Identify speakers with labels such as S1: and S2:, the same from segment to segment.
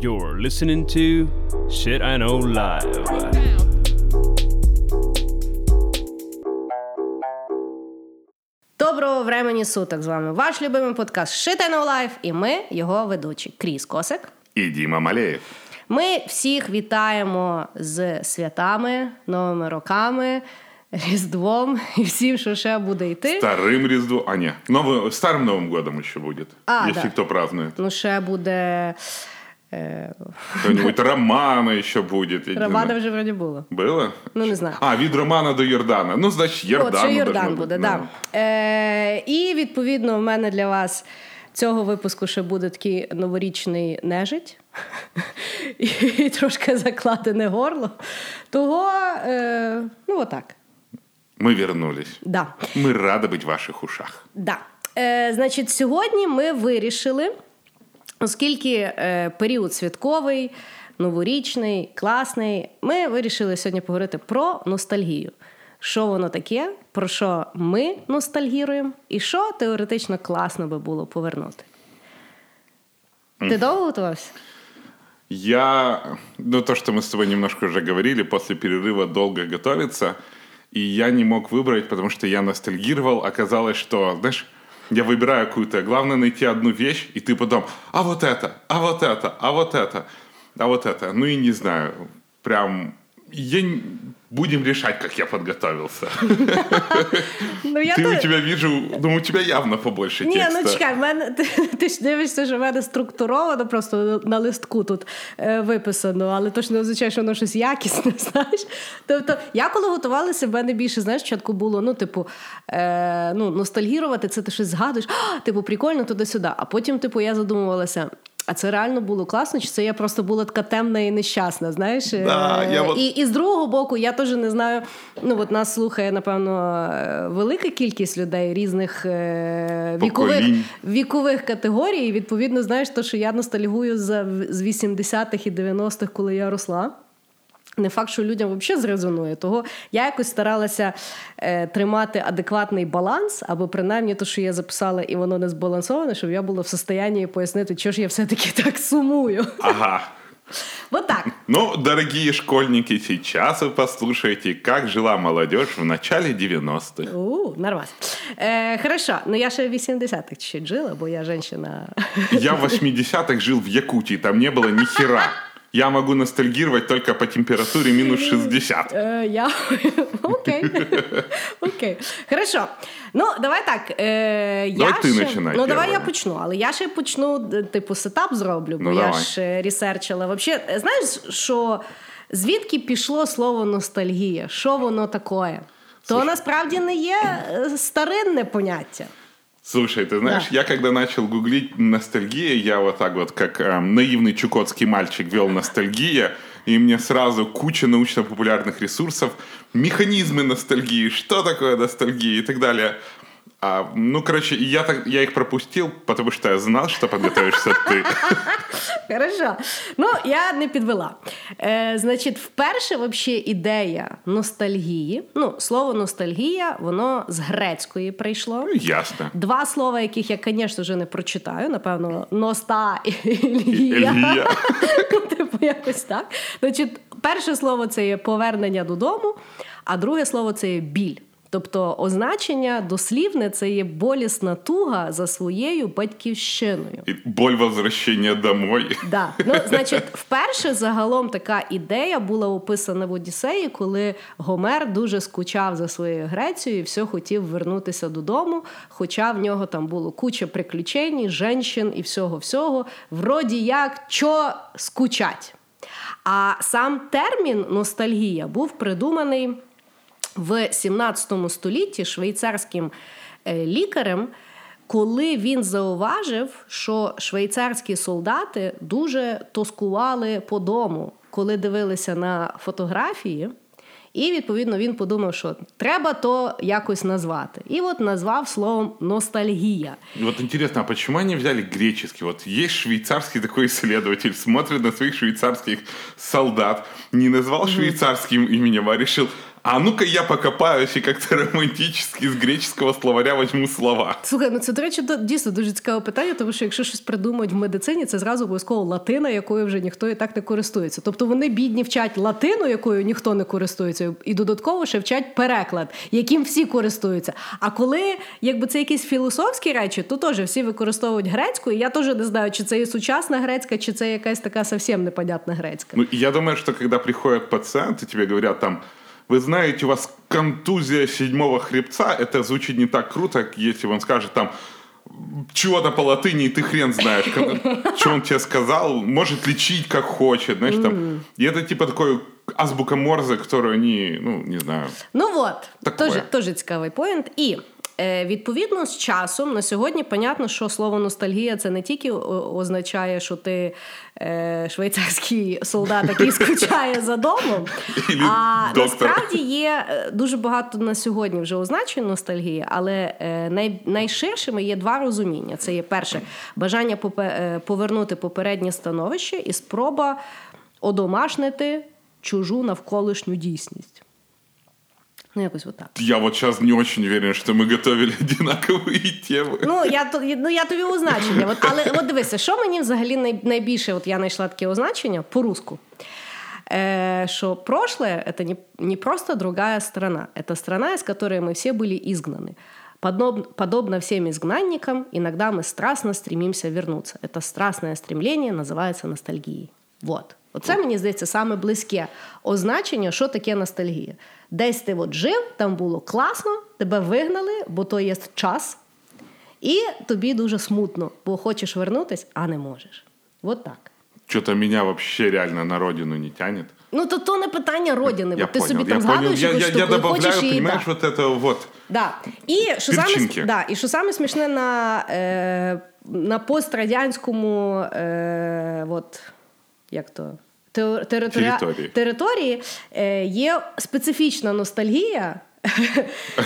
S1: You're listening to Shit I Know Live.
S2: Доброго времені суток з вами ваш любимий подкаст Shit I Know Life і ми, його ведучі Кріс Косик.
S3: І Діма Малеєв.
S2: Ми всіх вітаємо з святами, новими роками, Різдвом і всім, що ще буде йти.
S3: Старым Різдво. А, не. Новый, старым Новым годом еще будет.
S2: А,
S3: если
S2: да.
S3: кто празднует.
S2: Ну, ще буде.
S3: Кто-нибудь Романа еще будет. я
S2: Романа вже вроді було.
S3: Было?
S2: Ну, не знаю.
S3: А, від Романа до Йордана. Ну, значить, Йордан.
S2: От, що Йордан буде,
S3: бути.
S2: да. Е, і відповідно, в мене для вас цього випуску ще буде такий новорічний нежить і трошки закладене горло. Того, е, ну, отак.
S3: Ми вернулись.
S2: Да.
S3: Ми раді бути в ваших ушах.
S2: Да. Е, значить, сьогодні ми вирішили, оскільки е, період святковий, новорічний, класний, ми вирішили сьогодні поговорити про ностальгію. Що воно таке, про що ми ностальгіруємо, і що теоретично класно би було повернути. Ти довго готувався?
S3: Я, ну то, что мы с тобой немножко уже говорили, после перерыва долго готовиться, и я не мог выбрать, потому что я ностальгировал. Оказалось, что, знаешь, я выбираю какую-то, главное найти одну вещь, и ты потом, а вот это, а вот это, а вот это, а вот это. Ну и не знаю, прям, я... будем решать, как я подготовился.
S2: Ну, я
S3: Ты
S2: то-
S3: у тебя вижу, ну у тебя явно побольше
S2: Ні,
S3: текста.
S2: ну чекай, в мене ти, ти ж дивишся, що в мене структуровано просто на листку тут е, виписано, але то ж не означає, що воно щось якісне, знаєш. Тобто, я коли готувалася, в мене більше, знаєш, спочатку було, ну, типу, е, ну, ностальгірувати, це ти щось згадуєш, типу, прикольно туди-сюди. А потім, типу, я задумувалася. А це реально було класно, чи це я просто була така темна і нещасна, знаєш? Е,
S3: Да, я от-
S2: і, і з другого боку, я теж не знаю. Ну, от нас слухає, напевно, е, велика кількість людей різних е, вікових, вікових категорій. І, відповідно, знаєш, то, що я ностальгую за, з 80-х і 90-х, коли я росла. Не факт, що людям взагалі зрезонує. Того я якось старалася е, тримати адекватний баланс, або принаймні те, що я записала, і воно не збалансоване, щоб я була в состоянні пояснити, що ж я все-таки так сумую.
S3: Ага.
S2: Вот так.
S3: Ну, дорогие школьники, сейчас вы послушаете, как жила молодежь в начале 90-х.
S2: У, нормас. Е, хорошо, ну я ще в 80-х чуть жила, бо я женщина.
S3: Я в 80-х жил в Якутии, там не было ни хера. Я могу ностальгировать только по температуре минус 60.
S2: Е, я... Окей. Окей. Хорошо. Ну, давай так. Е,
S3: Давай ти починай
S2: Ну, давай я почну. Але я ще почну, типу, сетап зроблю, бо
S3: Ну,
S2: я ж ресерчила. Вообще, знаєш, що звідки пішло слово ностальгія? Що воно таке? То насправді не є е, старинне поняття.
S3: Слушай, ты знаешь,
S2: Да.
S3: я когда начал гуглить ностальгия, я вот так вот, как эм, наивный чукотский мальчик, вел ностальгия, и мне сразу куча научно-популярных ресурсов, механизмы ностальгии, что такое ностальгия и так далее. А, ну, короче, я, так, я их пропустил, потому что я знал, что подготовишься ты.
S2: Хорошо. Ну, я не підвела. Е, значить, вперше вообще ідея ностальгії. Ну, слово ностальгія, воно з грецької прийшло.
S3: Ну, Ясно.
S2: Два слова, яких я, звісно, вже не прочитаю. Напевно, носта
S3: Ілія.
S2: Типу, якось так. Значить, перше слово це є повернення додому, а друге слово це є біль. Тобто означення дослівне це є болісна туга за своєю батьківщиною.
S3: И боль возвращения домой.
S2: Да. Ну, значить, вперше загалом така ідея була описана в Одіссеї, коли Гомер дуже скучав за своєю Грецією і все хотів вернутися додому. Хоча в нього там було куча приключень, женщин і всього-всього. Вроді як чо скучать. А сам термін ностальгія був придуманий в 17 столітті швейцарським е, лікарем, коли він зауважив, що швейцарські солдати дуже тоскували по дому, коли дивилися на фотографії. І відповідно він подумав, що треба то якось назвати. І от назвав словом ностальгія.
S3: И Вот интересно, а почему они взяли греческий? Вот есть швейцарский такой исследователь, смотрит на своих швейцарских солдат, не назвал швейцарским именем, а решил, А ну-ка я покопаюсь и как-то романтически з греческого словаря возьму слова.
S2: Слухай, ну це, до речі, дійсно дуже цікаве питання, тому що якщо щось придумають в медицині, це зразу обов'язково латина, якою вже ніхто і так не користується. Тобто вони бідні вчать латину, якою ніхто не користується, і додатково ще вчать переклад, яким всі користуються. А коли якби це якісь філософські речі, то теж всі використовують грецьку, і я теж не знаю, чи це є сучасна грецька, чи це якась така зовсім непонятна грецька.
S3: Ну, я думаю, что когда приходят пациенты, тебе говорят там, вы знаете, у вас контузия седьмого хребца, это звучит не так круто, как если он скажет там чего-то по латыни, и ты хрен знаешь, как- что он тебе сказал, может лечить как хочет, знаешь, там. И это типа такой азбука Морзе, которую они, ну, не знаю,
S2: Ну от,
S3: Такое.
S2: теж, теж цікавий поінт. І е, відповідно з часом на сьогодні понятно, що слово ностальгія це не тільки означає, що ти е, швейцарський солдат, який скучає за домом. А насправді є е, дуже багато на сьогодні вже означень ностальгії, але е, найширшими є два розуміння: це є перше бажання е, повернути попереднє становище і спроба одомашнити чужу навколишню дійсність. Ну, якось отак.
S3: я вот сейчас не очень уверен, что мы готовили одинаковые темы.
S2: Ну, я, то- ну, я тобі означення. От, але от дивися, що мені взагалі най, найбільше, от я знайшла таке означення по-руску. Э, что прошлое это не, не просто другая страна, это страна, из которой мы все были изгнаны. Подоб- подобно всем изгнанникам, иногда мы страстно стремимся вернуться. Это страстное стремление називається ностальгією. Вот. Оце мені здається саме близьке означення, що таке ностальгія. Десь ти от жив, там було класно, тебе вигнали, бо то є час, і тобі дуже смутно, бо хочеш вернутись, а не можеш. От так.
S3: Что-то меня вообще реально на родину не тянет.
S2: Ну, то то не питання родини.
S3: Я
S2: бо ти
S3: понял,
S2: собі
S3: я
S2: там згадуєш
S3: Я,
S2: якусь
S3: я, я
S2: штуку і
S3: добавляю,
S2: хочеш її. Да.
S3: вот это вот.
S2: Да. І що саме, да, і що саме смішне на, е, на пострадянському е, от, як то, те-
S3: Території.
S2: території е, є специфічна ностальгія.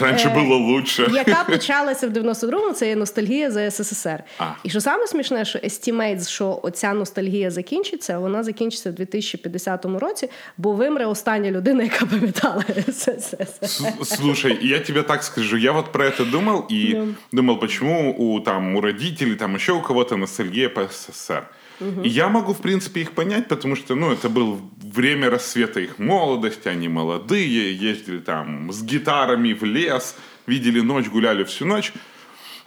S3: Раньше
S2: Е,
S3: было лучше.
S2: яка почалася в 92-му, це є ностальгія за СССР.
S3: А.
S2: І що саме смішне, що естімейт, що оця ностальгія закінчиться, вона закінчиться в 2050 році, бо вимре остання людина, яка пам'ятала СССР.
S3: Слушай, я тебе так скажу, я вот про это думал и думал, почему у там у родителей, там еще у кого-то ностальгия по СССР. И я могу, в принципе, их понять, потому что, ну, это было время рассвета их молодости, они молодые, ездили там с гитарами в лес, видели ночь, гуляли всю ночь.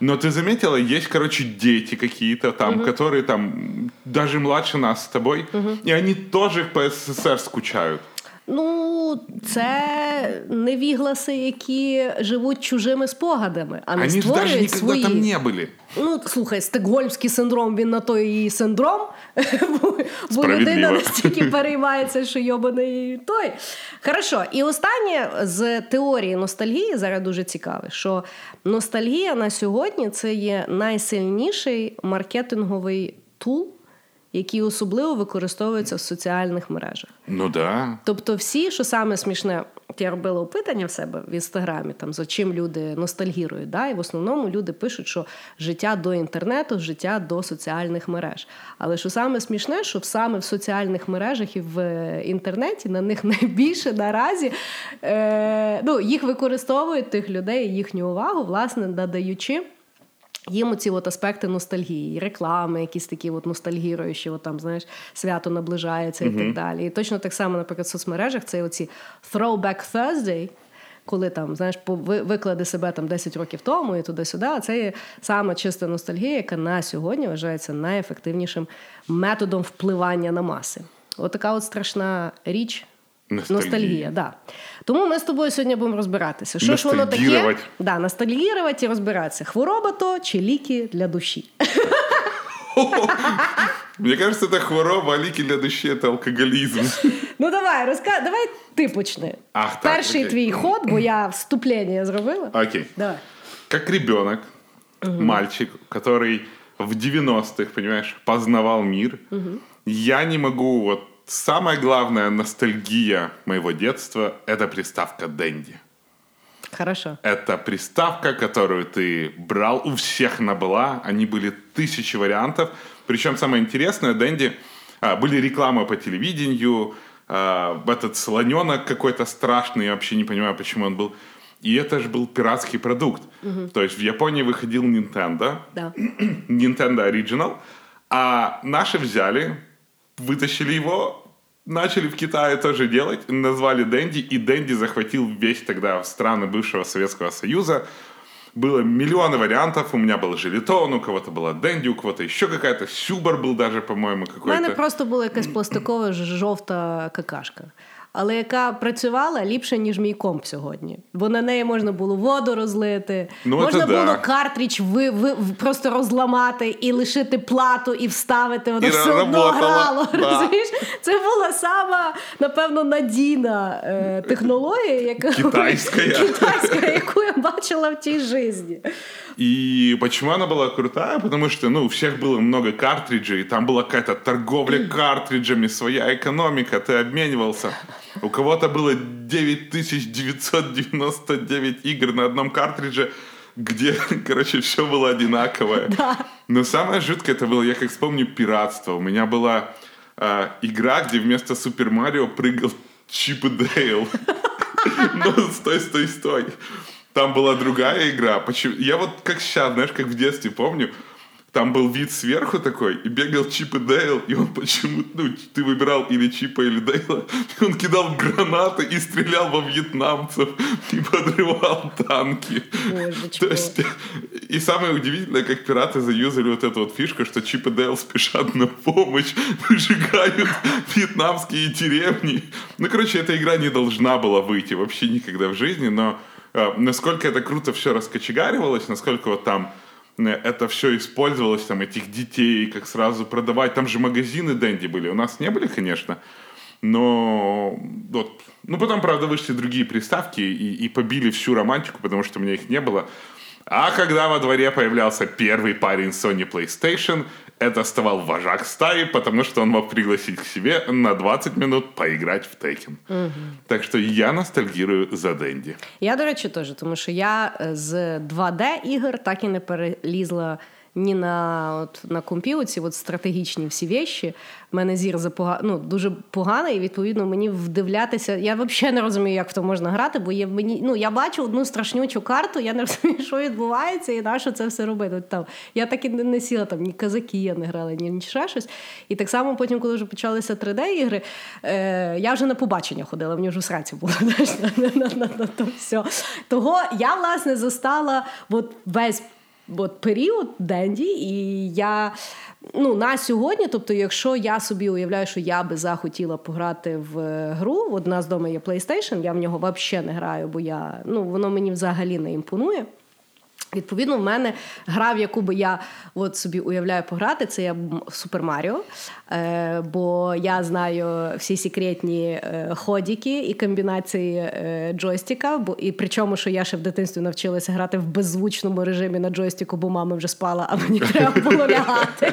S3: Но ты заметила, есть, короче, дети какие-то там, которые там даже младше нас с тобой, и они тоже по СССР скучают.
S2: Ну, це невігласи, які живуть чужими спогадами, а не
S3: Они даже
S2: створюють
S3: никогда
S2: свої.
S3: там не были.
S2: Ну, слухай, стокгольмський синдром, він на то і синдром, бо людина настільки переймається, що йобаний той. Хорошо, і останнє з теорії ностальгії зараз дуже цікаве, що ностальгія на сьогодні це є найсильніший маркетинговий тул, який особливо використовується в соціальних мережах.
S3: Ну да.
S2: Тобто, всі, що саме смішне, я робила опитання в себе в інстаграмі, там за чим люди ностальгірують. Да? І в основному люди пишуть, що життя до інтернету, життя до соціальних мереж. Але що саме смішне, що саме в соціальних мережах і в е, інтернеті на них найбільше наразі е, ну, їх використовують тих людей, їхню увагу, власне, надаючи. Їм оці от аспекти ностальгії, реклами, якісь такі от ностальгіруючі, от там, знаєш, свято наближається і так далі. І точно так само, наприклад, в соцмережах це оці Throwback Thursday, коли там, знаєш, виклади себе там 10 років тому і туди-сюди. Це є саме чиста ностальгія, яка на сьогодні вважається найефективнішим методом впливання на маси. От от страшна річ.
S3: Ностальгія.
S2: Ностальгія, да. Тому ми з тобою сьогодні будемо розбиратися. Що ж воно таке?
S3: Ностальгірувати.
S2: Да, ностальгірувати і розбиратися. Хвороба то чи ліки для душі.
S3: Мне кажется, это хвороба, а лики для души это алкоголизм.
S2: Ну давай, розка... давай ти почни.
S3: Ах, так,
S2: Перший
S3: окей.
S2: твій ход, бо я вступлення зробила.
S3: Окей.
S2: Давай.
S3: Как ребенок, мальчик, который в 90-х, понимаешь, познавал мир, я не могу, вот самая главная ностальгия моего детства – это приставка Дэнди.
S2: Хорошо.
S3: Это приставка, которую ты брал, у всех она была, они были тысячи вариантов. Причем самое интересное, Дэнди, а, были рекламы по телевидению, э, этот слоненок какой-то страшный, я вообще не понимаю, почему он был. И это же был пиратский продукт. То есть в Японии выходил Nintendo,
S2: Да.
S3: Nintendo Original, а наши взяли, вытащили его, начали в Китае тоже делать, назвали Дэнди, и Дэнди захватил весь тогда страны бывшего Советского Союза. Было миллионы вариантов, у меня был желетон, у кого-то была Дэнди, у кого-то еще какая-то, Сюбар был даже, по-моему,
S2: У мене
S3: какой-то.
S2: просто була якась пластикова ж- жовта какашка. Але яка працювала ліпше, ніж мій комп сьогодні. Бо на неї можна було воду розлити,
S3: Ну,
S2: можна
S3: це
S2: було
S3: да.
S2: картридж ви, ви, в- просто розламати і лишити плату і вставити, воно
S3: І
S2: все одно
S3: работало,
S2: грало.
S3: да.
S2: Розумієш? Це була сама, напевно, надійна е, технологія, яка
S3: Китайська.
S2: китайська, яку я бачила в тій житті.
S3: И почему она была крутая? Потому что, ну, у всех было много картриджей, там была какая-то торговля картриджами, своя экономика, ты обменивался. У кого-то было 9999 игр на одном картридже, где, короче, все было одинаковое. Но самое жуткое это было, я как вспомню, пиратство. У меня была а, игра, где вместо Супер Марио прыгал Чип и Дейл. Ну, стой, стой, стой. Там была другая игра. Почему? Я вот как сейчас, знаешь, как в детстве помню, там был вид сверху такой, и бегал Чип и Дейл, и он почему-то, ну, ты выбирал или Чипа, или Дейла, и он кидал гранаты и стрелял во вьетнамцев, и подрывал танки.
S2: Божечко.
S3: То есть, и самое удивительное, как пираты заюзали вот эту вот фишку, что Чип и Дейл спешат на помощь, выжигают вьетнамские деревни. Ну, короче, эта игра не должна была выйти вообще никогда в жизни, но э, насколько это круто все раскочегаривалось, насколько вот там это все использовалось, там, этих детей, как сразу продавать. Там же магазины Дэнди были. У нас не были, конечно. Но вот, ну потом, правда, вышли другие приставки и, и побили всю романтику, потому что у меня их не было. А когда во дворе появлялся первый парень Sony PlayStation, это ставал вожак стаи, потому что он мог пригласить к себе на 20 минут поиграть в Tekken. Так что я ностальгирую за Дэнди.
S2: Я, до речі, теж, тому що я е, з 2D ігор так і не перелізла Ні на от на компі, от стратегічні всі вещі. У мене зір запога... ну, дуже поганий, і відповідно мені вдивлятися. Я взагалі не розумію, як в то можна грати, бо є мені. Ну я бачу одну страшнючу карту, я не розумію, що відбувається і на що це все робити. Там я так і не, сіла там ні казаки, я не грала, ні, ні ще щось. І так само потім, коли вже почалися 3D-ігри, е, я вже на побачення ходила, мені вже в сраці було. Того я власне застала весь от період Денді, і я ну, на сьогодні, тобто, якщо я собі уявляю, що я би захотіла пограти в гру, от у нас вдома є PlayStation, я в нього взагалі не граю, бо я, ну, воно мені взагалі не імпонує. Відповідно, в мене гра, в яку би я от собі уявляю пограти, це я Супер Маріо. Е, бо я знаю всі секретні е, ходіки і комбінації е, джойстика. Бо, і причому, що я ще в дитинстві навчилася грати в беззвучному режимі на джойстику, бо мама вже спала, а мені треба було лягати.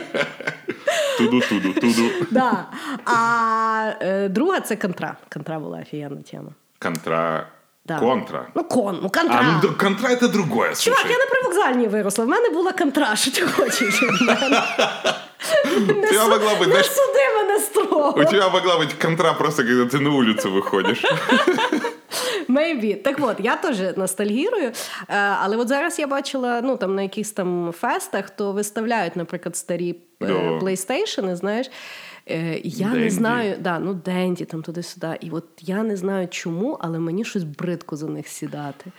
S3: Туду-туду, туду.
S2: Да. А е, друга це контра. Контра була офігенна тема.
S3: Контра.
S2: Да.
S3: Контра.
S2: Ну, кон, ну контра.
S3: А, ну да, контра это другое, слушай.
S2: Чувак, я на привокзальній виросла. В мене була контра. Що ти хочеш від мене? Не,
S3: тебя
S2: су-
S3: могла быть,
S2: не
S3: знаешь,
S2: суди мене строго.
S3: У тебя могла быть контра просто, когда ты на улицу выходишь.
S2: Maybe. Так от, я теж ностальгірую. Е, Але от зараз я бачила ну, там, на якихось там фестах, то виставляють, наприклад, старі е,
S3: Да.
S2: PlayStation, знаєш. Е, Я не знаю, да, ну Денді там туди-сюди. І от я не знаю чому, але мені щось бридко за них сідати.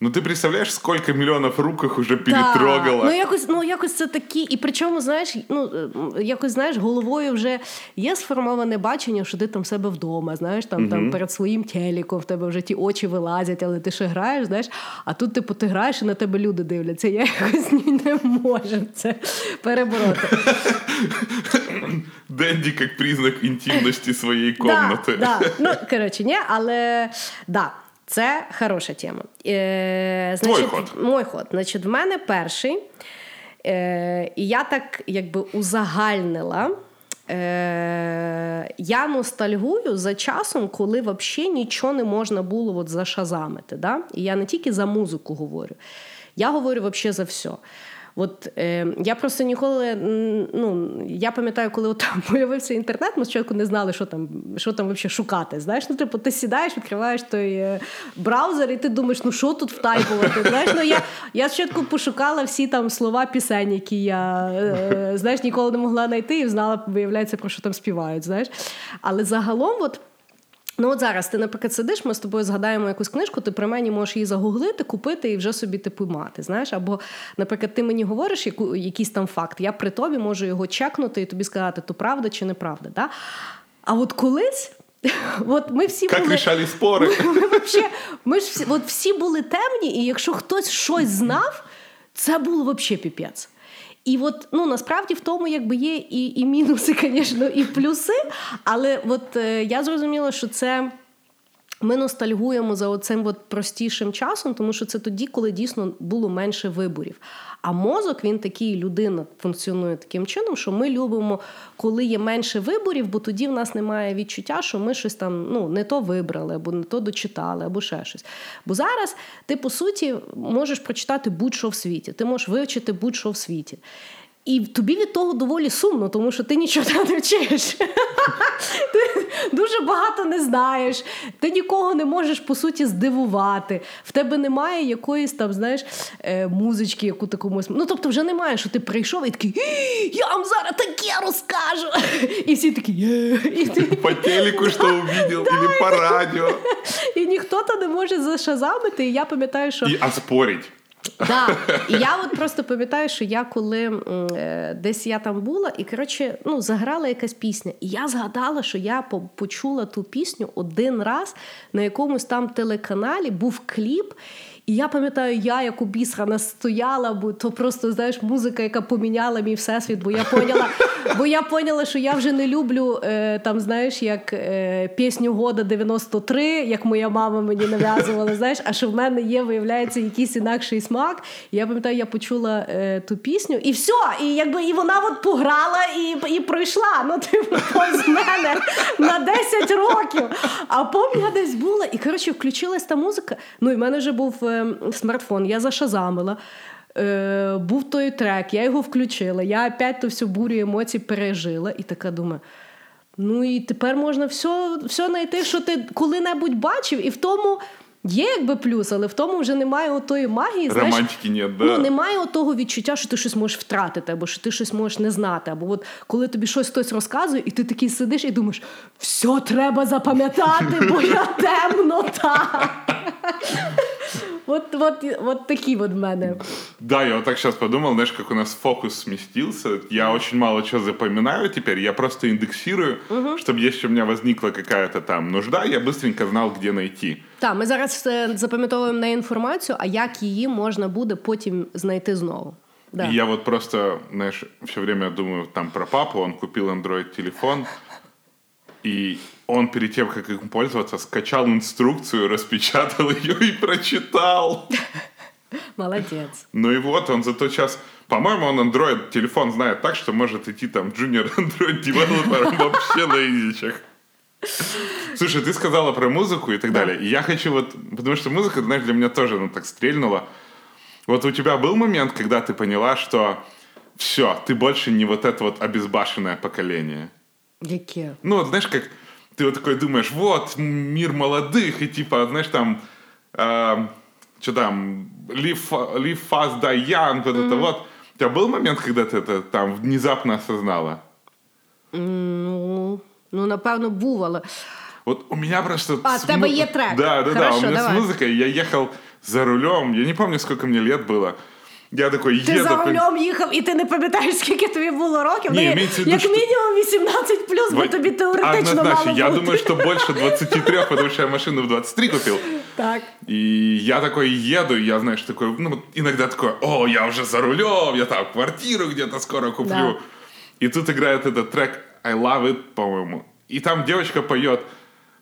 S3: Ну ты представляешь, сколько миллионов рук их уже
S2: Так.
S3: перетрогало.
S2: Ну якось, ну якось це такі, і причому, знаєш, ну е, якось знаєш, головою вже є сформоване бачення, що ти там в себе вдома, знаєш, там, там перед своїм телеком в тебе вже ті очі вилазять, але ти ще граєш, знаєш. А тут, типу, ти граєш і на тебе люди дивляться. Я якось ні- не можу це перебороти.
S3: Дэнди как признак интимности своей комнаты.
S2: Да, да. Ну, коротше, ні, але да. Це хороша тема. Е, значить,
S3: ход.
S2: Мой ход. Значить, в мене перший. Е, і я так якби узагальнила. Е, я ностальгую за часом, коли взагалі нічого не можна було от зашазамити. Да? І я не тільки за музику говорю, я говорю взагалі за все. От е, я просто ніколи ну я пам'ятаю, коли от появився інтернет, ми спочатку не знали, що там що там взагалі шукати. Знаєш, ну типу, ти сідаєш, відкриваєш той е, браузер, і ти думаєш, ну що тут втайпувати? Знаєш, ну я я спочатку пошукала всі там слова пісень, які я е, знаєш, ніколи не могла знайти, і знала, виявляється, про що там співають. Знаєш, але загалом, от. Ну, от зараз ти, наприклад, сидиш, ми з тобою згадаємо якусь книжку, ти при мені можеш її загуглити, купити і вже собі типу мати. Знаєш, або, наприклад, ти мені говориш яку, якийсь там факт, я при тобі можу його чекнути і тобі сказати, то правда чи неправда. Да? А от колись. От ми всі були...
S3: рішали спори.
S2: Ми, ми, вообще, ми ж всі, от всі були темні, і якщо хтось щось знав, це було взагалі піпець. І от ну насправді в тому якби є і і мінуси, звісно, і плюси. Але от е, я зрозуміла, що це. Ми ностальгуємо за оцим от простішим часом, тому що це тоді, коли дійсно було менше виборів. А мозок він такий людина функціонує таким чином, що ми любимо, коли є менше виборів, бо тоді в нас немає відчуття, що ми щось там ну не то вибрали, або не то дочитали, або ще щось. Бо зараз ти по суті можеш прочитати будь-що в світі, ти можеш вивчити будь-що в світі. І тобі від того доволі сумно, тому що ти нічого не вчиш. Ти дуже багато не знаєш, ти нікого не можеш по суті здивувати. В тебе немає якоїсь там, знаєш, е, музички, яку ти комусь. Ну тобто, вже немає, що ти прийшов і такий, я вам зараз таке розкажу. І всі такі І ти...
S3: по телеку, що увидел, або по радіо.
S2: І ніхто то не може зашазамити. І я пам'ятаю, що
S3: і оспорить.
S2: Да. І я от просто пам'ятаю, що я коли е, десь я там була, і коротше, ну, заграла якась пісня. І я згадала, що я почула ту пісню один раз на якомусь там телеканалі, був кліп. І я пам'ятаю, я як обісрана стояла, бо то просто знаєш музика, яка поміняла мій всесвіт, бо я поняла, бо я поняла, що я вже не люблю е, там, знаєш, як е, пісню года 93, як моя мама мені нав'язувала. Знаєш, а що в мене є, виявляється, якийсь інакший смак. І я пам'ятаю, я почула е, ту пісню, і все, і якби і вона от пограла і і пройшла. Ну, типу, з мене на 10 років. А потім десь була, і коротше, включилась та музика. Ну і в мене вже був. Е, смартфон, я зашазамила. Е, Був той трек, я його включила. Я опять то всю бурю емоцій пережила і така думаю. Ну і тепер можна все все знайти, що ти коли-небудь бачив, і в тому є якби плюс, але в тому вже немає отої магії.
S3: Романтики нет, да.
S2: Ну, немає того відчуття, що ти щось можеш втратити, або що ти щось можеш не знати. Або от коли тобі щось хтось розказує, і ти такий сидиш і думаєш, все треба запам'ятати, бо я темнота. Вот, вот, вот такие вот в мене.
S3: Да, я вот так сейчас подумал, знаешь, как у нас фокус сместился. Я очень мало чего запоминаю теперь. Я просто индексирую, угу. чтобы если у меня возникла какая-то там нужда, я быстренько знал, где найти.
S2: Так, ми зараз запам'ятовуємо не інформацію, а як її можна буде потім знайти знову.
S3: Да. И я вот просто, знаешь, все время думаю там про папу, он купил Android-телефон, и он перед тем, как им пользоваться, скачал инструкцию, распечатал ее и прочитал.
S2: Молодец.
S3: Ну и вот он зато сейчас... По-моему, он Android телефон знает так, что может идти там junior Android девелопером вообще на изичах. Слушай, ты сказала про музыку и так да. далее. И я хочу вот... Потому что музыка, знаешь, для меня тоже ну, так стрельнула. Вот у тебя был момент, когда ты поняла, что все, ты больше не вот это вот обезбашенное поколение?
S2: Яке?
S3: Ну, вот знаешь, как ты вот такой думаешь, вот, мир молодых, и типа, знаешь, там, э, что там, live, live fast, die young, вот mm-hmm. это вот. У тебя был момент, когда ты это там внезапно осознала?
S2: Ну, ну напевно, був, але...
S3: Вот у меня просто...
S2: А, с... тебе є трек.
S3: Да, да,
S2: Хорошо,
S3: да, у меня
S2: давай.
S3: с музыкой, я ехал за рулем, я не помню, сколько мне лет было, я такой
S2: ти
S3: еду...
S2: за рулем їхав, і ти не пам'ятаєш, скільки тобі було років.
S3: Ні,
S2: ну,
S3: имеется в виду,
S2: як
S3: что-
S2: мінімум 18 плюс, бо тобі теоретично
S3: Однозначно,
S2: мало
S3: я
S2: бути.
S3: думаю, что больше 23, потому что я машину в 23 купил.
S2: Так.
S3: И я такой еду, и я, знаешь, такой, ну, вот иногда такой, о, я уже за рулем, я там квартиру где-то скоро куплю.
S2: Да.
S3: И тут играет этот трек I Love It, по-моему. И там девочка поет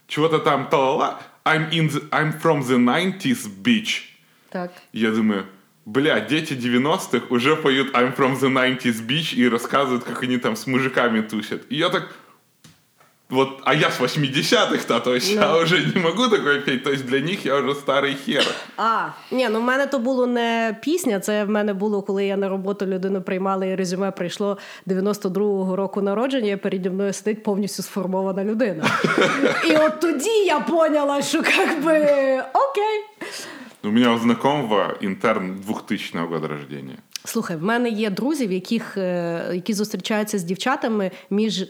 S3: чего-то там та-ла-ла, I'm, in the, I'm from the 90s, bitch.
S2: Так.
S3: И я думаю, бля, дети 90-х уже поют I'm from the 90s, bitch и рассказывают, как они там с мужиками тусят. И я так, вот, а я с 80-х-то, то есть я уже не могу такое петь, то есть для них я уже старый хер.
S2: А, ні, ну в мене то було не пісня, це в мене було, коли я на роботу людину приймала і резюме прийшло 92-го року народження, і переді мною сидить повністю сформована людина. І от тоді я поняла, що як би окей.
S3: У меня у знакомого интерн 2000 года рождения.
S2: Слухай, в мене є друзі, в яких, е, які зустрічаються з дівчатами, між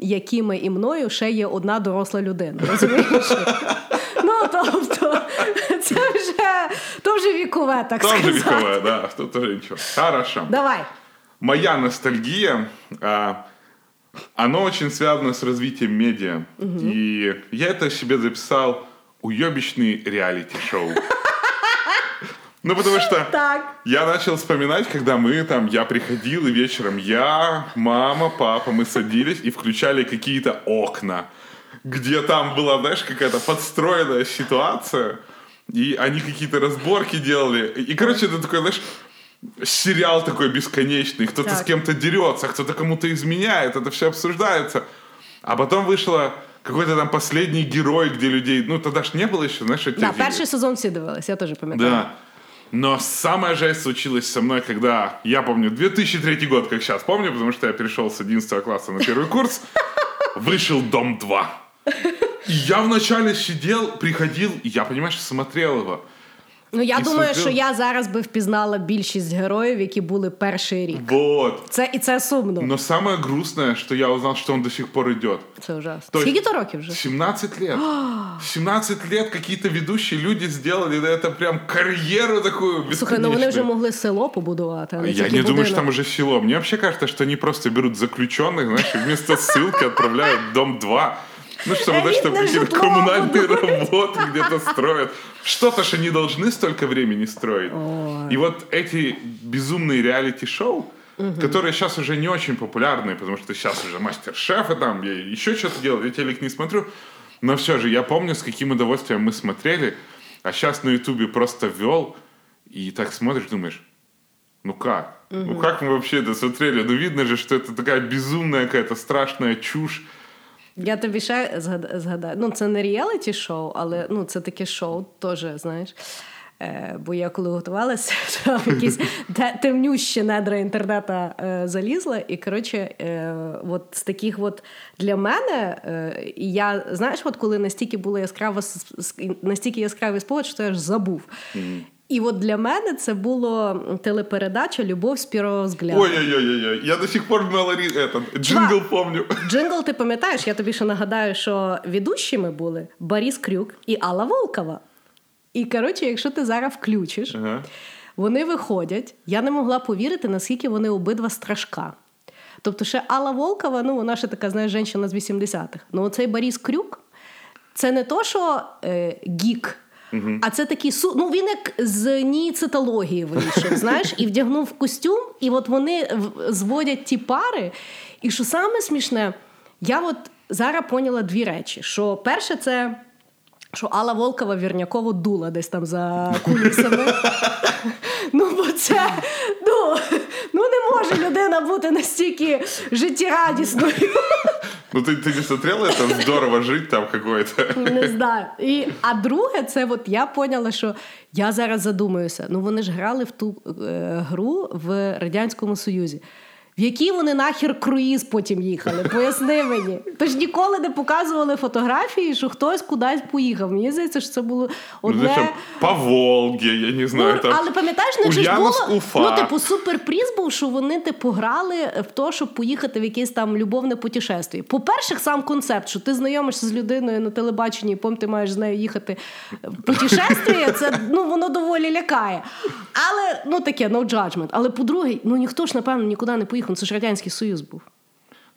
S2: якими і мною ще є одна доросла людина. Розумієш? Ну, тобто, це вже, то вже вікове, так сказати.
S3: вековая, да, тут тоже ничего. Хорошо.
S2: Давай.
S3: Моя ностальгия, а, оно очень связано с развитием медиа. И я это себе записал уебищный реалити-шоу. Ну, потому что
S2: Так.
S3: я начал вспоминать, когда мы там, я приходил, и вечером я, мама, папа, мы садились и включали какие-то окна, где там была, знаешь, какая-то подстроенная ситуация, и они какие-то разборки делали. И, короче, это такой, знаешь, сериал такой бесконечный, кто-то
S2: Так.
S3: с кем-то дерется, кто-то кому-то изменяет, это все обсуждается. А потом вышло какой-то там последний герой, где людей, ну тогда ж не было еще, знаешь, этих
S2: Да, перший сезон всі дивились, я теж пам'ятаю.
S3: да. Но самая жесть случилась со мной, когда, я помню, 2003 год, как сейчас помню, потому что я перешел с 11 класса на первый курс, вышел «Дом 2». И я вначале сидел, приходил, и я, понимаешь, смотрел его.
S2: Ну я
S3: І
S2: думаю,
S3: смотрел.
S2: що я зараз би впізнала більшість героїв, які були перший рік.
S3: Вот.
S2: Це і це сумно.
S3: Но самое грустное, что я узнал, что он до сих пор идет.
S2: Це ужасно.
S3: То есть-
S2: Скільки то років вже?
S3: 17 лет. 17 лет какие-то ведущие люди сделали да, это прям карьеру такую
S2: Слухай, ну вони вже
S3: бесконечную.
S2: могли село побудувати, а не
S3: Я
S2: тільки
S3: не думаю,
S2: будинок.
S3: что там уже село. Мне вообще кажется, что они просто берут заключенных, знаешь, и вместо ссылки отправляют в дом 2. Ну, чтобы, знаешь, там какие-то коммунальные работы где-то строят. Что-то же они должны столько времени строить. И вот эти безумные реалити-шоу, которые сейчас уже не очень популярные, потому что сейчас уже мастер-шефы там, я еще что-то делаю, я телек не смотрю. Но все же, я помню, с каким удовольствием мы смотрели, а сейчас на Ютубе просто ввел, и так смотришь, думаешь, ну как? Ну как мы вообще это смотрели? Ну видно же, что это такая безумная какая-то страшная чушь.
S2: Я тобі ще згадаю. Ну, це не реаліті шоу, але ну, це таке шоу теж, знаєш. Е, бо я коли готувалася, то якісь те- темнющі недра інтернету е, залізла. І коротше, е, от з таких от для мене, е, і я знаєш, от коли настільки була яскрава настільки яскравий спогад, що я аж забув. І от для мене це було телепередача Любов з першого взгляду.
S3: Ой-ой-ой, я до сих пор мелоди, этот, джингл помню.
S2: Джингл, ти пам'ятаєш, я тобі ще нагадаю, що ведущими були Борис Крюк і Алла Волкова. І коротше, якщо ти зараз включиш,
S3: Ага.
S2: вони виходять. Я не могла повірити, наскільки вони обидва страшка. Тобто, ще Алла Волкова, ну вона ще така, знаєш, жінка з 80-х. Ну, оцей Борис Крюк, це не то, що е, гік. А це такий су. Ну він як з ніцитології вийшов, знаєш, і вдягнув костюм, і от вони зводять ті пари. І що саме смішне, я от зараз поняла дві речі: що перше, це що Алла Волкова вірняково дула десь там за кулісами. Ну, бо це ну, ну не може людина бути настільки життєрадісною.
S3: Ну ты, ты не смотрела это «Здорово жить» там какое-то?
S2: Не знаю. І, а друге, це от я поняла, що я зараз задумаюся. Ну вони ж грали в ту е, гру в Радянському Союзі. В який вони нахер круїз потім їхали? Поясни мені. Тож ніколи не показували фотографії, що хтось кудись поїхав. Мені здається, що це було
S3: Ну,
S2: одне.
S3: там, по Волге, я не знаю,
S2: Ну,
S3: там...
S2: але пам'ятаєш, ж було
S3: Уфа.
S2: ну, типу, суперприз був, що вони типу грали в те, щоб поїхати в якесь там любовне путешествие. По-перше, сам концепт, що ти знайомишся з людиною на телебаченні, і потім ти маєш з нею їхати в путешествие, це ну воно доволі лякає. Але ну таке, no judgment. Але по-друге, ну ніхто ж напевно нікуди не поїхав. Це ж радянський союз був.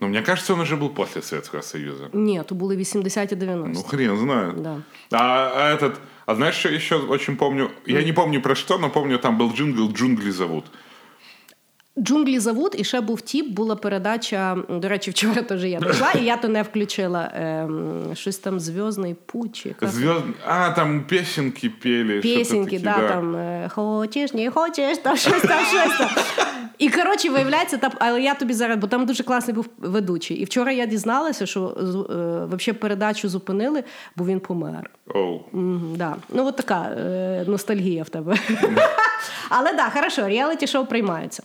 S3: Ну, мне кажется, он уже был после Советского Союза.
S2: Ні, то були 80-ті 90
S3: Ну, хрен знает.
S2: Да.
S3: А, а этот... А знаешь, что еще очень помню? Я не помню про что, но помню, там был джингл «Джунгли зовут».
S2: Джунглі зовут, і ще був тіп, була передача. До речі, вчора теж я прийшла, і я то не включила. Ем, щось там Зв'язний путь. чи.
S3: А, там песенки пели.
S2: Пісеньки,
S3: такие,
S2: да, там е, хочеш, не хочеш, там щось там, щось там. І коротше, виявляється, там, але я тобі зараз, бо там дуже класний був ведучий. І вчора я дізналася, що е, взагалі передачу зупинили, бо він помер.
S3: Оу.
S2: Мгм, да. Ну, от така е, ностальгія в тебе. Але так, да, хорошо, реаліті-шоу приймаються.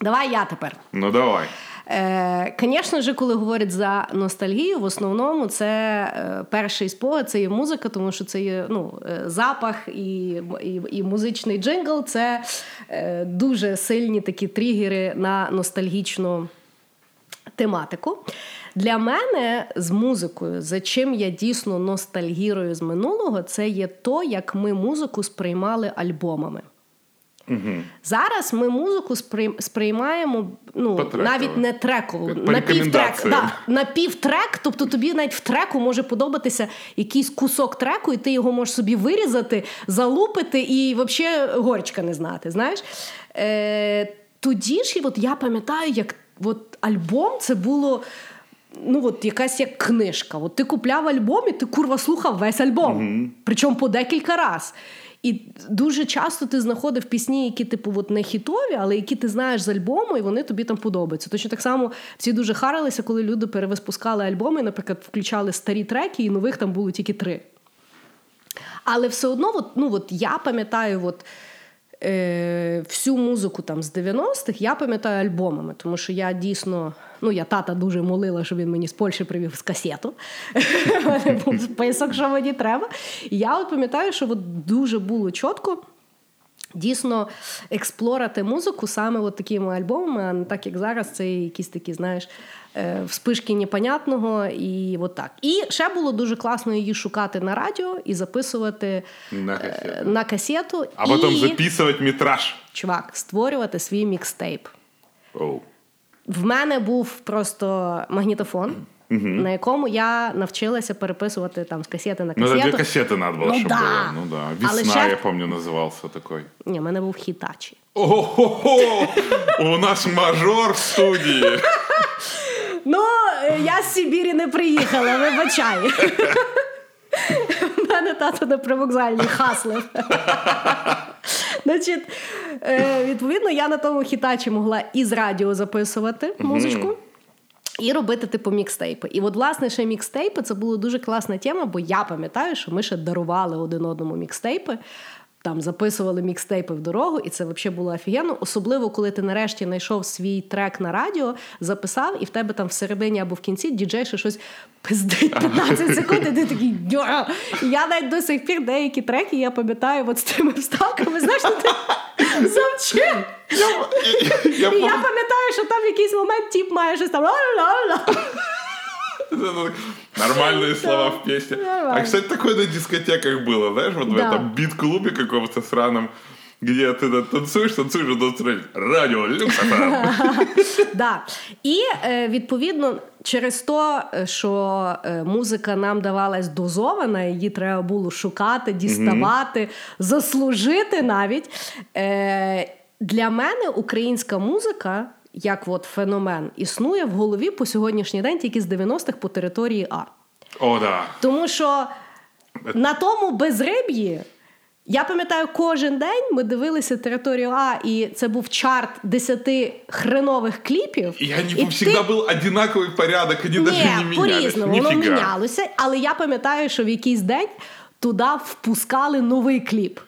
S2: Давай я тепер.
S3: Ну давай.
S2: Е, Звісно ж, коли говорять за ностальгію, в основному це е, перший спогад, це є музика, тому що це є ну, е, запах і, і, і музичний джингл це е, дуже сильні такі тригери на ностальгічну тематику. Для мене з музикою, за чим я дійсно ностальгірую з минулого, це є то, як ми музику сприймали альбомами. Зараз ми музику сприймаємо ну, навіть не
S3: По
S2: напівтрек.
S3: рекомендаціям.
S2: Да, напівтрек, тобто тобі навіть в треку може подобатися якийсь кусок треку, і ти його можеш собі вирізати, залупити і взагалі горечка не знати. Знаєш? Е, тоді ж, от я пам'ятаю, як от альбом це було. Ну, от якась як книжка. От ти купляв альбом, і ти курва слухав весь альбом. Причому по декілька разів. І дуже часто ти знаходив пісні, які, типу, от не хітові, але які ти знаєш з альбому, і вони тобі там подобаються. Точно так само всі дуже харилися, коли люди перевиспускали альбоми, наприклад, включали старі треки, і нових там було тільки три. Але все одно, от, ну, от я пам'ятаю, от, е, всю музику там з 90-х я пам'ятаю альбомами, тому що я дійсно, ну я тата дуже молила, щоб він мені з Польщі привів з касету. Був список, що мені треба. І я от пам'ятаю, що от дуже було чітко. Дійсно експлорати музику саме от такими альбомами, а не так як зараз, це якісь такі, знаєш, е, вспишки непонятного і от так. І ще було дуже класно її шукати на радіо і записувати
S3: На
S2: е,
S3: кассету.
S2: на касету.
S3: А потом
S2: і,
S3: записывать метраж.
S2: чувак, створювати свій мікстейп.
S3: Оу.
S2: В мене був просто магнітофон, на якому я навчилася переписувати там з касети на
S3: Ну,
S2: касету.
S3: это две кассеты надо было,
S2: Ну
S3: чтобы
S2: да.
S3: было. Ну да.
S2: Але
S3: Весна,
S2: ще-
S3: я помню, назывался такой.
S2: Ні, в мене був хітачі.
S3: Ого-го! У нас мажор в студии.
S2: Ну, е, я з Сибірі не приїхала, вибачай. У мене тато на привокзальній хаслив. Значить, е, відповідно, я на тому хітачі могла із радіо записувати музичку. І робити типу мікстейпи. І от, власне, ще мікстейпи це була дуже класна тема, бо я пам'ятаю, що ми ще дарували один одному мікстейпи. Там записували мікстейпи в дорогу, і це взагалі було офігенно. Особливо, коли ти нарешті знайшов свій трек на радіо, записав, і в тебе там всередині або в кінці діджей ще щось пиздить 15 секунд, і ти такий «Дьо!» І Я навіть до сих пір деякі треки я пам'ятаю от з тими вставками. Знаєш, ти завчив.
S3: Я
S2: І я пам'ятаю, що там в якийсь момент тіп має щось там. «ла-ла-ла».
S3: это Нормальные слова в песне.
S2: Нормально.
S3: А, кстати, такое на дискотеках было, знаешь, вот в
S2: Да.
S3: этом бит-клубе каком-то сраном, где ты да, танцуешь, танцуешь, а тут смотри, радио, люкс FM.
S2: Да. І е, відповідно через те, що е, музика нам давалась дозована, її треба було шукати, діставати, заслужити навіть. Е, Для мене українська музика. як от феномен існує в голові по сьогоднішній день тільки з 90-х по території А.
S3: О, да.
S2: Тому що на тому безриб'ї. Я пам'ятаю, кожен день ми дивилися територію А, і це був чарт 10 хренових кліпів.
S3: И они
S2: і
S3: всегда был одинаковый порядок, они даже не
S2: Ні,
S3: менялись.
S2: по-різному, воно мінялося. Але я пам'ятаю, що в якийсь день туди впускали новий кліп.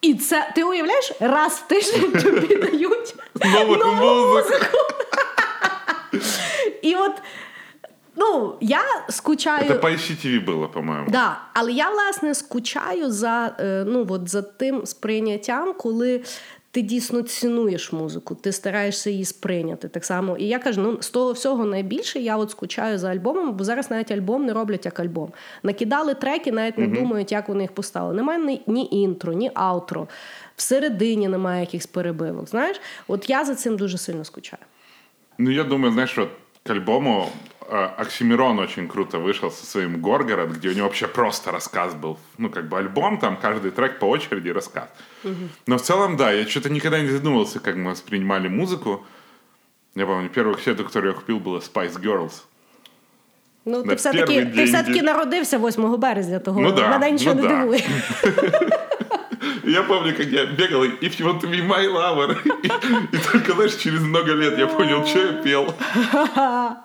S2: І це ти уявляєш, раз в тиждень тобі дають
S3: Нову
S2: нову
S3: музику.
S2: І от, ну, я скучаю.
S3: Це по ICTV було, по-моєму.
S2: Да, але я власне скучаю за, е, ну, от, за тим сприйняттям, коли ти дійсно цінуєш музику, ти стараєшся її сприйняти. Так само. І я кажу, ну з того всього найбільше я от скучаю за альбомами, бо зараз навіть альбом не роблять як альбом. Накидали треки, навіть не думають, як вони їх поставили. Немає ні, ні інтро, ні аутро. Всередині немає якихось перебивок. Знаєш, от я за цим дуже сильно скучаю.
S3: Ну, я думаю, знаешь, вот к альбому Оксимирон очень круто вышел со своим Горгород, где у него вообще просто рассказ был. Ну, как бы альбом, там каждый трек по очереди рассказ. Но в целом, да, я что-то никогда не задумывался, как мы воспринимали музыку. Я помню, первую кассету, которую я купил, была Spice Girls.
S2: Ну,
S3: На
S2: ти все-таки,
S3: перший
S2: ти
S3: день
S2: все-таки
S3: ді-
S2: народився 8 березня, того
S3: Ну да,
S2: мене нічого
S3: ну
S2: не
S3: да.
S2: дивує.
S3: Я помню, как я бегал, и if you want to be my lover. И, и только, знаешь, через много лет я понял, что я пел.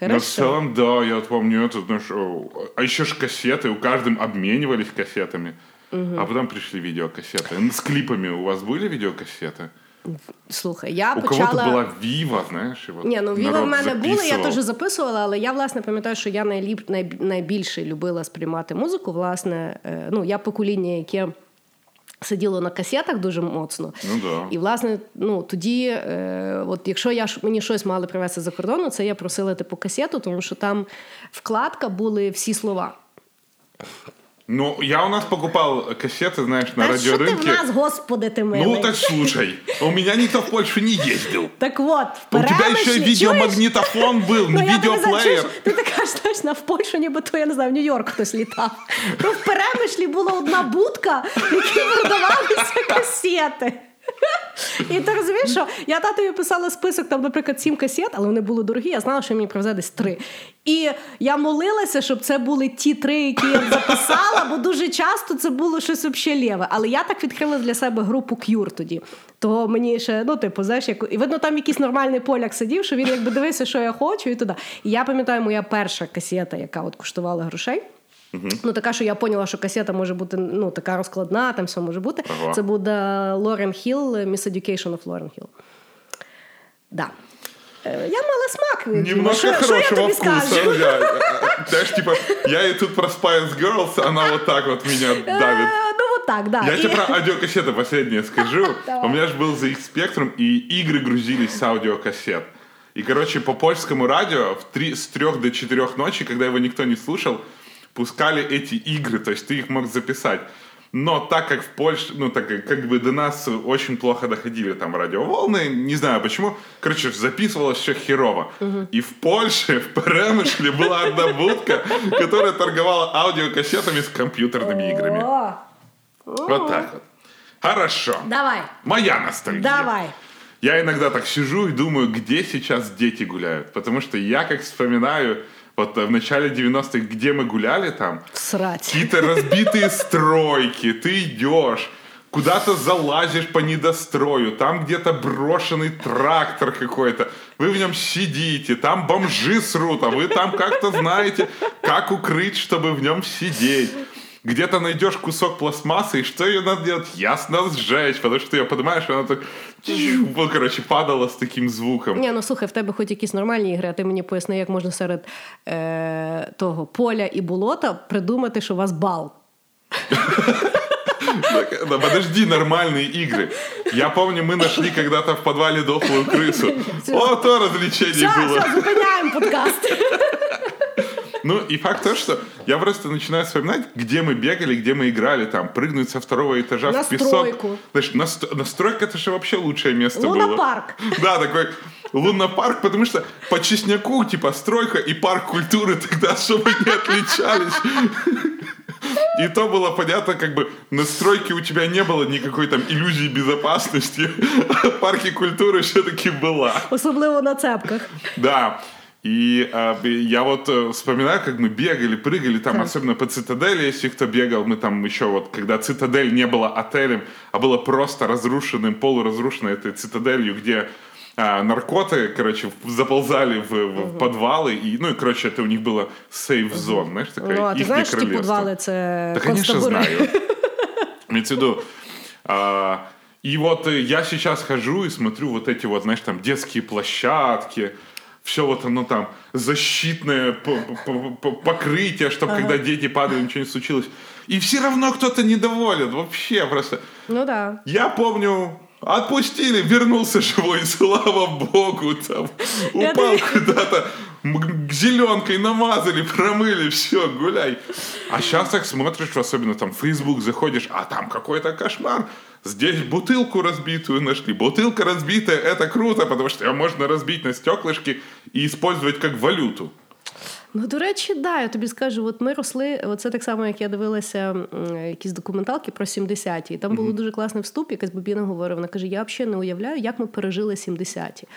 S3: Но в
S2: Хорошо.
S3: целом, да, я вот помню это, знаешь, о, а еще ж кассеты, у каждым обменивались кассетами. А потом пришли видеокассеты. Н- С клипами у вас были видеокассеты?
S2: Слухай, я
S3: У
S2: почала...
S3: кого-то была Вива, знаешь, и вот
S2: Ні, ну віла в
S3: народ
S2: мене були, я
S3: записывал.
S2: теж записувала, але я власне пам'ятаю, що я найліп, най, найбільше любила сприймати музику. Власне, е, ну я покоління, яке сиділо на касетах дуже моцно.
S3: Ну да.
S2: І власне, ну тоді, е, от якщо я мені щось мали привезти за кордону, це я просила типу касету, тому що там вкладка були всі слова.
S3: Ну, я у нас покупал кассеты, знаешь, на
S2: Та що ти в
S3: радиорынке.
S2: нас, господи, ти милий?
S3: Ну, так слушай, у меня никто в Польшу не ездил.
S2: Так от, в
S3: У тебя еще
S2: Перемишлі-
S3: видеомагнитофон был,
S2: Ну,
S3: не
S2: я тобі знаю,
S3: видеоплеер.
S2: чуєш, ти така ж знаєш, на в Польщу, ніби то я не знаю, в Нью-Йорк хтось літав. То в перемишлі була одна будка, в якій продавалися касети. І ти розумієш, що я татові писала список, там, наприклад, сім касет, але вони були дорогі, я знала, що мені привезе десь три. І я молилася, щоб це були ті три, які я записала, бо дуже часто це було щось взагалі лєве. Але я так відкрила для себе групу Cure тоді. То мені ще, ну, типу, знаєш, як... і видно, там якийсь нормальний поляк сидів, що він якби дивився, що я хочу, і туди. І я пам'ятаю, моя перша касета, яка от коштувала грошей. Ну, така, що я поняла, що касета може бути ну, така розкладна, там все може бути.
S3: Ага.
S2: Це буде Лорен Хілл, Miss Education of Лорен Хілл. Да. Е, Я мала смак. Діма.
S3: Немножко
S2: Що, що я
S3: хорошего
S2: тобі
S3: вкуса.
S2: скажу?
S3: Я, э, знаешь, типа, я и тут про Spice Girls, она вот так вот меня давит.
S2: Е, Ну, от так, да.
S3: Я
S2: І-
S3: тебе про аудиокассеты последнее скажу.
S2: Давай.
S3: У меня же был ZX Spectrum, и игры грузились с аудиокассет. И, короче, по польскому радио в три, с трех до четырех ночи, когда его никто не слушал, пускали эти игры, то есть ты их мог записать. Но так как в Польше, ну, так как, бы до нас очень плохо доходили там радиоволны, не знаю почему, короче, записывалось все херово. И в Польше, в Перемышле была одна будка, которая торговала аудиокассетами с компьютерными играми. Вот так вот. Хорошо.
S2: Давай,
S3: Моя ностальгия.
S2: давай.
S3: Я иногда так сижу и думаю, где сейчас дети гуляют. Потому что я как вспоминаю, вот э, в начале 90-х, где мы гуляли там,
S2: Всрать.
S3: какие-то разбитые стройки, ты идешь, куда-то залазишь по недострою, там где-то брошенный трактор какой-то, вы в нем сидите, там бомжи срут, а вы там как-то знаете, как укрыть, чтобы в нем сидеть. Где-то найдешь кусок пластмассы, и что ее надо делать? Ясно сжечь, потому что ты ее поднимаешь, и она так, чу, вот, короче, падала с таким звуком.
S2: Ні, ну слухай, в тебе хоч якісь нормальні ігри, а ти мені поясни, як можна серед е, того поля і болота придумати, що у вас бал.
S3: Так, Да, подожди, нормальные игры. Я помню, мы нашли когда-то в подвале дохлую крысу. О, то развлечение
S2: Все,
S3: было.
S2: все, зупиняємо подкаст.
S3: Ну, и факт то, что я просто начинаю вспоминать, где мы бегали, где мы играли, там, прыгнуть со второго этажа
S2: На
S3: в песок. Знаешь, на ст- на стройка это же вообще лучшее место было.
S2: Лунопарк.
S3: Да, такой лунопарк, потому что по Чесняку, типа, стройка и парк культуры тогда особо не отличались. И то было понятно, как бы на стройке у тебя не было никакой там иллюзии безопасности, а в парке культуры все-таки была.
S2: Особливо на цепках.
S3: Да. И э, я вот э, вспоминаю, как мы бегали, прыгали там, особенно по цитадели, если кто бегал, мы там еще вот, когда цитадель не была отелем, а было просто разрушенным, полуразрушенной этой цитаделью, где а, наркоты, короче, в- заползали в, в подвалы, и, ну и, короче, это у них было сейф-зон, знаешь, такая
S2: Ну, а ти
S3: ихнее
S2: знаєш, що ті
S3: королевство.
S2: підвали це
S3: Да, конечно,
S2: концтабори?
S3: знаю. Имеется в виду, а, и вот э, я сейчас хожу и смотрю вот эти вот, знаешь, там детские площадки, все вот оно там защитное покрытие, чтобы когда дети падают, ничего не случилось. И все равно кто-то недоволен, вообще просто.
S2: Ну да.
S3: Я помню, отпустили, вернулся живой, слава богу, там, упал куда-то. зеленкой намазали, промыли, все, гуляй. А сейчас так смотришь, особенно там в Facebook заходишь, а там какой-то кошмар. Здесь бутылку разбитую нашли. Бутылка разбитая, это круто, потому что ее можно разбить на стеклышки и использовать как валюту.
S2: Ну, до речі, да, я тобі скажу, от ми росли, це так само, як я дивилася якісь документалки про 70-ті. І там було дуже класний вступ, якась бабіна говорила, вона каже: я взагалі не уявляю, як ми пережили 70-ті.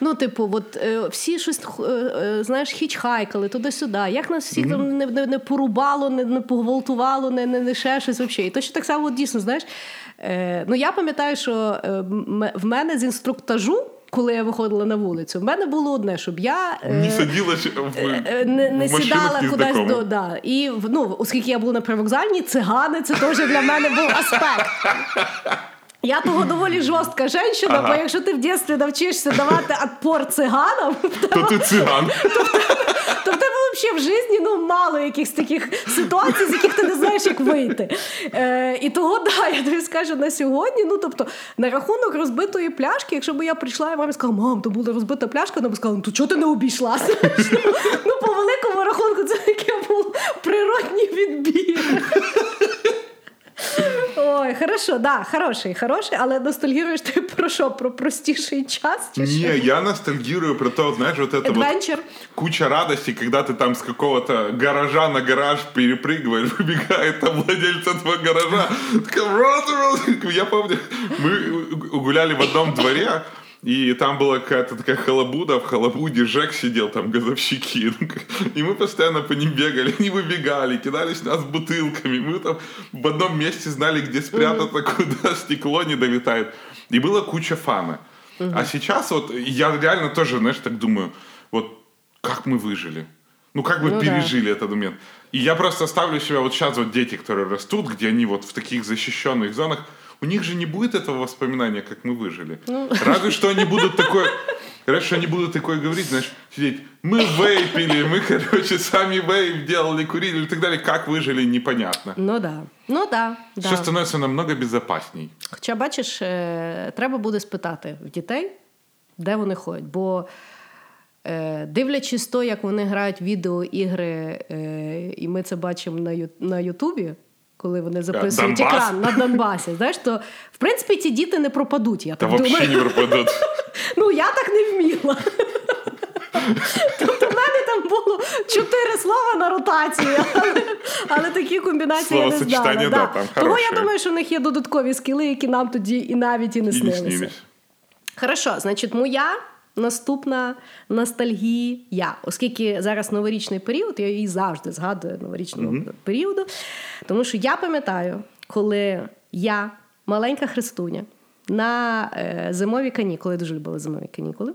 S2: Ну, типу, от е, всі щось е, е, знаєш, хічхайкали туди-сюди. Як нас всіх там не, не, не порубало, не, не погвалтувало, не, не, не ще щось взагалі. І точно так само дійсно, знаєш. Е, Ну, я пам'ятаю, що е, в мене з інструктажу коли я виходила на вулицю, в мене було одне, щоб я
S3: не сиділа в,
S2: е, не, не
S3: в
S2: сідала кудись до да. І ну, оскільки я була на привокзальні, цигани це теж для мене був аспект. Я того доволі жорстка жінка, ага. бо якщо ти в дитинстві навчишся давати отпор циганам,
S3: то ти циган.
S2: То в тебе взагалі в житті ну, мало якихось таких ситуацій, з яких ти не знаєш, як вийти. Е, І того, да, я тобі скажу на сьогодні. Ну, тобто, на рахунок розбитої пляшки, якщо б я прийшла і мамі сказала, мам, то була розбита пляшка, вона б сказала, ну то чого ти не обійшлася? Ну, по великому рахунку, хорошо, да, хороший, хороший, але ностальгируешь ты про что? Про простейший час?
S3: Не, я ностальгирую про то, знаешь, вот это
S2: Adventure.
S3: вот куча радости, когда ты там с какого-то гаража на гараж перепрыгиваешь, выбегает там владельца этого гаража. Я помню, мы гуляли в одном дворе, и там была какая-то такая халабуда, в халабуде Жек сидел, там газовщики. И мы постоянно по ним бегали, они выбегали, кидались нас бутылками. Мы там в одном месте знали, где спрятаться, куда стекло не долетает. И была куча фана. А сейчас вот я реально тоже, знаешь, так думаю, вот как мы выжили. Ну, как мы ну, пережили да. этот момент. И я просто ставлю себя вот сейчас вот дети, которые растут, где они вот в таких защищенных зонах, у них же не будет этого воспоминания, как мы выжили. Ну. Разве что они будут такое... Раньше они будут такое говорить, знаешь, сидеть, мы вейпили, мы, короче, сами вейп делали, курили и так далее. Как выжили, непонятно.
S2: Ну да. Ну да.
S3: Все да. становиться намного безопасней.
S2: Хоча, бачиш, треба буде спитати в дітей, де вони ходять. Бо дивлячись то, як вони грають відеоігри, і ми це бачимо на Ютубі коли вони записують
S3: Донбас?
S2: екран на Донбасі. Знаєш, то в принципі ці діти не пропадуть. Я
S3: Та
S2: так
S3: взагалі не пропадуть.
S2: Ну я так не вміла. Тобто в мене там було чотири слова на ротацію, але, але такі комбінації я не знала. Да.
S3: Да, там
S2: Тому я думаю, що в них є додаткові скіли, які нам тоді і навіть і не снилися. Хорошо, значить, моя наступна ностальгія, оскільки зараз новорічний період, я її завжди згадую новорічного mm-hmm. періоду. Тому що я пам'ятаю, коли я, маленька Христуня, на е, зимові канікули, дуже любила зимові канікули.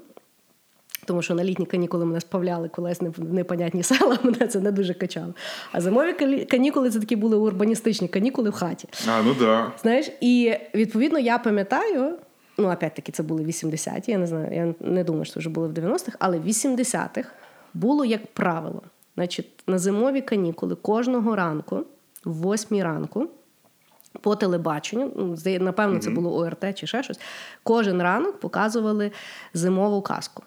S2: Тому що на літні канікули мене спавляли колись в непонятні села, мене це не дуже качало. А зимові канікули це такі були урбаністичні канікули в хаті.
S3: А, ну да.
S2: Знаєш, і відповідно я пам'ятаю, ну, опять-таки, це були 80-ті, я не знаю, я не думаю, що вже були в 90-х, але в 80-х було як правило. Значить, на зимові канікули кожного ранку, в 8 ранку, по телебаченню, ну, напевно, це було ОРТ чи ще щось, кожен ранок показували зимову казку.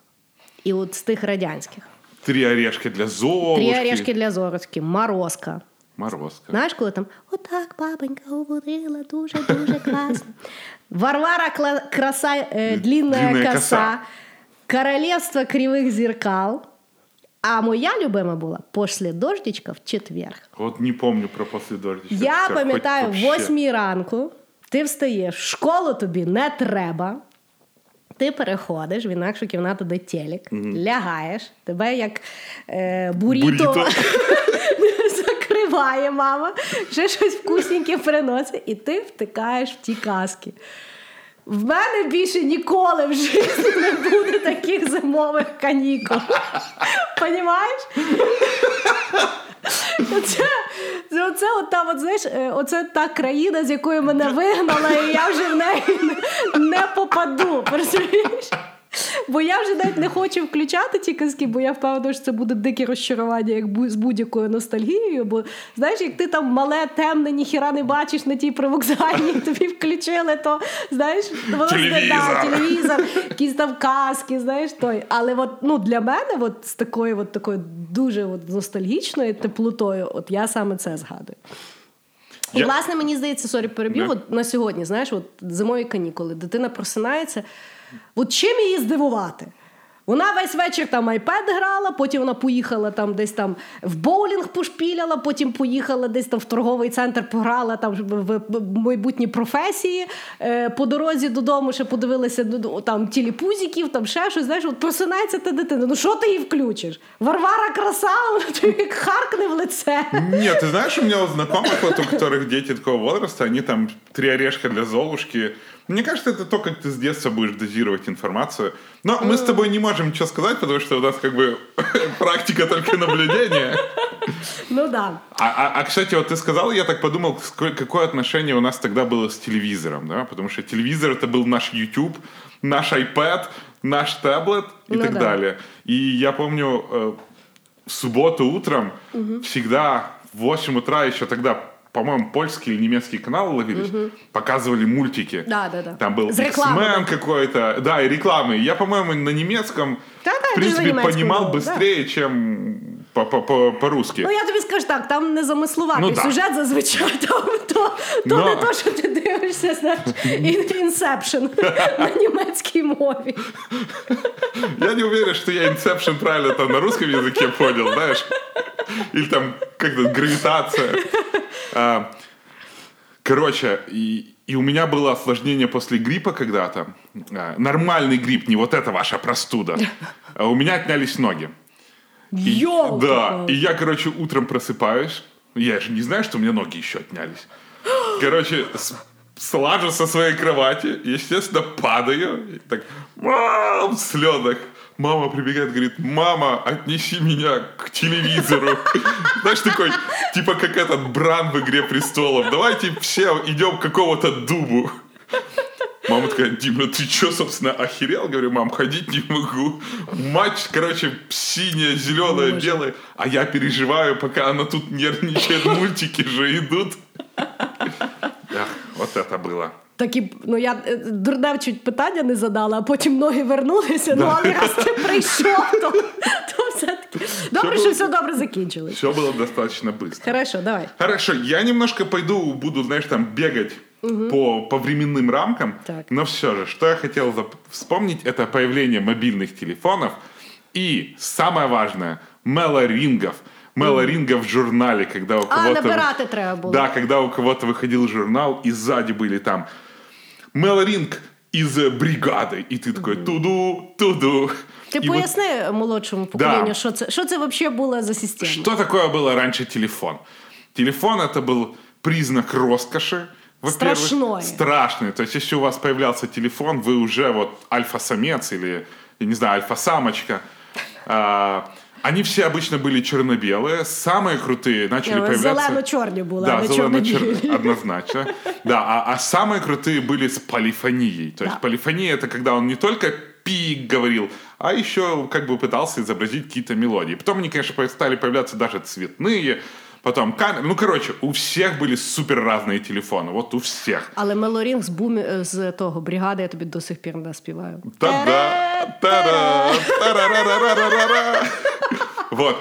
S2: І от з тих радянських.
S3: Три орешки для Золушки.
S2: Три орешки для Золушки, Морозка.
S3: Морозка.
S2: Знаєш, коли там отак бабонька говорила дуже-дуже класно. Варвара краса, э, длинная, длинная коса, коса, королевство кривых зеркал. А моя любима була «После дождичка в четверг.
S3: От не помню про «После дождичка».
S2: Я пам'ятаю, в восьмій ранку ти встаєш, в школу тобі не треба. Ти переходиш в інакшу кімнату, де телек, mm лягаєш, тебе як е, буріто, буріто. мама, ще щось вкусненьке приносить, і ти втикаєш в ті казки. В мене більше ніколи в житті не буде таких зимових канікул. Понімаєш? Оце, оце, от та, от, знаєш, е, оце та країна, з якої мене вигнала, і я вже в неї не, не попаду. Розумієш? Бо я вже навіть не хочу включати ті казки, бо я впевнена, що це буде дике розчарування, як з будь-якою ностальгією. Бо знаєш, як ти там мале, темне, ніхіра не бачиш на тій привокзальній, тобі включили, то знаєш, воно
S3: Телевізор.
S2: да, телевізор, якісь там казки, знаєш той. Але от ну для мене, от з такою, от такою дуже от ностальгічною теплотою, от я саме це згадую. І,
S3: Я-
S2: власне, мені здається, sorry, переб'ю,
S3: Да.
S2: от на сьогодні, знаєш, от зимові канікули, дитина просинається. От чим її здивувати? Вона весь вечір там iPad грала, потім вона поїхала там десь там в боулінг пошпіляла, потім поїхала десь там в торговий центр, пограла там в, в, в майбутні професії. Е, по дорозі додому ще подивилася ну, там тіліпузиків, там ще щось. Знаєш, от просинається та дитина. Ну що ти її включиш? Варвара краса, вона тобі як харкне в лице.
S3: Нет, ты знаешь, у меня у знакомых, вот, у которых дети такого возраста, они там три орешка для Золушки. Мне кажется, это то, как ты с детства будешь дозировать информацию. Но мы с тобой не можем ничего сказать, потому что у нас как бы практика только наблюдения.
S2: Ну да.
S3: А, а, а, кстати, вот ты сказал, я так подумал, какое отношение у нас тогда было с телевизором, да? Потому что телевизор это был наш YouTube, наш iPad, наш таблет и
S2: Ну
S3: так
S2: да.
S3: далее. И я помню, э, в субботу утром всегда в 8 утра еще тогда по-моему, польский или немецкий канал ловились, показывали мультики.
S2: Да, да, да.
S3: Там был X-Men какой-то, да, и рекламы. Я, по-моему, на немецком,
S2: Да-да,
S3: в
S2: это же
S3: принципе, понимал
S2: было, да.
S3: быстрее, чем по-русски.
S2: Ну я тобі скажу так, там не замислуватий
S3: Ну, да.
S2: сюжет зазвичай. Там то, то
S3: Но-
S2: не то, що ти дивишся, знаєш, інсепшн на німецькій мові.
S3: Я не уверен, что я Inception правильно там на русском языке понял, знаешь. Или там как-то гравитация. А, короче, и, и у меня было осложнение после гриппа когда-то. А, нормальный грипп, не вот эта ваша простуда. А у меня отнялись ноги. И-! Да, и я, короче, утром просыпаюсь. Я же не знаю, что у меня ноги еще отнялись. Короче, слажу со своей кровати, естественно, падаю. И так, мам, в слезах. Мама прибегает, говорит, мама, отнеси меня к телевизору. Знаешь, такой, типа как этот Бран в «Игре престолов». Давайте все идем к какому-то дубу. Мама такая, Дим, ну ты что, собственно, охерел? Говорю, мам, ходить не могу. Матч, короче, синее, зеленое,
S2: Боже.
S3: белое. А я переживаю, пока она тут нервничает, мультики же идут. Ах, вот это было.
S2: Такі, ну я е, дурне чуть питання не задала, а потім ноги вернулися. Ну, але раз ти прийшов, то, то все-таки. Добре,
S3: було-
S2: що все добре закінчилось.
S3: Все было достаточно быстро.
S2: Хорошо, давай.
S3: Хорошо, я немножко пойду, буду, знаешь, там бегать по, по временным рамкам.
S2: Так.
S3: Но все же, что я хотел вспомнить, это появление мобильных телефонов и, самое важное, мелорингов. Мелорингов в журнале, когда у
S2: А,
S3: кого-то...
S2: набирати треба було.
S3: Да, когда у кого-то выходил журнал, и сзади были там Мелоринг из э, бригады. И ты такой туду, туду.
S2: Ти
S3: И вот
S2: поясни молодшому поколінню, що це що це взагалі була за система?
S3: Что такое было раньше телефон? Телефон это был признак роскоши. во-первых.
S2: Страшное.
S3: Страшный. То есть, если у вас появлялся телефон, вы уже вот альфа-самец или, я не знаю, альфа-самочка. А, они все обычно были черно-белые. Самые крутые начали
S2: Ні,
S3: появляться...
S2: Зелено-чорні були, а
S3: Да,
S2: не
S3: зелено-черные,
S2: чорно-білі.
S3: однозначно. Да, а, а самые крутые были с полифонией. То есть
S2: Да.
S3: полифония это когда он не только пик говорил, а еще как бы пытался изобразить какие-то мелодии. Потом они, конечно, стали появляться даже цветные, потом камеры. Ну, короче, у всех были супер разные телефоны. Вот у всех.
S2: Але Мелорінг з бумі з того бригади я тобі до сих пір не співаю.
S3: Та-да, та-да, тарарарарарара. Вот.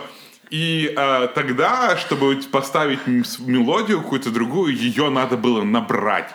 S3: И э, тогда, чтобы поставить м- с- мелодию какую-то другую, ее надо было набрать.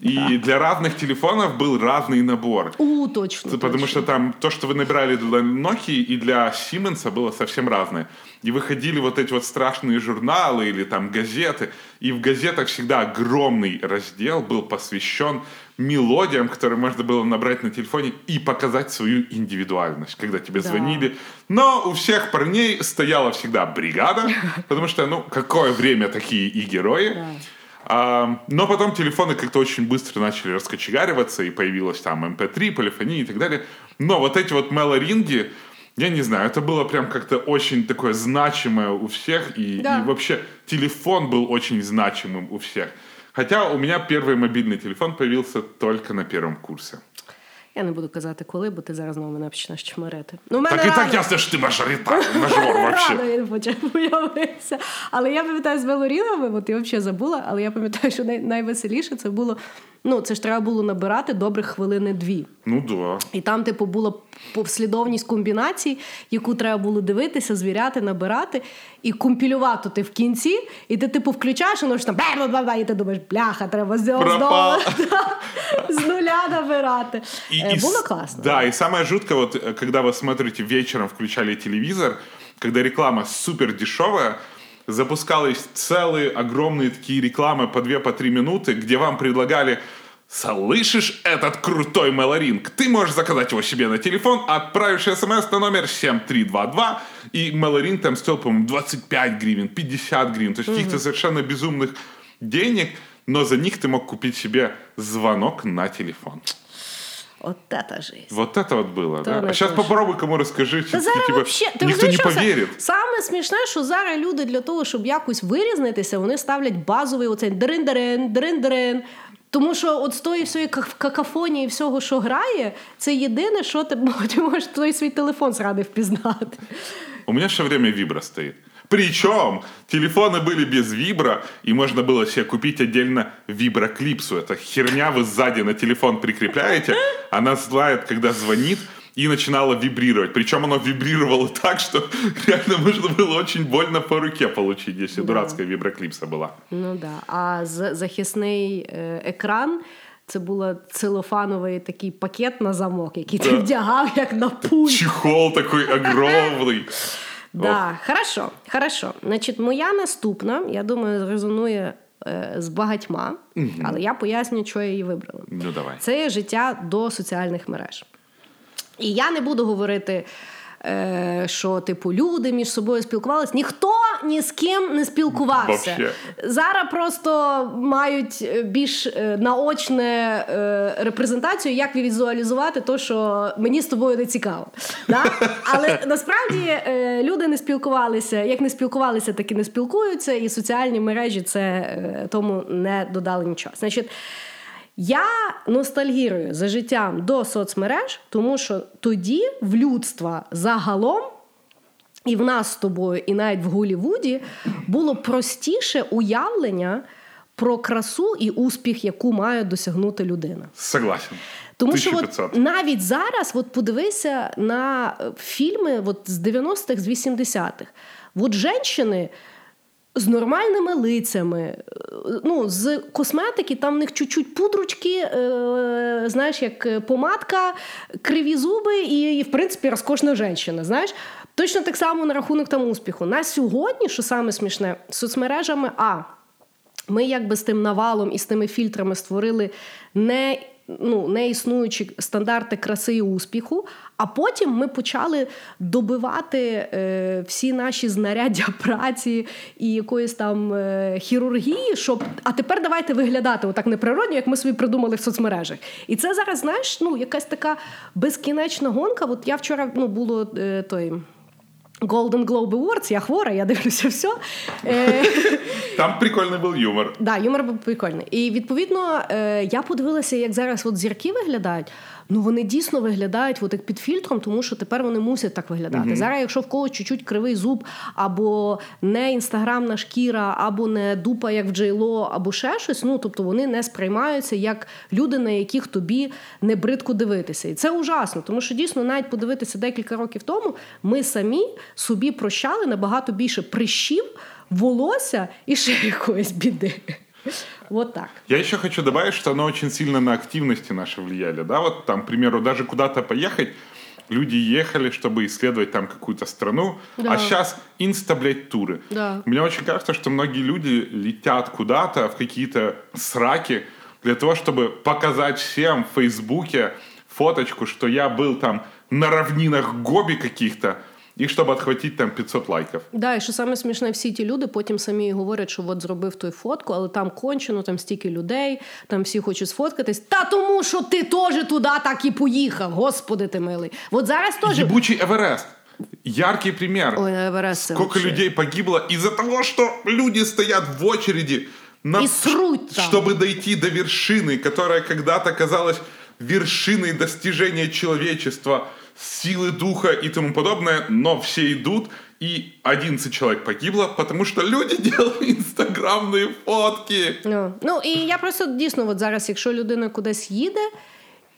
S3: И для разных телефонов был разный набор.
S2: У, точно.
S3: Потому
S2: точно.
S3: что там то, что вы набирали для Nokia и для Siemens было совсем разное. И выходили вот эти вот страшные журналы или там газеты. И в газетах всегда огромный раздел был посвящен мелодиям, которые можно было набрать на телефоне и показать свою индивидуальность, когда тебе
S2: Да.
S3: звонили. Но у всех парней стояла всегда бригада, потому что, ну, какое время такие и герои.
S2: Да.
S3: А, но потом телефоны как-то очень быстро начали раскочегариваться, и появилась там MP3, полифония и так далее. Но вот эти вот мелоринги, я не знаю, это было прям как-то очень такое значимое у всех, и,
S2: Да.
S3: и вообще телефон был очень значимым у всех. Хотя у меня первый мобильный телефон появился только на первом курсе.
S2: Я не буду казати коли, бо ти зараз знову мене почнеш чмирити. Ну, мене
S3: Так і так ясно, що ти мажоритар, мажор вообще.
S2: Рано він почав появитися. Але я пам'ятаю з велорінами, от я взагалі забула, але я пам'ятаю, що най- найвеселіше це було. Ну, це ж треба було набирати добрих хвилини дві.
S3: Ну да.
S2: І там, типу, була послідовність комбінацій, яку треба було дивитися, звіряти, набирати і компілювати ти в кінці, і ти, типу, включаєш, і воно ж там бла-бла-бла, і ти думаєш, бляха, треба з нього
S3: Пропав.
S2: знову з нуля набирати.
S3: И-
S2: Е,
S3: и
S2: Було
S3: с-
S2: класно.
S3: Да, и самое жуткое, вот э, когда вы смотрите вечером, включали телевизор, когда реклама супер дешевая, запускались целые огромные такие рекламы по 2 по 3 минуты, где вам предлагали Слышишь этот крутой Мелоринг? Ты можешь заказать его себе на телефон, отправишь смс на номер 7322, и Мелоринг там стоил, по-моему, 25 гривен, 50 гривен, то есть каких-то совершенно безумных денег, но за них ты мог купить себе звонок на телефон.
S2: От це жизнь.
S3: Вот это вот было,
S2: Да,
S3: да?
S2: она
S3: А сейчас
S2: тоже.
S3: попробуй кому расскажи,
S2: Та
S3: типа,
S2: зараз
S3: типа,
S2: вообще, ти
S3: никто не
S2: розумієш, що це?
S3: поверит.
S2: Саме смішне, що зараз люди для того, щоб якось вирізнитися, вони ставлять базовий оцей дрин-дрин, дрин-дрин. Тому що от з тої всієї как- какафонії всього, що грає, це єдине, що ти, ти можеш той свій телефон зради впізнати.
S3: У меня все время вибра стоит. Причем телефоны были без вибра, и можно было себе купить отдельно виброклипсу. Это херня вы сзади на телефон прикрепляете, она знает, когда звонит, и начинала вибрировать. Причем оно вибрировало так, что реально можно было очень больно по руке получить, если дурацкая виброклипса была.
S2: Ну да. А з- захисний е, екран. Це був целофановий такий пакет на замок, який ти
S3: Да.
S2: вдягав як на пульт.
S3: Чехол такой огромный.
S2: Да, хорошо, хорошо. Значить, моя наступна, я думаю, резонує е, з багатьма, але я поясню, чого я її вибрала.
S3: Ну давай.
S2: Це є життя до соціальних мереж. І я не буду говорити, е, що типу люди між собою спілкувалися. Ніхто ні з ким не спілкувався.
S3: Вообще.
S2: Зараз просто мають е, більш е, наочне репрезентацію, як візуалізувати те, що мені з тобою не цікаво. Да? Але насправді люди не спілкувалися. Як не спілкувалися, так і не спілкуються, і соціальні мережі це тому не додали нічого. Значить. Я ностальгірую за життям до соцмереж, тому що тоді в людства загалом, і в нас з тобою, і навіть в Голлівуді, було простіше уявлення про красу і успіх, яку має досягнути людина.
S3: Согласен.
S2: Тому що от навіть зараз, от подивися на е, фільми от з 90-х, з 80-х. От жінки з нормальними лицями, е, ну, з косметики, там в них чуть-чуть пудручки, е, знаєш, як е, помадка, криві зуби і, в принципі, розкошна жінка, знаєш. Точно так само на рахунок там успіху. На сьогодні, що саме смішне, соцмережами А. Ми якби з тим навалом і з тими фільтрами створили не, ну, не існуючі стандарти краси і успіху, а потім ми почали добивати е, всі наші знаряддя праці і якоїсь там е, хірургії, щоб а тепер давайте виглядати отак неприродно, як ми собі придумали в соцмережах. І це зараз, знаєш, ну, якась така безкінечна гонка. От я вчора ну, було е, той. Golden Globe Awards, я хвора, я дивлюся все.
S3: Там прикольный был юмор.
S2: Да, юмор був прикольний. І відповідно е, я подивилася, як зараз от зірки виглядають. Ну вони дійсно виглядають от як під фільтром, тому що тепер вони мусять так виглядати. Зараз, якщо в когось чуть-чуть кривий зуб, або не інстаграмна шкіра, або не дупа, як в Джейло, або ще щось. Ну тобто вони не сприймаються як люди, на яких тобі не бридко дивитися. І це ужасно, тому що дійсно навіть подивитися декілька років тому, ми самі собі прощали набагато більше прищів, волосся і ще якоїсь біди. Вот так.
S3: Я еще хочу добавить, что оно очень сильно на активности наши влияли. Да, вот там, к примеру, даже куда-то поехать, люди ехали, чтобы исследовать там какую-то страну,
S2: Да.
S3: а сейчас инста, блядь, туры.
S2: Да.
S3: Мне очень кажется, что многие люди летят куда-то в какие-то сраки для того, чтобы показать всем в Фейсбуке фоточку, что я был там на равнинах Гоби каких-то, и чтобы отхватить там 500 лайков.
S2: Да, і що саме смішне, всі ті люди потім самі говорять, що от зробив той фотку, але там кончено, там стільки людей, там всі хочуть сфоткатись. Та тому, що ти теж туди так і поїхав. Господи ти милий. От зараз теж.
S3: Ебучий Эверест. Яркий пример.
S2: Ой, Еверест це
S3: Сколько
S2: вообще.
S3: людей погибло из-за того, что люди стоят в очереди, на...
S2: И срут там.
S3: чтобы дойти до вершины, которая когда-то казалась вершиной достижения человечества, силы духа и тому подобное, но все идут, и 11 человек погибло, потому что люди делали інстаграмні фотки.
S2: Ну, ну і я просто дійсно, от зараз, якщо людина кудись їде,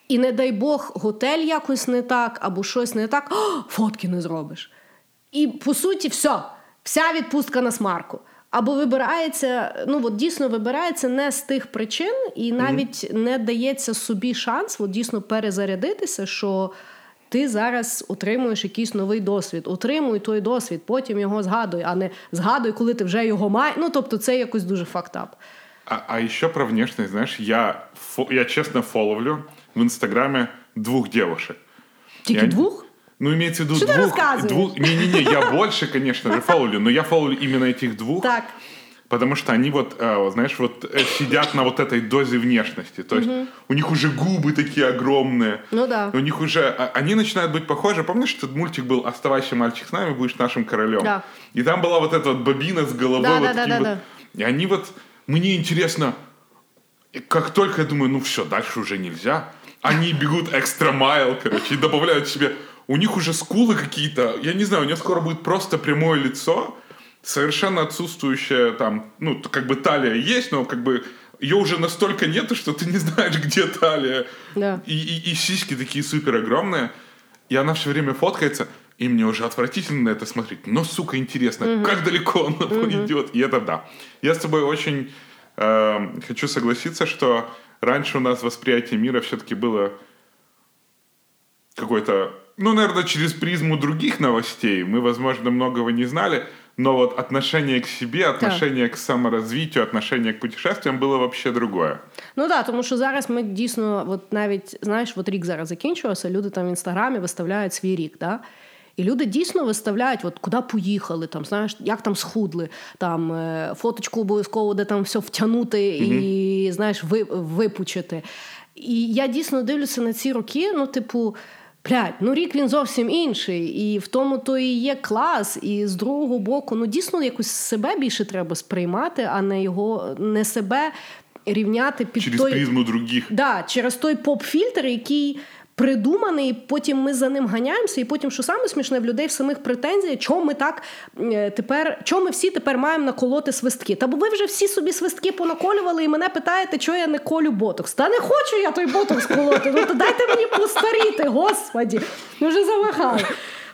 S2: і не дай Бог, готель якось не так, або щось не так, «О, фотки не зробиш. І по суті, все, вся відпустка на смарку. Або вибирається, ну от дійсно вибирається не з тих причин, і навіть не дається собі шанс от дійсно перезарядитися, що ти зараз отримуєш якийсь новий досвід. Отримуй той досвід, потім його згадуй, а не згадуй, коли ти вже його маєш. Ну тобто, це якось дуже фактап.
S3: А, а еще про внешность, знаешь, я, фо- я честно фоловлю в Инстаграме двух девушек.
S2: Тільки
S3: Я-
S2: двух?
S3: Ну, имеется в виду
S2: Что ты
S3: двух...
S2: рассказываешь?
S3: двух... Не-не-не, я больше, конечно же, фоловлю, но я фоловлю именно этих двух.
S2: Так.
S3: Потому что они вот, э, знаешь, вот э, сидят на вот этой дозе внешности. То есть у них уже губы такие огромные.
S2: Ну да.
S3: У них уже... а- Они начинают быть похожи. Помнишь, этот мультик был «Оставайся, мальчик, с нами, будешь нашим королем»?
S2: Да.
S3: И там была вот эта вот бобина с головой.
S2: Да,
S3: вот
S2: да,
S3: такие
S2: да,
S3: вот-
S2: да.
S3: И они вот... Мне интересно, как только я думаю, ну все, дальше уже нельзя, они бегут экстра майл, короче, и добавляют себе... У них уже скулы какие-то, я не знаю, у нее скоро будет просто прямое лицо, совершенно отсутствующее там, ну, как бы талия есть, но как бы ее уже настолько нету, что ты не знаешь, где талия.
S2: Да.
S3: И, и, и сиськи такие супер огромные. И она все время фоткается, и мне уже отвратительно на это смотреть. Но, сука, интересно, как далеко она идет. И это да. Я с тобой очень э, хочу согласиться, что раньше у нас восприятие мира все-таки было какой-то, ну, наверное, через призму других новостей. Мы, возможно, многого не знали, но вот отношение к себе, отношение к саморазвитию, отношение к путешествиям было вообще другое.
S2: Ну так, тому що зараз ми дійсно, от навіть знаєш, от рік зараз закінчувався, люди там в інстаграмі виставляють свій рік. Да? І люди дійсно виставляють, от куди поїхали, там, знаєш, як там схудли, там е, фоточку обов'язково, де там все втягнути і знаєш, ви, випучити. І я дійсно дивлюся на ці роки, ну, типу. Блядь, ну рік він зовсім інший, і в тому то і є клас. І з другого боку, ну дійсно якось себе більше треба сприймати, а не його не себе рівняти під
S3: Через
S2: той
S3: призму других.
S2: Да, через той поп-фільтр, який придуманий, потім ми за ним ганяємося, і потім, що саме смішне, в людей в самих претензіях, чому ми так е, тепер, чому ми всі тепер маємо наколоти свистки? Та бо ви вже всі собі свистки понаколювали, і мене питаєте, чого я не колю ботокс. Та не хочу я той ботокс колоти. Ну то дайте мені постаріти, господі. Ми вже замахали.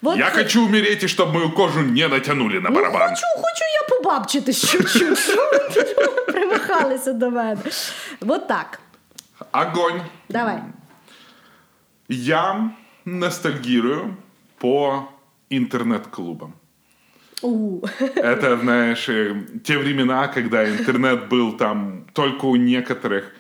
S2: От
S3: Я
S2: це-
S3: хочу умереть, чтобы мою кожу не натянули на
S2: Ну,
S3: барабан.
S2: хочу, хочу я побабчитись чуть-чуть. Що ви примахалися до мене? От так.
S3: Огонь.
S2: Давай.
S3: Я ностальгирую по интернет-клубам. Это, знаешь, э, те времена, когда интернет был там только у некоторых,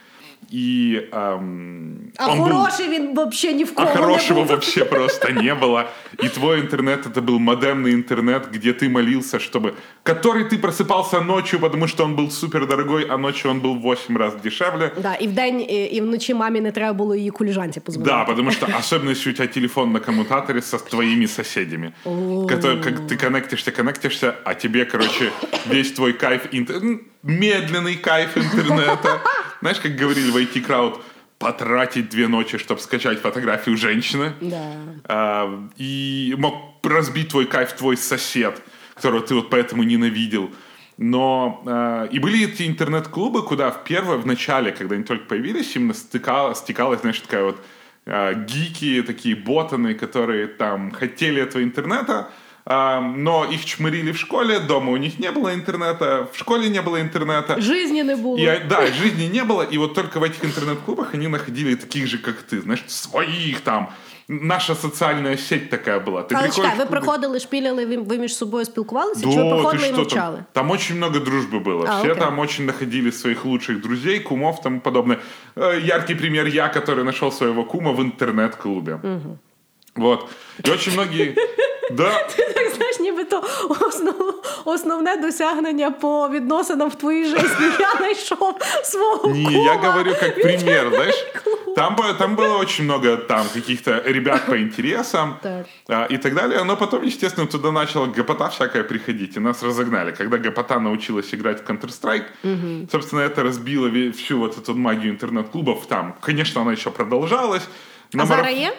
S3: и эм,
S2: А
S3: он был-
S2: хороший він взагалі ні в
S3: а
S2: кого не
S3: хорошего
S2: був.
S3: вообще просто не было. И твой интернет это был модемный интернет, где ты молился, чтобы... Который ты просыпался ночью, потому что он был супер дорогой, а ночью он был в 8 раз дешевле.
S2: Да, і вдень, і, і вночі мамі не треба було її куліжанці позвонити.
S3: Да, потому что особенно если у тебя телефон на коммутаторе со твоими соседями, который, как ты коннектишься, коннектишься, а тебе, короче, весь твой кайф, интер- м, медленный кайф интернета. знаешь, как говорили в IT Crowd, потратить две ночи, чтобы скачать фотографию женщины.
S2: Да.
S3: А, и мог разбить твой кайф твой сосед, которого ты вот поэтому ненавидел. Но а, и были эти интернет-клубы, куда в первое, в начале, когда они только появились, именно стыкала, стекалась, знаешь, такая вот а, гики, такие ботаны, которые там хотели этого интернета, но их чмырили в школе, дома у них не было интернета, в школе не было интернета.
S2: Жизні не було.
S3: И, а, да, жизни не было, и вот только в этих интернет-клубах они находили таких же, как ты, знаешь, своих там. Наша социальная сеть такая была. Ты
S2: Але
S3: приходишь
S2: чекай,
S3: в
S2: ви
S3: клубы-
S2: приходили, шпіляли, ви, ви між собою спілкувалися,
S3: Да,
S2: чи ви
S3: ты
S2: приходили і
S3: что
S2: мовчали?
S3: там? Там очень много дружбы было.
S2: А,
S3: Все
S2: окей.
S3: там очень находили своих лучших друзей, кумов и тому подобное. Э, Яркий пример я, который нашел своего кума в интернет-клубе. Вот. И очень многие... Да,
S2: Так знаєш, ніби нібито основ, основне досягнення по відносинам в твоїй житті. Я знайшов свого
S3: Не,
S2: кума.
S3: я говорю как пример, знаешь. Там, бы- там было очень много там каких-то ребят по интересам
S2: Так.
S3: а, и так далее. Но потом, естественно, туда начала гопота всякая приходить, и нас разогнали. Когда гопота научилась играть в Counter-Strike, собственно, это разбило ве- всю вот эту магию интернет-клубов там. Конечно, она еще продолжалась. На
S2: А
S3: мараф-
S2: зараз є?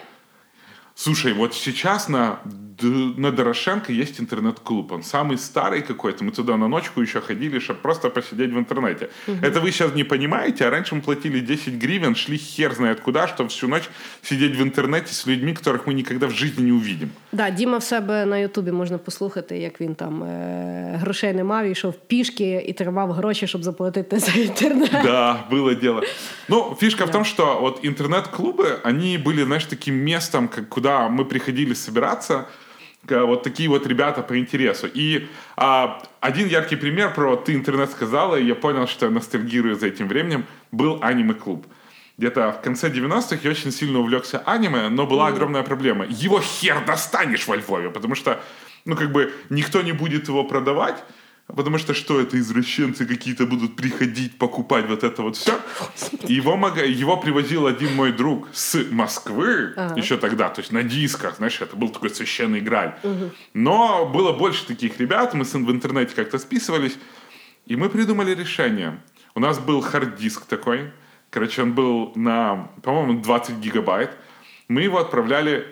S3: Слушай, вот сейчас на, Д- на Дорошенко есть интернет-клуб. Он самый старый какой-то. Мы туда на ночку еще ходили, чтобы просто посидеть в интернете. Это вы сейчас не понимаете, а раньше мы платили 10 гривен, шли хер знает куда, чтобы всю ночь сидеть в интернете с людьми, которых мы никогда в жизни не увидим.
S2: Да, Діма в себе на Ютубі можна послухати, як він там е- грошей не мав, йшов пішки і тримав гроші, щоб заплатити за інтернет.
S3: Да, было дело. Ну, фишка в том, что вот интернет-клубы, они были, знаешь, таким местом, как, куда мы приходили собираться, к- вот такие вот ребята по интересу. И а, один яркий пример про «ты интернет сказала», и я понял, что я ностальгирую за этим временем, был аниме-клуб. Где-то в конце 90-х я очень сильно увлекся аниме, но была огромная проблема. Его хер достанешь во Львове, потому что, ну, как бы, никто не будет его продавать, Потому что что это, извращенцы какие-то будут приходить, покупать вот это вот все. Его, его привозил один мой друг с Москвы, еще тогда, то есть на дисках, знаешь, это был такой священный граль. Но было больше таких ребят, мы с в интернете как-то списывались, и мы придумали решение. У нас был хард-диск такой, короче, он был на, по-моему, 20 гигабайт. Мы его отправляли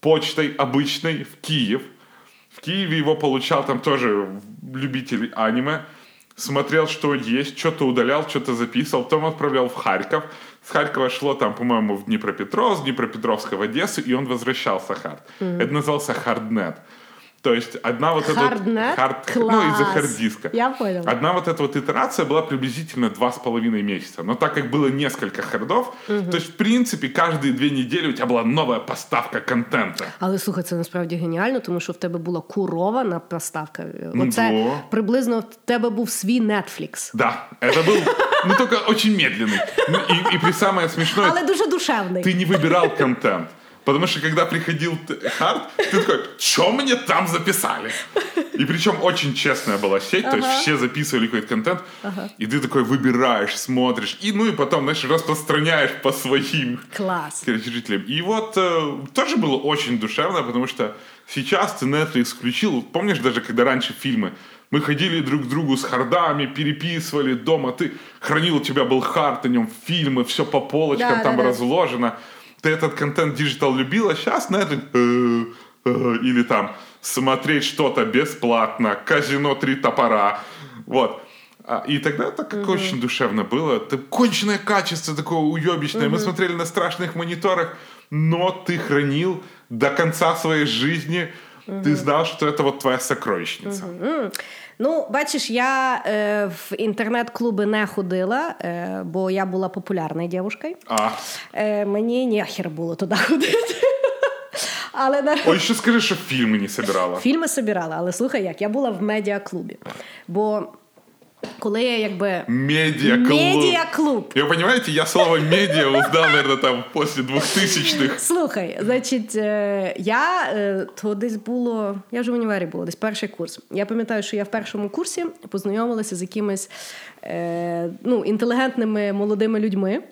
S3: почтой обычной в Киев. Киеве его получал там тоже любитель аниме. Смотрел, что есть, что-то удалял, что-то записывал, потом отправлял в Харьков. С Харькова шло там, по-моему, в Днепропетровск, с Днепропетровска в Одессу, и он возвращался хард. Это назывался харднет. То есть одна вот эта... вот
S2: Харднет?
S3: хард-
S2: Класс.
S3: Ну, из-за хард-диска.
S2: Я поняла.
S3: Одна вот эта вот итерация была приблизительно два с половиной месяца. Но так как было несколько хардов, то есть, в принципе, каждые две недели у тебя была новая поставка контента.
S2: Але слухай, це насправді геніально, тому що в тебе була курована поставка.
S3: Ну,
S2: Оце
S3: во.
S2: приблизно в тебе був свій Netflix.
S3: Да, это был, ну, только очень медленный. Ну, и, и при самое смешное,
S2: Але дуже душевний.
S3: ты не выбирал контент. Потому что когда приходил т- хард, ты такой, что мне там записали? И причем очень честная была сеть, то есть все записывали какой-то контент, и ты такой выбираешь, смотришь, и ну и потом, знаешь, распространяешь по своим
S2: Клас.
S3: короче, жителям. И вот э, тоже было очень душевно, потому что сейчас ты Netflix включил, помнишь даже, когда раньше фильмы, мы ходили друг к другу с хардами, переписывали дома, ты хранил, у тебя был хард, на нем фильмы, все по полочкам
S2: Да,
S3: там
S2: да, да.
S3: Ты этот контент digital любил, а сейчас Netflix... э, э, или там смотреть что-то бесплатно, казино три топора. Вот. А, И тогда это как очень душевно было. Это конченное качество такое уебищное. Мы смотрели на страшных мониторах, но ты хранил до конца своей жизни. Ты знал, что это вот твоя сокровищница.
S2: Ну, бачиш, я е, в інтернет-клуби не ходила, е, бо я була популярною дівчинкою.
S3: А.
S2: Е, мені ніхер було туди ходити. Але на
S3: Ой, ще скажи, що фільми не собирала.
S2: фільми собирала. Але слухай, як я була в медіаклубі. Бо коли я якби медіаклуб.
S3: И вы понимаете, я слово медиа узнал, наверное, там после 2000-х.
S2: Слухай, значить, е, я е, то десь було, я вже в універі була, десь перший курс. Я пам'ятаю, що я в першому курсі познайомилася з якимись е, ну, інтелігентними молодими людьми.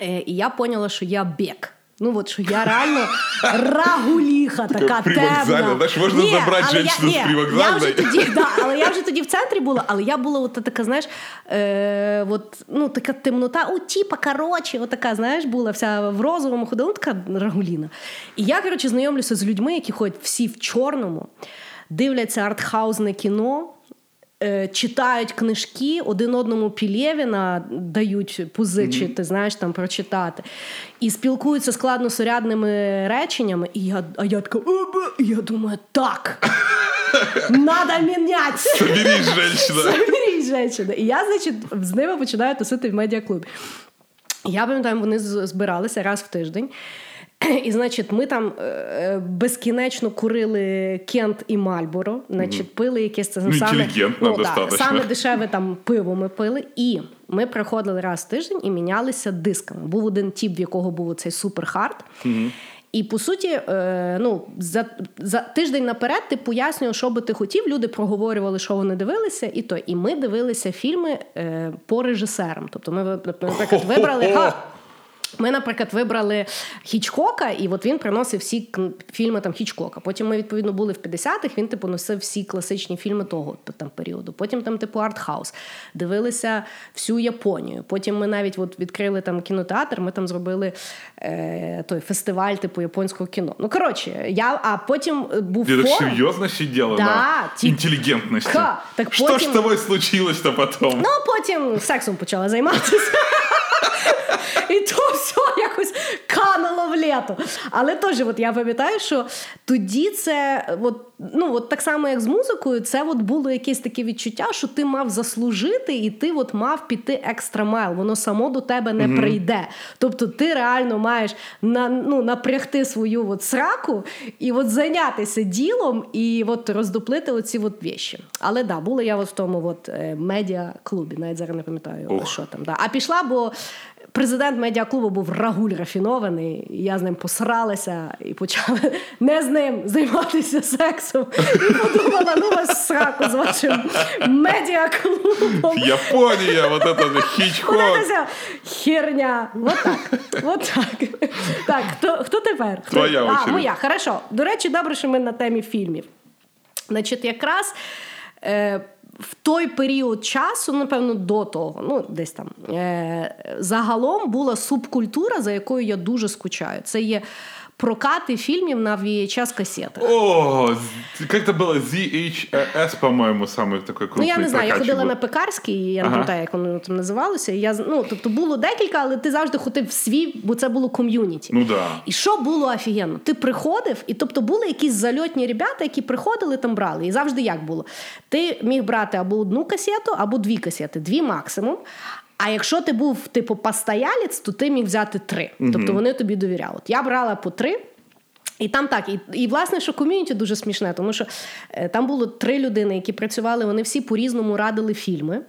S2: І я поняла, що я бек. Ну от що я реально рагуліха, така темна.
S3: знаєш, можна забрати жінку з привокзальної.
S2: Да, але я вже тоді в центрі була, але я була от така, знаєш, е, от, ну, така темнота, о, типа, коротше, от така, знаєш, була вся в розовому ходила, ну, така рагуліна. І я, коротше, знайомлюся з людьми, які ходять всі в чорному, дивляться артхаузне кіно. Е, Читають книжки, один одному Пілєвіна дають позичити, знаєш, там прочитати. І спілкуються складносурядними реченнями. І я, а я така, і я думаю, так. Надо міняти.
S3: Соберись, женщина.
S2: Заберіть женщина. І я, значить, з ними починаю тусити в медіаклубі. Я пам'ятаю, вони збиралися раз в тиждень. І, значить, ми там е, безкінечно курили Кент і Мальборо, значить, пили якесь це
S3: Ну,
S2: саме,
S3: інтелігентно
S2: да, саме дешеве там пиво ми пили. І ми приходили раз в тиждень і мінялися дисками. Був один тіп, в якого був цей суперхард. І по суті, е, ну за за тиждень наперед ти пояснював, що би ти хотів. Люди проговорювали, що вони дивилися, і то. І ми дивилися фільми е, по режисерам. Тобто, ми наприклад вибрали. Ха, ми, наприклад, вибрали Хічкока, і от він приносив всі фільми там Хічкока. Потім ми, відповідно, були в 50-х, він типу носив всі класичні фільми того там періоду. Потім там, типу, артхаус. Дивилися всю Японію. Потім ми навіть от відкрили там кінотеатр, ми там зробили е, той фестиваль, типу японського кіно. Ну, коротше, я, а потім е, був.
S3: Ти так серйозно сиділа да, на ті... інтелігентності?
S2: Ха, так
S3: Що ж з тобою случилось-то потім?
S2: Ну, потім сексом почала займатися. І то все якось кануло в літо. Але теж, от я пам'ятаю, що тоді це, от, ну от так само, як з музикою, це от було якесь таке відчуття, що ти мав заслужити, і ти от мав піти екстра майл. Воно само до тебе не mm прийде. Тобто ти реально маєш на, ну, напрягти свою от сраку і от зайнятися ділом і от роздуплити оці от віші. Але да, була я от в тому от е, медіа-клубі, навіть зараз не пам'ятаю, Ух. що там. Да. А пішла, бо президент медіаклубу був рагуль рафінований, і я з ним посралася і почала не з ним займатися сексом. І подумала, ну вас сраку з вашим медіаклубом.
S3: Японія, вот это хічкок.
S2: херня. Вот так. Вот так. Так, хто хто тепер? Хто?
S3: Твоя
S2: а, моя, хорошо. До речі, добре, що ми на темі фільмів. Значить, якраз. Е, в той період часу, напевно, до того, ну десь там е- загалом була субкультура, за якою я дуже скучаю. Це є прокаты фильмов на VHS-кассетах.
S3: О, как это было? ZHS, по-моєму, саме такий крупний
S2: Ну, я не знаю, я ходила на пекарський, я не пам'ятаю, як воно там називалося. Я, ну, Тобто було декілька, але ти завжди ходив в свій, бо це було ком'юніті.
S3: Ну, да.
S2: І що було офігенно? Ти приходив, і тобто були якісь зальотні ребята, які приходили, там брали. І завжди як було? Ти міг брати або одну касету, або дві касети, дві максимум. А якщо ти був типу постоялець, то ти міг взяти три. mm Тобто вони тобі довіряли. От Я брала по три. І там так, і і власне, що ком'юніті дуже смішне, тому що е, там було три людини, які працювали, вони всі по-різному радили фільми.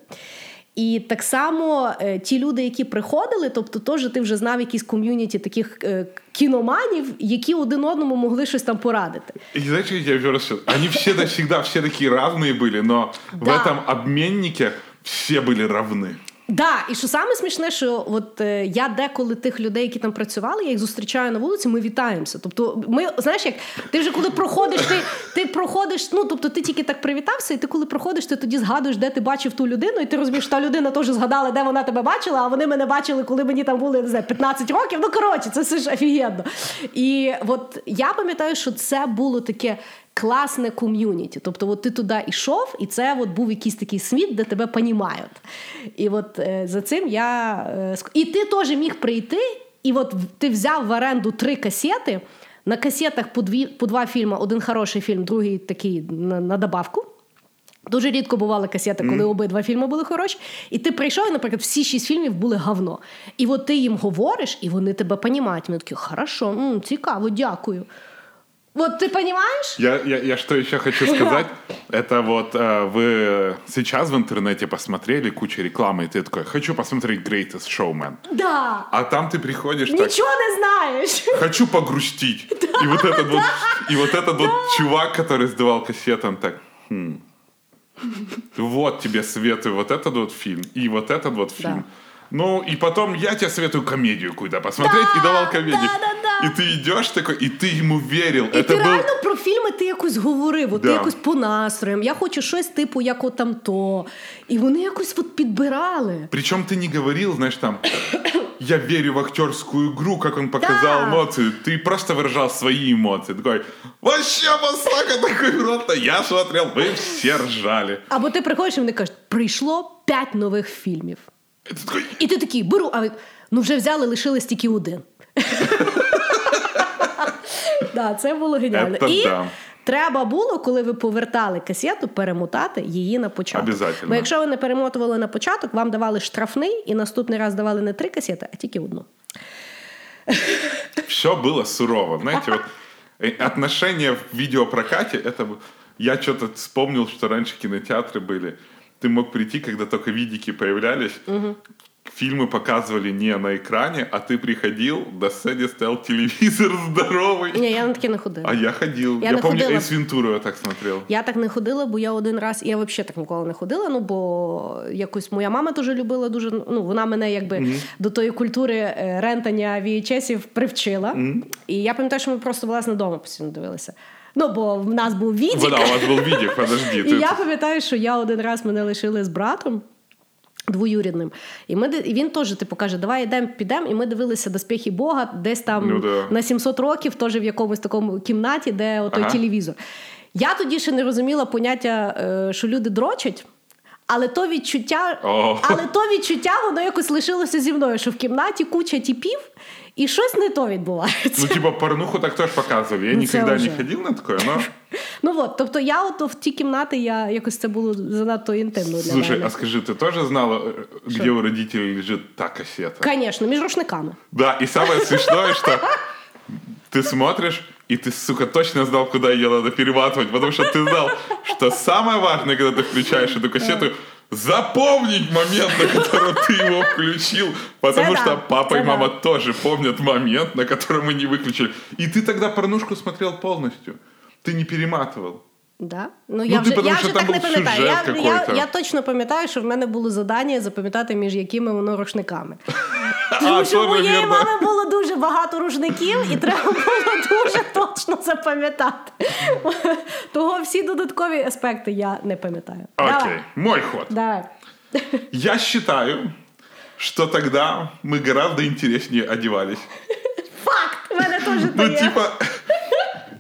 S2: І так само е, ті люди, які приходили, тобто теж ти вже знав якісь ком'юніті таких е, кіноманів, які один одному могли щось там порадити.
S3: І знаєте, я вже раз, вони всі завжди всі такі різні були, але в цьому обміннику всі були равні.
S2: Да, і що саме смішне, що от е, я деколи тих людей, які там працювали, я їх зустрічаю на вулиці, ми вітаємося. Тобто, ми знаєш, як ти вже коли проходиш, ти ти проходиш. Ну тобто, ти тільки так привітався, і ти коли проходиш, ти тоді згадуєш, де ти бачив ту людину, і ти розумієш, що та людина теж згадала, де вона тебе бачила, а вони мене бачили, коли мені там були не знаю, 15 років. Ну коротше, це все ж офігенно. І от я пам'ятаю, що це було таке класне ком'юніті. Тобто, от ти туди йшов, і це от був якийсь такий світ, де тебе понімають. І от е, за цим я. Е, і ти теж міг прийти, і от ти взяв в оренду три касети. На касетах по дві, по два фільми: один хороший фільм, другий такий на, на добавку. Дуже рідко бували касети, коли mm. обидва фільми були хороші. І ти прийшов, і, наприклад, всі шість фільмів були говно. І от ти їм говориш, і вони тебе понімають. Вони такі, хорошо, м, цікаво, дякую. Вот ты понимаешь?
S3: Я, я, я что еще хочу сказать, это вот э, вы сейчас в интернете посмотрели кучу рекламы, и ты такой, хочу посмотреть Greatest Showman.
S2: Да.
S3: А там ты приходишь
S2: Ничего так, не знаешь.
S3: Хочу погрустить. Да, и вот этот да, вот, и вот этот да. вот чувак, который сдавал кассеты, он так, хм, вот тебе советую вот этот вот фильм и вот этот вот фильм. Да. Ну, и потом я тебе советую комедию куда посмотреть, да, и давал комедию. Да, да, да. І ти йдеш такой, і ти йому вірив.
S2: І ти был... реально про фільми ти якось говорив, от да. ти якось по настроям. Я хочу щось типу, як от там то. І вони якось от підбирали.
S3: Причому ти не говорив, знаєш, там, я верю в актерскую игру, как он показал да. эмоцию. Ты просто выражал свои эмоции. Такой, вообще масака такой рот. Я смотрел, вы все ржали.
S2: Або ти приходиш і вони кажуть, прийшло п'ять нових фільмів. І ти такий, беру, а ну вже взяли, лишилось тільки один. Да, Це було геніально. І треба було, коли ви повертали касету, перемотати її на початок. Бо якщо ви не перемотували на початок, вам давали штрафний, і наступний раз давали не три касети, а тільки одну.
S3: Все було сурово. Знаете, вот отношения в видеопрокате, это я что-то вспомнил, что раньше кинотеатры были ты мог прийти, когда только видики появлялись, угу. фильмы показывали не на экране, а ты приходил, на сцене стоял телевизор здоровый.
S2: Ні, я на таке не ходила.
S3: А я ходил.
S2: Я
S3: Я,
S2: не
S3: помню,
S2: ходила.
S3: Эйс Вентуру я так смотрел.
S2: Я так не ходила, бо я один раз, я взагалі так ніколи не ходила. Ну бо якось моя мама теж любила дуже. Ну вона мене якби до тої культури е, рентання VHS-ів привчила. І я пам'ятаю, що ми просто власне вдома постійно дивилися. Ну бо в нас був відік.
S3: Вот, да, у вас был видик, подожди.
S2: І я пам'ятаю, що я один раз мене лишили з братом. Двоюрідним, і ми і він теж типу каже: Давай йдемо, підемо. І ми дивилися доспіхи Бога, десь там
S3: Ну да.
S2: на 700 років, теж в якомусь такому кімнаті, де отой
S3: Ага.
S2: телевізор. Я тоді ще не розуміла поняття, е, що люди дрочать. Але то відчуття,
S3: О.
S2: але то відчуття, воно якось лишилося зі мною, що в кімнаті куча тіпів, і щось не то відбувається.
S3: Ну, типа, порнуху так тоже показывали. Я
S2: Ну,
S3: никогда
S2: це вже.
S3: не ходил на такое, но...
S2: Ну от, тобто я от в ті кімнати, я якось це було занадто інтимно для
S3: Слушай,
S2: мене.
S3: а скажи, ты тоже знала, э, где у родителей лежит та кассета?
S2: Звісно, між рушниками.
S3: Да, и самое смешное, что ты смотришь, и ты, сука, точно знал, куда ее надо перематывать, потому что ты знал, что самое важное, когда ты включаешь эту кассету, запомнить момент, на который ты его включил, потому что папа и мама тоже помнят момент, на который мы не выключили. И ты тогда порнушку смотрел полностью. Ты не перематывал.
S2: Да? Ну, я
S3: ти
S2: вже, я вже так не пам'ятаю. Я, я, я точно пам'ятаю, що в мене було завдання запам'ятати, між якими воно рушниками. Тому що у моєї мами було дуже багато рушників, і треба було дуже точно запам'ятати. Того всі додаткові аспекти я не пам'ятаю.
S3: Окей, мой ход.
S2: Давай.
S3: Я считаю, что тогда мы гораздо интереснее одевались.
S2: Факт! У мене теж
S3: Ну, типа,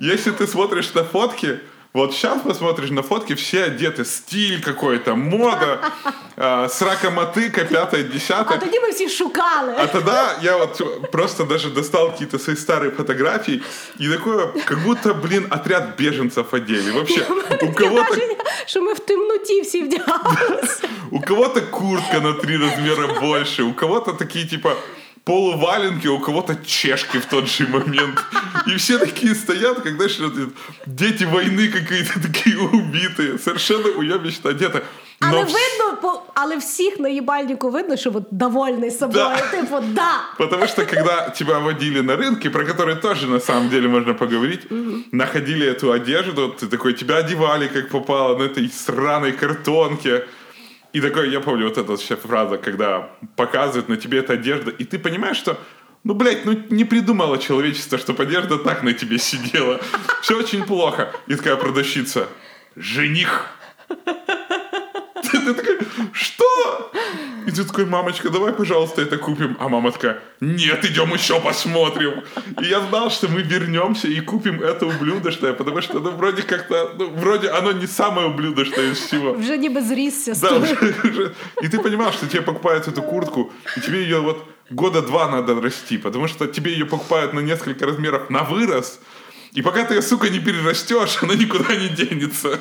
S3: если ты смотришь на фотки, вот сейчас посмотришь на фотки, все одеты, стиль какой-то, мода, а, срака мотыка, пятое,
S2: А
S3: десятое.
S2: тоді ми всі шукали.
S3: А тогда я вот просто даже достал какие-то свои старые фотографии и такое, как будто, блин, отряд беженцев одели. Вообще, у кого-то
S2: Враження, що ми в темноті всі вдягалися.
S3: У кого-то куртка на три размера больше, у кого-то такие типа полуваленки, у кого-то чешки в тот же момент. И все такие стоят, как, знаешь, вот дети войны какие-то такие убитые, совершенно уебищно одеты.
S2: Але
S3: Но вс-
S2: видно, по, але всіх на їбальнику видно, що от довольний собою.
S3: Да.
S2: Типу, да.
S3: Потому что когда тебя водили на рынке, про которые тоже на самом деле можно поговорить, находили эту одежду, ты такой, тебя одевали как попало на этой сраной картонке. И такой, я помню вот эта вообще фраза, когда показывают на тебе эта одежда, и ты понимаешь, что ну, блядь, ну не придумало человечество, чтобы одежда так на тебе сидела. Все очень плохо. И такая продавщица, жених. Ты такой, что? И ты такой, мамочка, давай, пожалуйста, это купим. А мама такая, нет, идем еще посмотрим. И я знал, что мы вернемся и купим это ублюдочное, потому что, ну, вроде как-то, ну, вроде оно не самое ублюдочное из всего.
S2: Вже ніби зрісся з
S3: Да, уже- уже. И ты понимаешь, что тебе покупают эту куртку, и тебе ее вот года два надо расти, потому что тебе ее покупают на несколько размеров на вырос, и пока ты ее, сука, не перерастешь, она никуда не денется.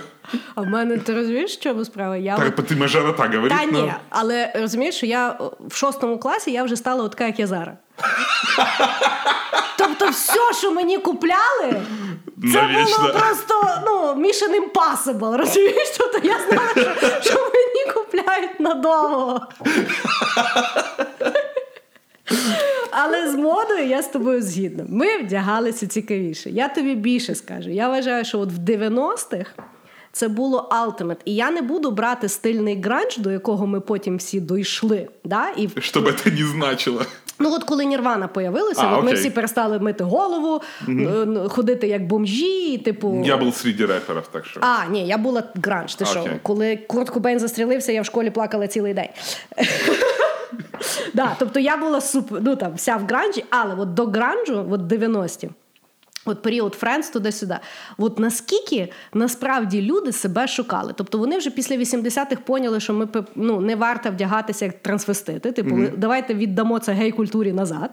S2: А в мене ти розумієш, в чому справа? Я
S3: Так,
S2: от-
S3: ты мажорота говорит,
S2: Та
S3: но-
S2: ні, але розумієш, що я в шостому класі я вже стала така, як я зараз. Тобто, все, що мені купляли, це
S3: Навічно.
S2: було просто ну, mission impossible, розумієш? Тобто я знала, що, що мені купляють надовго Але з модою я з тобою згідна. Ми вдягалися цікавіше. Я тобі більше скажу. Я вважаю, що от в 90-х це було ultimate. І я не буду брати стильний гранж, до якого ми потім всі дійшли. Да? І
S3: Чтобы это не значило.
S2: Ну, от коли Нірвана появилася,
S3: А,
S2: от ми
S3: окей.
S2: всі перестали мити голову, е, ходити як бомжі, і, типу.
S3: Я был среди рэперов, так что...
S2: А, ні, я була гранж. Ти що?
S3: Окей.
S2: Коли Курт Кобейн застрілився, я в школі плакала цілий день. да, тобто я була супер, ну там вся в гранжі, але от до гранжу, от 90-ті. От період Френдс туди-сюди. От наскільки насправді люди себе шукали. Тобто вони вже після 80-х поняли, що ми ну, не варто вдягатися як трансвестити. Типу, давайте віддамо це гей-культурі назад.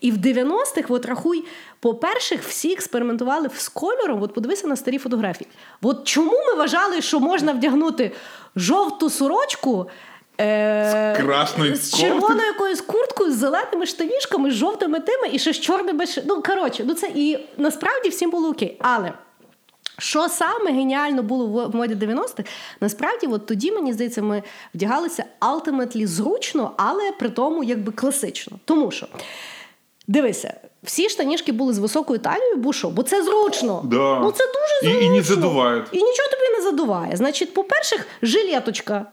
S2: І в 90-х, от рахуй, по-перше, всі експериментували з кольором. От подивися на старі фотографії. От чому ми вважали, що можна вдягнути жовту сорочку? Е-
S3: З красною
S2: з червоною якоюсь курткою, з зеленими штанішками, з жовтими тими і ще з чорними. Ну, коротше, ну це і насправді всім було окей. Але Що саме геніально було в моді 90-х, насправді, от тоді, мені здається, ми вдягалися ultimately зручно, але при тому якби класично. Тому що, дивися, всі штанішки були з високою талією, бо що? Бо це зручно.
S3: Да.
S2: Ну це дуже
S3: І-
S2: зручно.
S3: і не задувають.
S2: І нічого тобі не задуває. Значить, по-перше, жилеточка.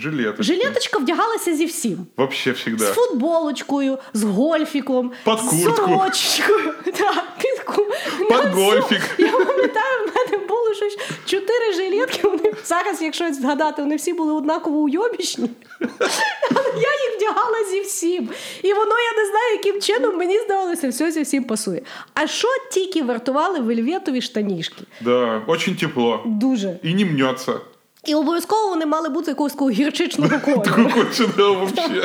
S3: Жилет.
S2: Жилеточка вдягалася зі всім.
S3: Вообще всегда.
S2: З футболочкою, з гольфіком,
S3: Під
S2: з
S3: куртку.
S2: сорочкою. Так, під, ку- на цю-
S3: гольфік.
S2: Я пам'ятаю, в мене було щось чотири жилетки. Вони зараз, якщо згадати, вони всі були однаково уйобічні. Але я їх вдягала зі всім. І воно, я не знаю, яким чином мені здавалося, все зі всім пасує. А що тільки вартували вельветові штанішки?
S3: Да, очень тепло.
S2: Дуже.
S3: И не мнется.
S2: І обов'язково вони мали бути якогось такого гірчичного кольору.
S3: Взагалі.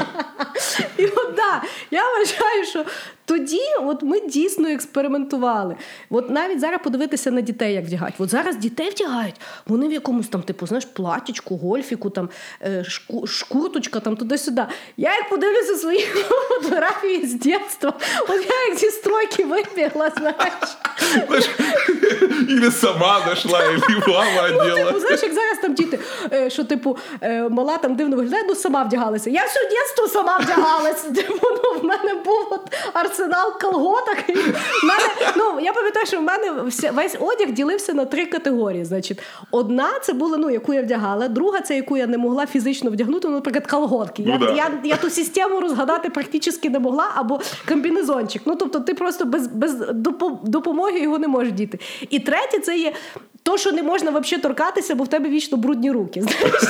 S2: І от да, я вважаю, що тоді от ми дійсно експериментували. От навіть зараз подивитися на дітей, як вдягають. От зараз дітей вдягають, вони в якомусь там, типу, знаєш, платічку, гольфіку, там е, шку, шкурточка, там туди-сюди. Я як подивлюся свої фотографії з дитинства, от я як зі стройки вибігла, знаєш.
S3: Или сама нашла, или мама
S2: Ну, типу, знаєш, як зараз там діти, е, що типу е, мала там дивно виглядає, ну сама вдягалася. Я все дитинство сама вдягалася. Типу, ну, в мене був от арсенал колготок. І в мене, ну, я пам'ятаю, що в мене вся, весь одяг ділився на три категорії. Значить, одна це була, ну, яку я вдягала, друга це яку я не могла фізично вдягнути, ну, наприклад, колготки. Я,
S3: Ну, да.
S2: я, я ту систему розгадати практично не могла, або комбінезончик. Ну, тобто, ти просто без, без допомоги його не можеш діти. І третє, це є. То, що не можна взагалі торкатися, бо в тебе вічно брудні руки. Знаєш?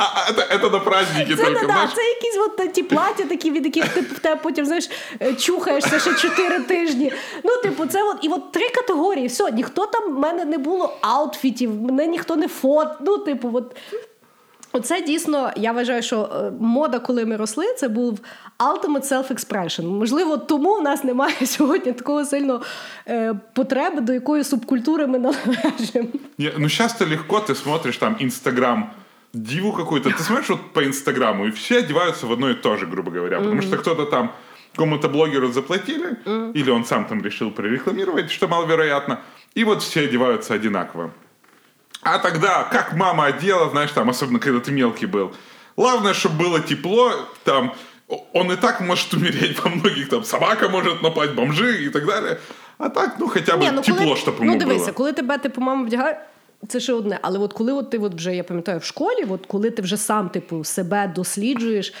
S3: А, а это, это на празднике
S2: Це,
S3: только,
S2: не, да,
S3: знаешь?
S2: це якісь от ті плаття, такі, від яких ти в тебе потім знаєш, е, чухаєшся ще 4 тижні. Ну, типу, це от і от три категорії. Все, ніхто там в мене не було аутфітів, мене ніхто не фот. Ну, типу, от. Оце дійсно, я вважаю, що е, мода, коли ми росли, це був ultimate self-expression. Можливо, тому в нас немає сьогодні такого сильного е, потреби, до якої субкультури ми належимо.
S3: Не, ну сейчас-то легко, ты смотришь там Инстаграм, диву какую-то, ты смотришь вот по Инстаграму, и все одеваются в одно и то же, грубо говоря, потому что кто-то там кому-то блогеру заплатили, или он сам там решил прорекламировать, что маловероятно, и вот все одеваются одинаково. А тогда, как мама одела, знаешь, там, особенно когда ты мелкий был, главное, чтобы было тепло, там, он и так может умереть во многих, там, собака может напасть, бомжи и так далее. А так, ну, хотя бы
S2: ну,
S3: тепло,
S2: коли,
S3: чтобы
S2: ну
S3: ему
S2: дивися,
S3: было.
S2: коли тебе типу мама вдягає. Це ще одне, але от коли от ти от вже я пам'ятаю в школі, от коли ти вже сам типу себе досліджуєш,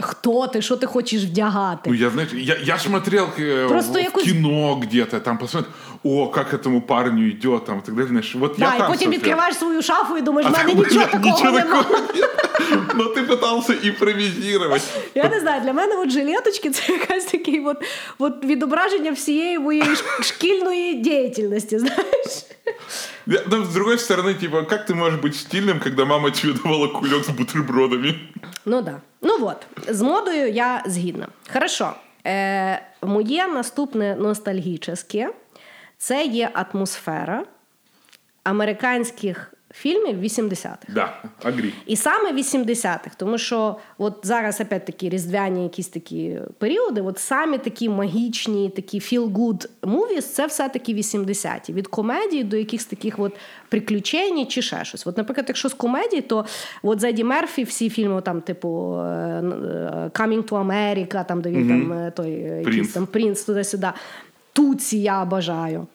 S2: хто ти, що ти хочеш вдягати.
S3: Ну, я, знаете, я, я смотрел э,
S2: Просто
S3: в,
S2: якусь-
S3: кино где-то, там посмотрел, о, как этому парню идет, там, и так далее, знаешь, вот
S2: Да,
S3: я
S2: і
S3: там
S2: потім
S3: смотрел.
S2: відкриваєш свою шафу і думаєш, в
S3: А
S2: мене
S3: там,
S2: нічого
S3: блядь,
S2: такого
S3: ничего
S2: немає.
S3: такого нет. Но ты пытался импровизировать.
S2: Я не знаю, для мене от жилеточки це якась такий от, от відображення всієї моєї ш- шкільної діяльності, знаєш.
S3: Я- Но с другой стороны, типа, как ты можешь быть стильным, когда мама тебе давала кулек с бутербродами?
S2: Ну да. Ну от, з модою я згідна. Хорошо. Е, моє наступне ностальгічне це є атмосфера американських фільмів 80-х.
S3: Да, агри.
S2: І саме 80-х, тому що от зараз опять-таки різдвяні якісь такі періоди, от самі такі магічні, такі feel-good movies, це все-таки 80-ті. Від комедії до якихось таких от приключень чи ще щось. От, наприклад, якщо з комедії, то от Зеді Мерфі всі фільми, там, типу е, Coming to America, там, де він там е, той е, якийсь там принц туди-сюди. Туці я бажаю.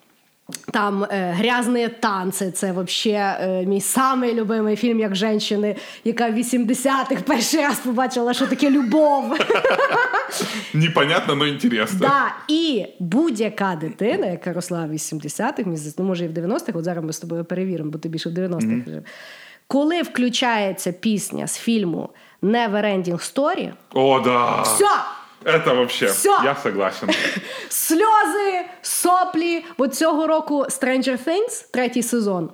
S2: Там е, грязні танці, це вообще е, мій самий любимий фільм як жінки, яка в 80-х перший раз побачила, що таке любов.
S3: Непонятно, но интересно.
S2: да, і будь-яка дитина, яка росла в 80-х, ну може і в 90-х, от зараз ми з тобою перевіримо, бо ти більше в 90-х жив. Коли включається пісня з фільму Never Ending Story,
S3: О, да.
S2: все,
S3: Это вообще,
S2: Все.
S3: я согласен.
S2: сльози, соплі. Бо цього року Stranger Things, третій сезон.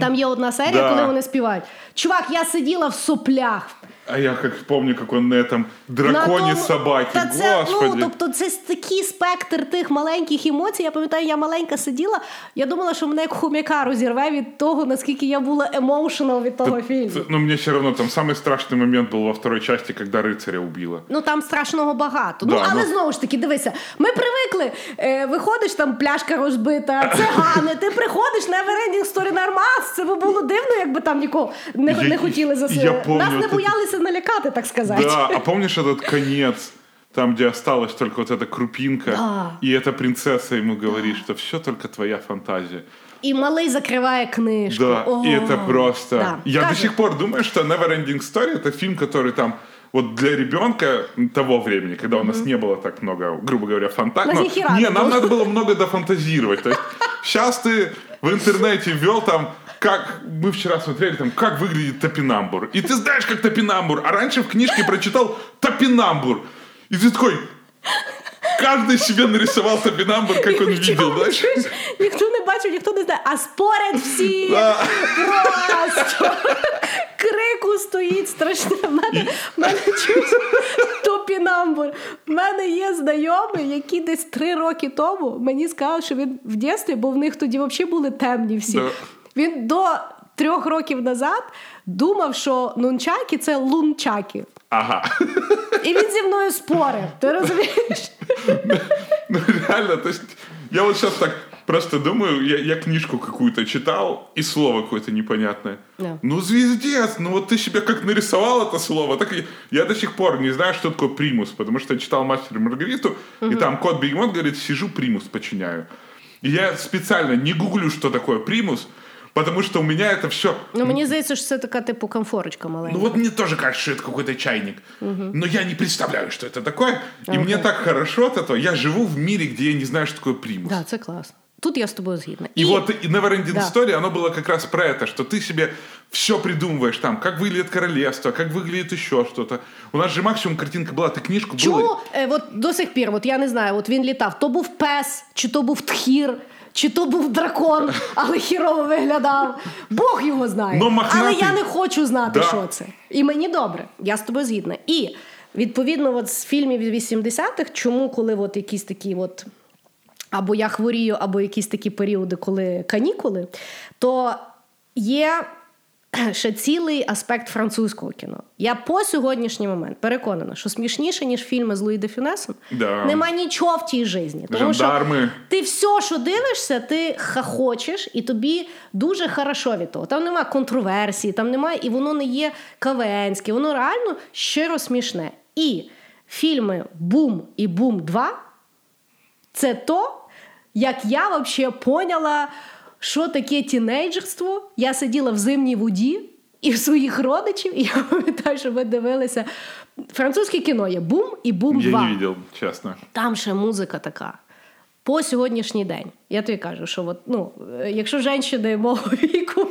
S2: Там є одна серія,
S3: Да.
S2: коли вони співають. Чувак, я сиділа в соплях.
S3: А я как помню, как он на этом драконе
S2: На тому-
S3: собаки.
S2: Та це,
S3: Господи.
S2: ну, тобто це ж такий спектр тих маленьких емоцій. Я пам'ятаю, я маленька сиділа. Я думала, що мене як хом'яка розірве від того, наскільки я була емоушенал від того фільму.
S3: Т- Ну, мне все равно там самый страшный момент был во второй части, когда рыцаря убила.
S2: Ну там страшного багато. ну
S3: Да,
S2: але
S3: ну-
S2: знову ж таки, дивися, ми привикли звикли. Е, виходиш, там пляшка розбита, цигани, ти приходиш на Neverending Story нормас. Це би було дивно, якби там нікого не,
S3: Я-
S2: не хотіли
S3: я
S2: заселити.
S3: помню,
S2: Нас не
S3: от
S2: Боялися налякати, так сказати.
S3: Да, а помнишь этот конец, там, где осталась только вот эта крупинка,
S2: Да.
S3: и эта принцесса ему говорит, что все только твоя фантазия.
S2: І малий закриває книжку.
S3: Да,
S2: О,
S3: и это просто...
S2: да.
S3: Я до
S2: Каже,
S3: сих пор думаю, что Neverending Story это фильм, который там вот для ребенка того времени, когда у нас не было так много, грубо говоря, фантазии.
S2: хера
S3: не, нам надо было много дофантазировать. То есть сейчас ты в интернете ввел там как мы вчера смотрели, там, как выглядит топинамбур. И ты знаешь, как топинамбур. А раньше в книжке прочитал топинамбур. И ты такой, каждый себе нарисовал топинамбур, как он видел,
S2: Чого?
S3: знаешь?
S2: Чуєш? Ніхто не бачив, ніхто не знає, а спорять всі.
S3: Да.
S2: Просто крику стоїть страшне. В мене, в мене чуєш, топінамбур. В мене є знайомий, який десь три роки тому мені сказав, що він в дитинстві, бо в них тоді взагалі були темні всі.
S3: Да.
S2: Він до трьох років назад думав, що нунчаки це лунчаки.
S3: Ага.
S2: І він зі мною спорив. Ти розумієш?
S3: Ну, реально, то есть, я вот сейчас так просто думаю, я, я книжку какую-то читал, и слово какое-то непонятное.
S2: Да.
S3: Ну, звездец, ну вот ты себе как нарисовал это слово, так и я до сих пор не знаю, что такое примус, потому что я читал «Мастер и Маргариту», и там кот Бегемот говорит, сижу, примус починяю. И я специально не гуглю, что такое примус, потому что у меня это все...
S2: Ну мені здається, що це така типу комфорочка маленька.
S3: Ну вот мне тоже кажется, что это какой-то чайник. Но я не представляю, что это такое. И мне так хорошо от этого. Я живу в мире, где я не знаю, что такое примус.
S2: Да, це класно. Тут я з тобою згідна.
S3: И, вот и Neverending
S2: Да.
S3: Story, оно было как раз про это, что ты себе все придумываешь там, как выглядит королевство, как выглядит еще что-то. У нас же максимум картинка была, ты книжку
S2: Чому
S3: было-
S2: е, от до сих пір, от я не знаю, от він літав, то був пес, чи то був тхір, чи то був дракон, але хірово виглядав. Бог його знає.
S3: Но.
S2: Але я не хочу знати,
S3: Да.
S2: що це. І мені добре, я з тобою згідна. І відповідно, от з фільмів 80-х, чому коли от якісь такі от. Або я хворію, або якісь такі періоди, коли канікули, то є ще цілий аспект французького кіно. Я по сьогоднішній момент переконана, що смішніше, ніж фільми з Луї де Фюнесом,
S3: Да.
S2: нема нічого в тій житті. Тому
S3: Жандарми.
S2: що ти все, що дивишся, ти хахочеш, і тобі дуже хорошо від того. Там немає контроверсії, там немає, і воно не є кавенське, воно реально щиро смішне. І фільми Бум і Бум 2 це то, як я взагалі поняла, що таке тінейджерство. Я сиділа в зимній воді і в своїх родичів, і я пам'ятаю, що ми дивилися. Французьке кіно є Бум і Бум 2.
S3: Я не видел, честно.
S2: Там ще музика така. По сьогоднішній день. Я тобі кажу, що от, ну, якщо жінки мого віку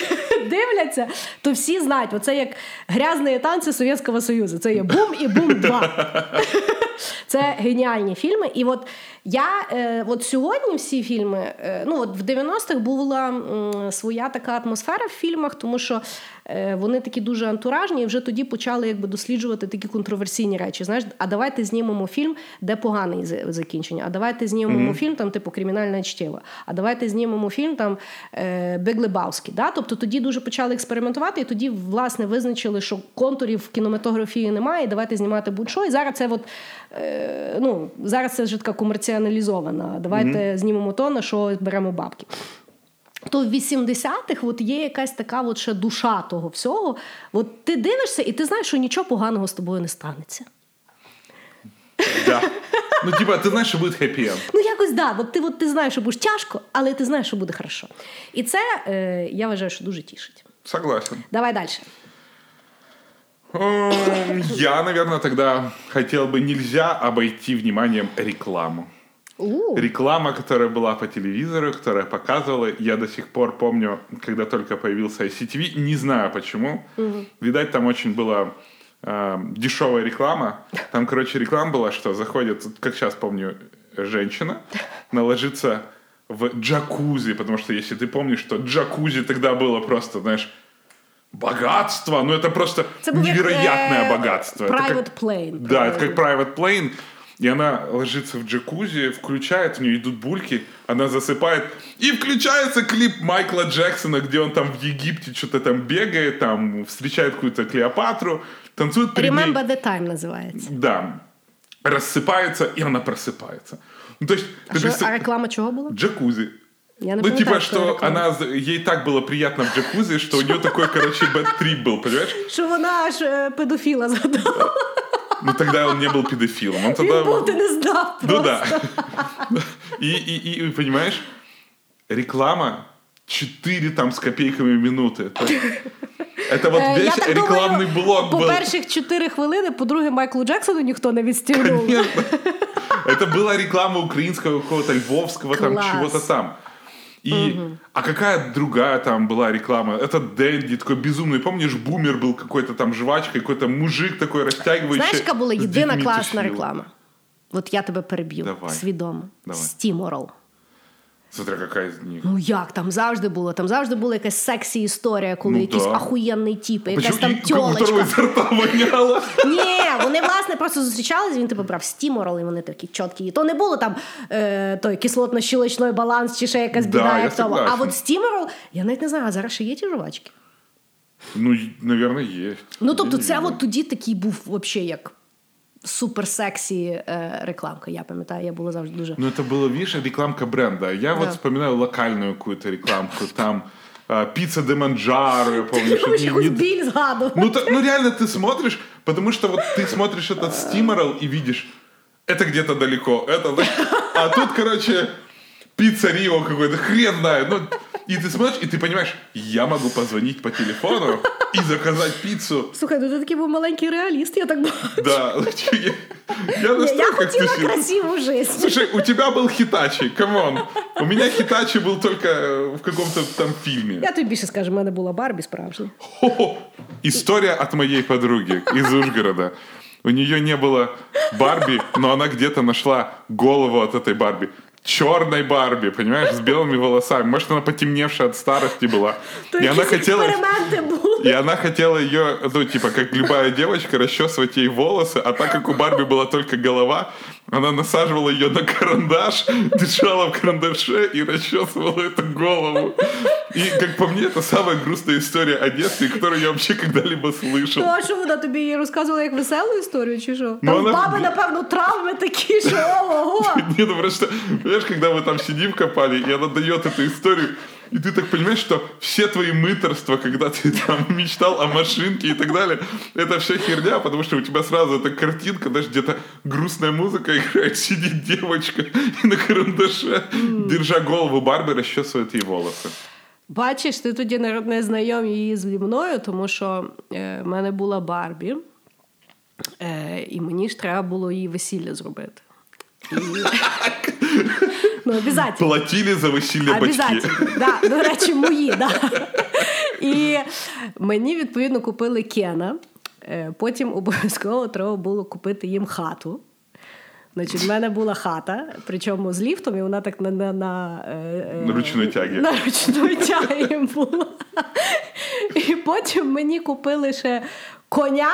S2: дивляться, то всі знають, оце як грязні танці Совєтського Союзу. Це є бум і бум 2. Це геніальні фільми. І от я е, от сьогодні всі фільми, е, ну от в 90-х була м, своя така атмосфера в фільмах, тому що е, вони такі дуже антуражні, і вже тоді почали якби досліджувати такі контроверсійні речі. Знаєш, а давайте знімемо фільм, де поганий закінчення. А давайте знімемо фільм, там, типу, кримінальне чтиво. А давайте знімемо фільм там е, Биг Лебавський. Да? Тобто тоді дуже почали експериментувати, і тоді, власне, визначили, що контурів в кінематографії немає, і давайте знімати будь-що. І зараз це от, е, ну, зараз це вже така комерціоналізована. Давайте знімемо то, на що беремо бабки. То в 80-х от є якась така от ще душа того всього. От ти дивишся, і ти знаєш, що нічого поганого з тобою не станеться.
S3: Да. Ну, типа, ты знаешь, что будет хэппи-энд.
S2: Ну, якось да. От ти, от ти знаєш, що буде тяжко, але ти знаєш, що буде хорошо. І це е, я вважаю, що дуже тішить.
S3: Согласен.
S2: Давай далі.
S3: Я, наверное, тогда хотел бы нельзя обойти вниманием рекламу.
S2: У,
S3: Реклама, которая была по телевизору, которая показывала, я до сих пор помню, когда только появился ICTV, не знаю почему. Видать, там очень была э, дешевая реклама. Там, короче, реклама была, что заходит, как сейчас помню, женщина, наложится в джакузи, потому что если ты помнишь, что джакузи тогда было просто, знаешь, богатство, ну это просто
S2: Це як,
S3: невероятное
S2: е,
S3: богатство. Это как-
S2: Private plane.
S3: да, это как private plane. И она ложится в джакузи, включает, у нее идут бульки, она засыпает. И включается клип Майкла Джексона, где он там в Египте что-то там бегает, там встречает какую-то Клеопатру, танцует перед ней.
S2: Remember the time називається.
S3: Да. рассыпается, и она просыпается. Ну, то есть,
S2: А, що,
S3: представ-
S2: а реклама чого була?
S3: Джакузи.
S2: Я не
S3: Ну,
S2: пам'ятаю,
S3: типа,
S2: що
S3: что
S2: реклама.
S3: она, з- ей так было приятно в джакузи, что у нее такой, короче, бэт-трип был, понимаешь?
S2: Що вона аж е, педофіла згадала.
S3: Ну, тогда он не был педофилом. Он тогда...
S2: Він був, ти не знав
S3: Ну
S2: просто.
S3: да. И, и, и, понимаешь, реклама 4 там с копейками минуты. То есть Это вот
S2: Е,
S3: весь
S2: я так
S3: рекламный
S2: думаю,
S3: блок
S2: по
S3: был.
S2: перших 4 хвилини, по-друге, Майклу Джексону ніхто не відстігнув.
S3: Конечно. Это была реклама украинского какого-то львовского там
S2: Класс.
S3: чего-то там. И, а какая другая там была реклама? Это Дэнди, такой безумный. Помнишь, бумер был какой-то там жвачкой, какой-то мужик такой растягивающий.
S2: Знаєш, яка була
S3: с
S2: єдина
S3: детьми
S2: класна
S3: тусил.
S2: реклама? От я тебе переб'ю
S3: Давай.
S2: свідомо.
S3: Давай.
S2: Стіморал.
S3: Смотря какая из них.
S2: Ну як там завжди було? Там завжди була якась сексі історія, коли
S3: Ну,
S2: якийсь
S3: да.
S2: ахуєнний тіп, якась
S3: Почему?
S2: там
S3: И у
S2: Ні, вони власне просто зустрічались, він типу брав стіморал, і вони такі чіткі. То не було там е, той кислотно-щілочний баланс чи ще якась
S3: Да,
S2: біда,
S3: я
S2: як тому. А от стіморал, я навіть не знаю, а зараз ще є ті жувачки.
S3: Ну, наверное, есть.
S2: Ну тобто, це от тоді такий був взагалі як суперсексі е, рекламка. Я пам'ятаю, я була завжди дуже.
S3: Ну, это было, видишь, рекламка бренда. Я
S2: Да.
S3: вспоминаю локальную какую-то рекламку. Там пицца де Манджаро, я помню.
S2: Тому
S3: не- не-
S2: біль згадував.
S3: Ну, та- ну, реально ты смотришь, потому что вот ты смотришь этот стиморал и видишь, это где-то далеко, это... А тут, короче, пицца Рио какой-то, хрен знает. Ну, и ты смотришь, и ты понимаешь, я могу позвонить по телефону и заказать пиццу.
S2: Слухай, ну ти такий був маленький реаліст, я так бачу.
S3: Да, я, я
S2: Я, я
S3: настолько
S2: хотіла
S3: вкусил.
S2: красиву життя.
S3: Слушай, у тебя был Хитачи, камон. У меня Хитачи был только в каком-то там фильме.
S2: Я тобі більше скажу, в мене була Барбі справжня.
S3: Хо-хо. История от моей подруги из Ужгорода. У нее не было Барби, но она где-то нашла голову от этой Барби. Черной Барби, понимаешь, с белыми волосами. Может, она потемневшая от старости была. И она хотела... И она хотела ее, ну, типа, как любая девочка, расчесывать ей волосы, а так как у Барби была только голова, она насаживала ее на карандаш, дышала в карандаше и расчесывала эту голову. И, как по мне, это самая грустная история о детстве, которую я вообще когда-либо слышал.
S2: Ну, а що вона тобі її розказувала як веселу історію, чи що? Там
S3: Ну,
S2: в
S3: вона-
S2: баби, напевно, травми такі, що ого.
S3: Не, ну просто, понимаешь, когда мы там сидим, копали, и она дает эту историю, и ты так понимаешь, что все твои мыторства, когда ты там мечтал о машинке и так далее, это все херня, потому что у тебя сразу эта картинка, знаешь, где-то грустная музыка играет, сидит девочка и на карандаше, держа голову Барби, расчесывает ей волосы.
S2: Бачиш, ти тоді не, не знайом її зі мною, тому що е, в мене була Барбі, е, і мені ж треба було її весілля зробити. І... ну, обов'язково.
S3: Платили за бачки.
S2: Обязательно. Да, до речі, мої, да. І мені відповідно купили Кена. Е, Потім обов'язково треба було купити їм хату. Значить, в мене була хата, причому з ліфтом, і вона так на, на, на, е, е,
S3: На ручної тягі.
S2: На ручної тягі була. І потім мені купили ще коня,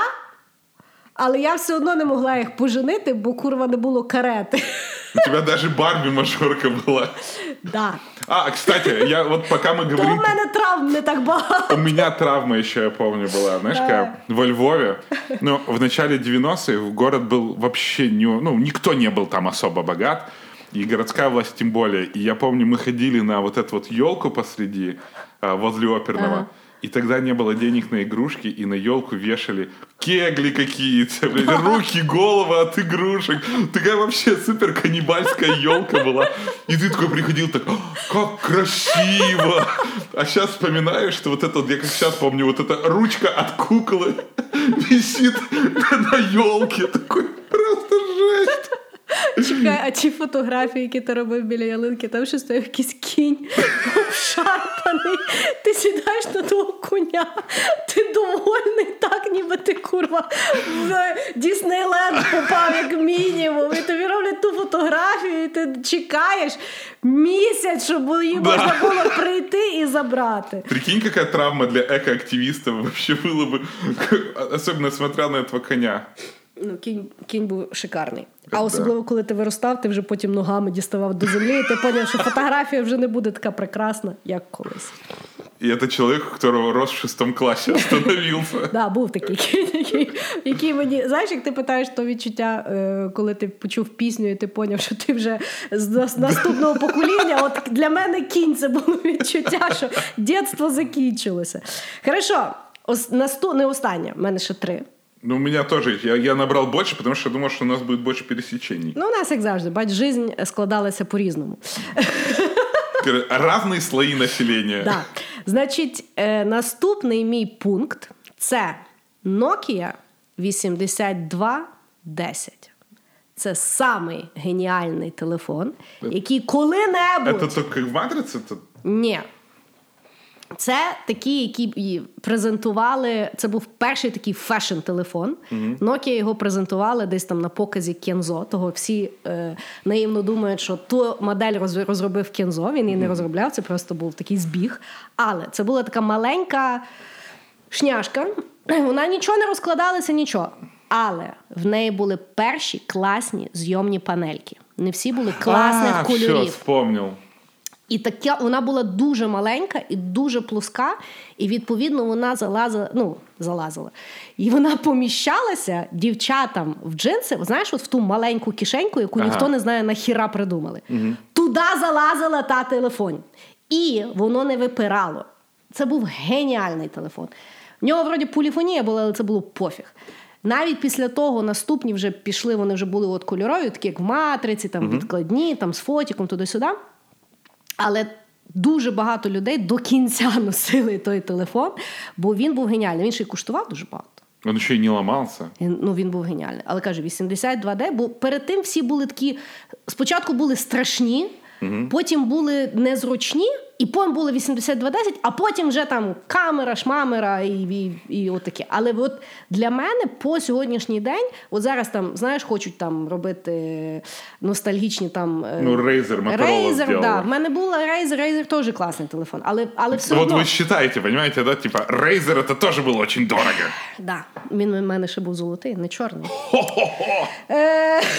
S2: але я все одно не могла їх поженити, бо курва не було карети.
S3: У тебя даже Барби-мажорка была.
S2: Да.
S3: А, кстати, я вот пока мы
S2: То
S3: говорим...
S2: мене травм не так багато.
S3: У меня травма еще, я помню, была. Знаешь, какая? Во Львове. Ну, в начале 90-х город был вообще не... Ну, никто не был там особо богат. И городская власть тем более. И я помню, мы ходили на вот эту вот елку посреди, а, возле оперного.
S2: Ага.
S3: И тогда не было денег на игрушки, и на елку вешали кегли какие-то, блядь, руки, головы от игрушек. Такая вообще супер каннибальская елка была. И ты такой приходил так, «А, как красиво. А сейчас вспоминаешь, что вот это, я как сейчас помню, вот эта ручка от куклы висит на елке. Такой просто жесть.
S2: Чекай, а ті фотографії, які ти робив біля ялинки, там ще стояв якийсь кінь обшарпаний. Ти сідаєш на того коня, ти довольний, так, ніби ти курва в Діснейленд попав як мінімум. І тобі роблять ту фотографію, і ти чекаєш місяць, щоб її
S3: Да.
S2: можна було прийти і забрати.
S3: Прикинь, какая травма для экоактивистов вообще было бы, особенно смотря на этого коня.
S2: Ну, кінь, кінь був шикарний. А особливо, коли ти виростав, ти вже потім ногами діставав до землі, і ти поняв, що фотографія вже не буде така прекрасна, як колись.
S3: Это человек, у которого рост в шестом классе остановился.
S2: Да, був такий кінь, який, який мені. Знаєш, як ти питаєш то відчуття, е, коли ти почув пісню, і ти поняв, що ти вже з наступного покоління. От для мене кінь це було відчуття, що дитинство закінчилося. Хорошо, не останнє, в мене ще три.
S3: Ну, у меня тоже, я, я набрал больше, потому что думал, что у нас будет больше пересечений.
S2: Ну, у нас, як завжди, бач, жизнь складалася по-різному.
S3: Кор- Разные слои населения.
S2: Да. Значить, е, наступний мій пункт це Nokia 8210. Це самий геніальний телефон, який коли-небудь.
S3: Это только как в матрице? Это...
S2: Ні. Це такі, які презентували. Це був перший такий фешн-телефон. Nokia його презентували десь там на показі Кензо. Того всі е, наївно думають, що ту модель роз- розробив Кензо. Він її не розробляв, це просто був такий збіг. Але це була така маленька шняшка. Вона нічого не розкладалася, нічого. Але в неї були перші класні зйомні панельки. Не всі були класних
S3: а, все,
S2: кольорів.
S3: вспомнил.
S2: І така вона була дуже маленька і дуже плоска, і відповідно вона залазила, ну, залазила. І вона поміщалася дівчатам в джинси, знаєш, от в ту маленьку кишеньку, яку
S3: Ага.
S2: ніхто не знає нахіра придумали. Туди залазила та телефон. І воно не випирало. Це був геніальний телефон. В нього вроді поліфонія була, але це було пофіг. Навіть після того наступні вже пішли, вони вже були от кольорові, такі як в матриці, там відкладні, там з фотіком, туди-сюди. Але дуже багато людей до кінця носили той телефон, бо він був геніальний. Він ще й коштував дуже багато.
S3: Він ще й не
S2: ламався. Ну, він був геніальний. Але каже, 82D, бо перед тим всі були такі. Спочатку були страшні, потім були незручні, і потім були 8210, а потім вже там камера, шмамера і, і, і от таке. Але от для мене по сьогоднішній день, от зараз там, знаєш, хочуть там робити ностальгічні там. е,
S3: Ну, Razer, Motorola
S2: Razer,
S3: сделала.
S2: да. В мене була Razer, Razer теж класний телефон. Але, але все
S3: Вот
S2: одно.
S3: вы считаете, понимаете, да? Типа, Razer это тоже было очень дорого.
S2: Да. Він у мене ще був золотий, не чорний.
S3: Хо-хо-хо.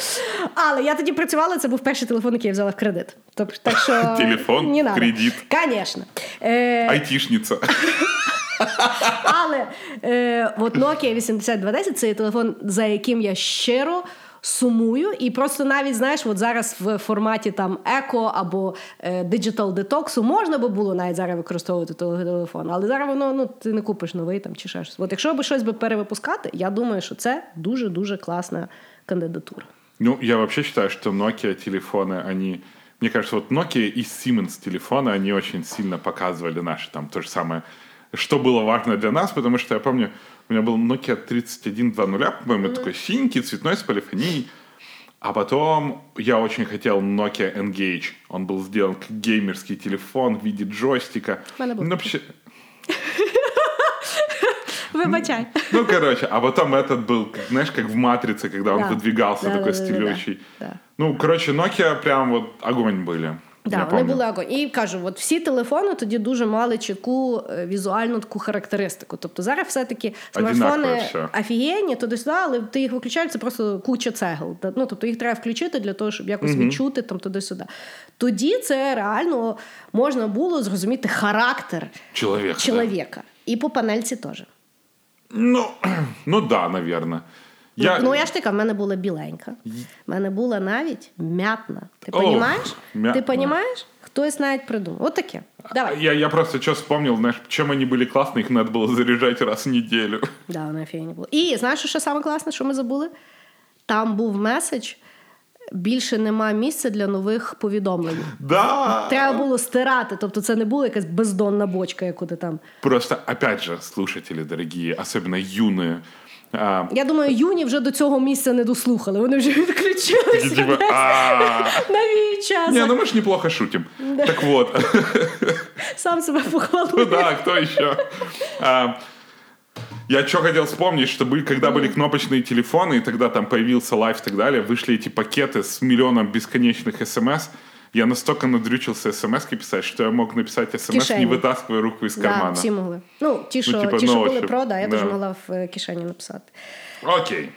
S2: Е, Але я тоді працювала, це був перший телефон, який я взяла в кредит. Тобто, так що...
S3: Телефон,
S2: не надо.
S3: кредит.
S2: Звісно. Е,
S3: Айтишница.
S2: але е, от Nokia 8210 це є телефон, за яким я щиро сумую. І просто навіть, знаєш, от зараз в форматі там еко або е, Digital Detox можна би було навіть зараз використовувати той телефон. Але зараз воно ну, ти не купиш новий там чи ще щось. От якщо би щось би перевипускати, я думаю, що це дуже-дуже класна кандидатура.
S3: Ну, я вообще считаю, что Nokia телефоны, они... Мне кажется, вот Nokia и Siemens телефоны, они очень сильно показывали наши там то же самое, что было важно для нас, потому что я помню, у меня был Nokia 3120, по-моему, такой синенький, цветной, с полифонией. А потом я очень хотел Nokia Engage. Он был сделан как геймерский телефон в виде джойстика. Ну, вообще,
S2: Вибачай.
S3: ну, короче, а потом этот был, как, знаешь, как в «Матрице», когда он
S2: Да.
S3: выдвигался
S2: Да,
S3: такой
S2: да, да, да,
S3: стелющий.
S2: да.
S3: Ну, короче, Nokia прям вот огонь были.
S2: Да,
S3: я
S2: вони
S3: помню.
S2: були огонь. І кажу, от всі телефони тоді дуже мали чітку е, візуальну таку характеристику. Тобто зараз все-таки
S3: Одинаково
S2: смартфони
S3: все.
S2: офігенні, туди-сюди, але ти їх виключаєш, це просто куча цегел. Та- Ну, тобто їх треба включити для того, щоб якось відчути там туди-сюди. Тоді це реально можна було зрозуміти характер
S3: Человек. да.
S2: чоловіка. І по панельці теж.
S3: Ну, ну да, наверное. Я...
S2: Ну, я ж така, в мене була біленька. В мене була навіть м'ятна. Ти
S3: Ох,
S2: розумієш?
S3: м'ятна.
S2: Ти розумієш? Хтось навіть придумав. От таке. Давай.
S3: Я, я просто что вспомнил, знаешь, чем они были классные, их надо было заряжать раз в неделю.
S2: Да, вона офігенні була. І знаєш, що саме класне, що ми забули? Там був меседж. Більше нема місця для нових повідомлень.
S3: Да!
S2: Треба було стирати, тобто це не була якась бездонна бочка, яку ти там.
S3: Просто, опять же, слушатели дорогие, особенно юные, а,
S2: Я думаю, юні вже до цього місця не дослухали. Вони вже відключилися.
S3: типа,
S2: На час.
S3: Не, ну мы ж неплохо шутим. Так вот,
S2: Сам себе
S3: ну
S2: похвалив.
S3: да, кто еще? А, Я что хотел вспомнить, что были, когда были кнопочные телефоны, и тогда там появился лайф и так далее, вышли эти пакеты с миллионом бесконечных смс. Я настолько надрючился смс писать, что я мог написать смс, не
S2: кишени.
S3: вытаскивая руку из
S2: Да,
S3: кармана.
S2: всі могли. Ну, ті, що,
S3: типа,
S2: ті, що
S3: на
S2: були
S3: ощупь.
S2: про, да, я
S3: Да.
S2: теж могла в е, кишені написати.
S3: Окей.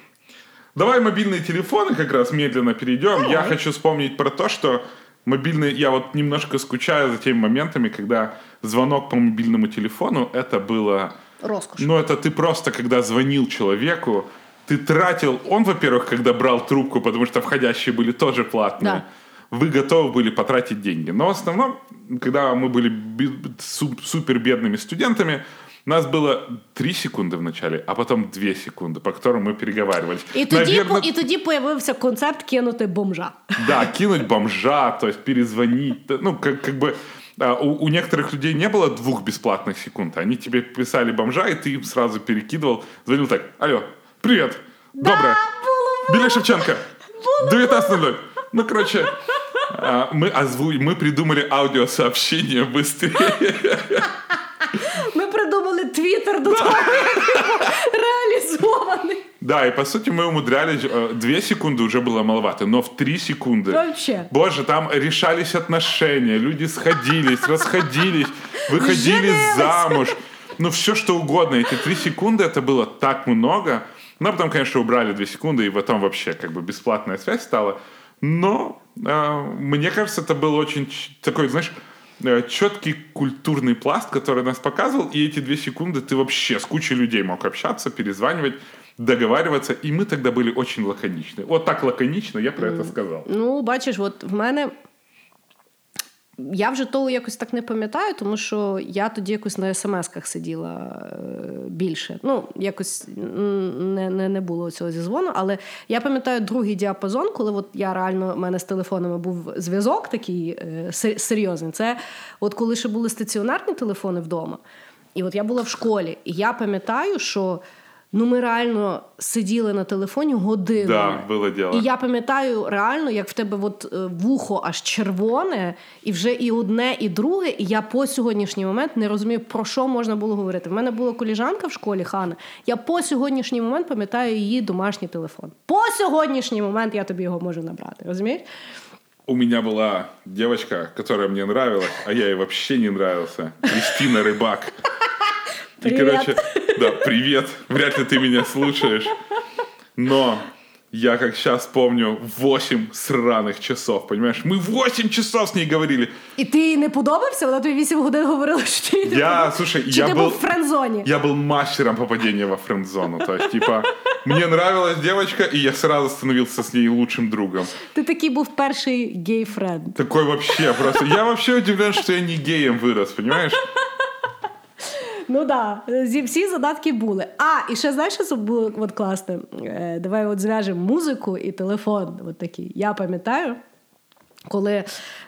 S3: Давай мобильные телефоны как раз медленно перейдем. Я хочу вспомнить про то, что мобильные, я вот немножко скучаю за теми моментами, когда звонок по мобильному телефону, это было...
S2: Розкош.
S3: Ну, это ты просто, когда звонил человеку, ты тратил... Он, во-первых, когда брал трубку, потому что входящие были тоже платные,
S2: Да.
S3: вы готовы были потратить деньги. Но в основном, когда мы были би- су- супер бедными студентами, у нас было 3 секунды в начале, а потом 2 секунды, по которым мы переговаривались.
S2: І тоді,
S3: Наверно,
S2: по- і тоді появився концепт кинути бомжа.
S3: да, кинуть бомжа, то есть перезвонить. да, Ну, как, как бы а, у, у некоторых людей не было двух бесплатных секунд. Они тебе писали бомжа, и ты им сразу перекидывал. Звонил так, алло, привет, доброе. Биля Шевченко, 19.00. Ну, короче, а, мы, озву... мы придумали аудиосообщение быстрее.
S2: Ми придумали твіттер до того, як реалізований.
S3: Да, и по сути мы умудрялись, э, две секунды уже было маловато, но в три секунды.
S2: Вообще.
S3: Боже, там решались отношения, люди сходились, расходились, выходили
S2: Женились.
S3: замуж. Ну, все что угодно. Эти три секунды это было так много. Ну, а потом, конечно, убрали две секунды, и потом вообще как бы бесплатная связь стала. Но э, мне кажется, это был очень такой, знаешь, э, четкий культурный пласт, который нас показывал, и эти две секунды ты вообще с кучей людей мог общаться, перезванивать, договариваться, и мы тогда были очень лаконичны. Вот так лаконично я про это сказал.
S2: Ну, бачиш, от в мене. Я вже того якось так не пам'ятаю, тому що я тоді якось на смс-ках сиділа е, більше. Ну, якось м, не, не, не було цього зізвону, але я пам'ятаю другий діапазон, коли от я реально в мене з телефонами був зв'язок такий е, се- серйозний. Це от коли ще були стаціонарні телефони вдома. І от я була в школі, і я пам'ятаю, що ну ми реально сиділи на телефоні годинами.
S3: Да, було діло.
S2: І я пам'ятаю реально, як в тебе от е, вухо аж червоне, і вже і одне, і друге. І я по сьогоднішній момент не розумію, про що можна було говорити. В мене була коліжанка в школі Хана. Я по сьогоднішній момент пам'ятаю її домашній телефон. По сьогоднішній момент я тобі його можу набрати. Розумієш?
S3: У меня была девочка, которая мне нравилась, а я ей вообще не нравился. Кристина Рыбак. И,
S2: Привет.
S3: короче, да, привет. Вряд ли ты меня слушаешь. Но я, как сейчас помню, 8 сраных часов, понимаешь? Мы 8 часов с ней говорили.
S2: І ти їй не подобався? Вона тобі 8 годин говорила, що ти їй не
S3: Я,
S2: подобався?
S3: слушай,
S2: Чи
S3: я
S2: ти
S3: был...
S2: був в френдзоні?
S3: Я был мастером попадения во френд-зону. То есть, типа, мне нравилась девочка, и я сразу становился с ней лучшим другом.
S2: Ти такий був перший гей-френд.
S3: Такой вообще просто... Я вообще удивлен, что я не геем вырос, понимаешь?
S2: Ну да, всі задатки були. А, і ще знаєш, що було от класне? Е, давай от зв'яжемо музику і телефон. От такий. Я пам'ятаю. Коли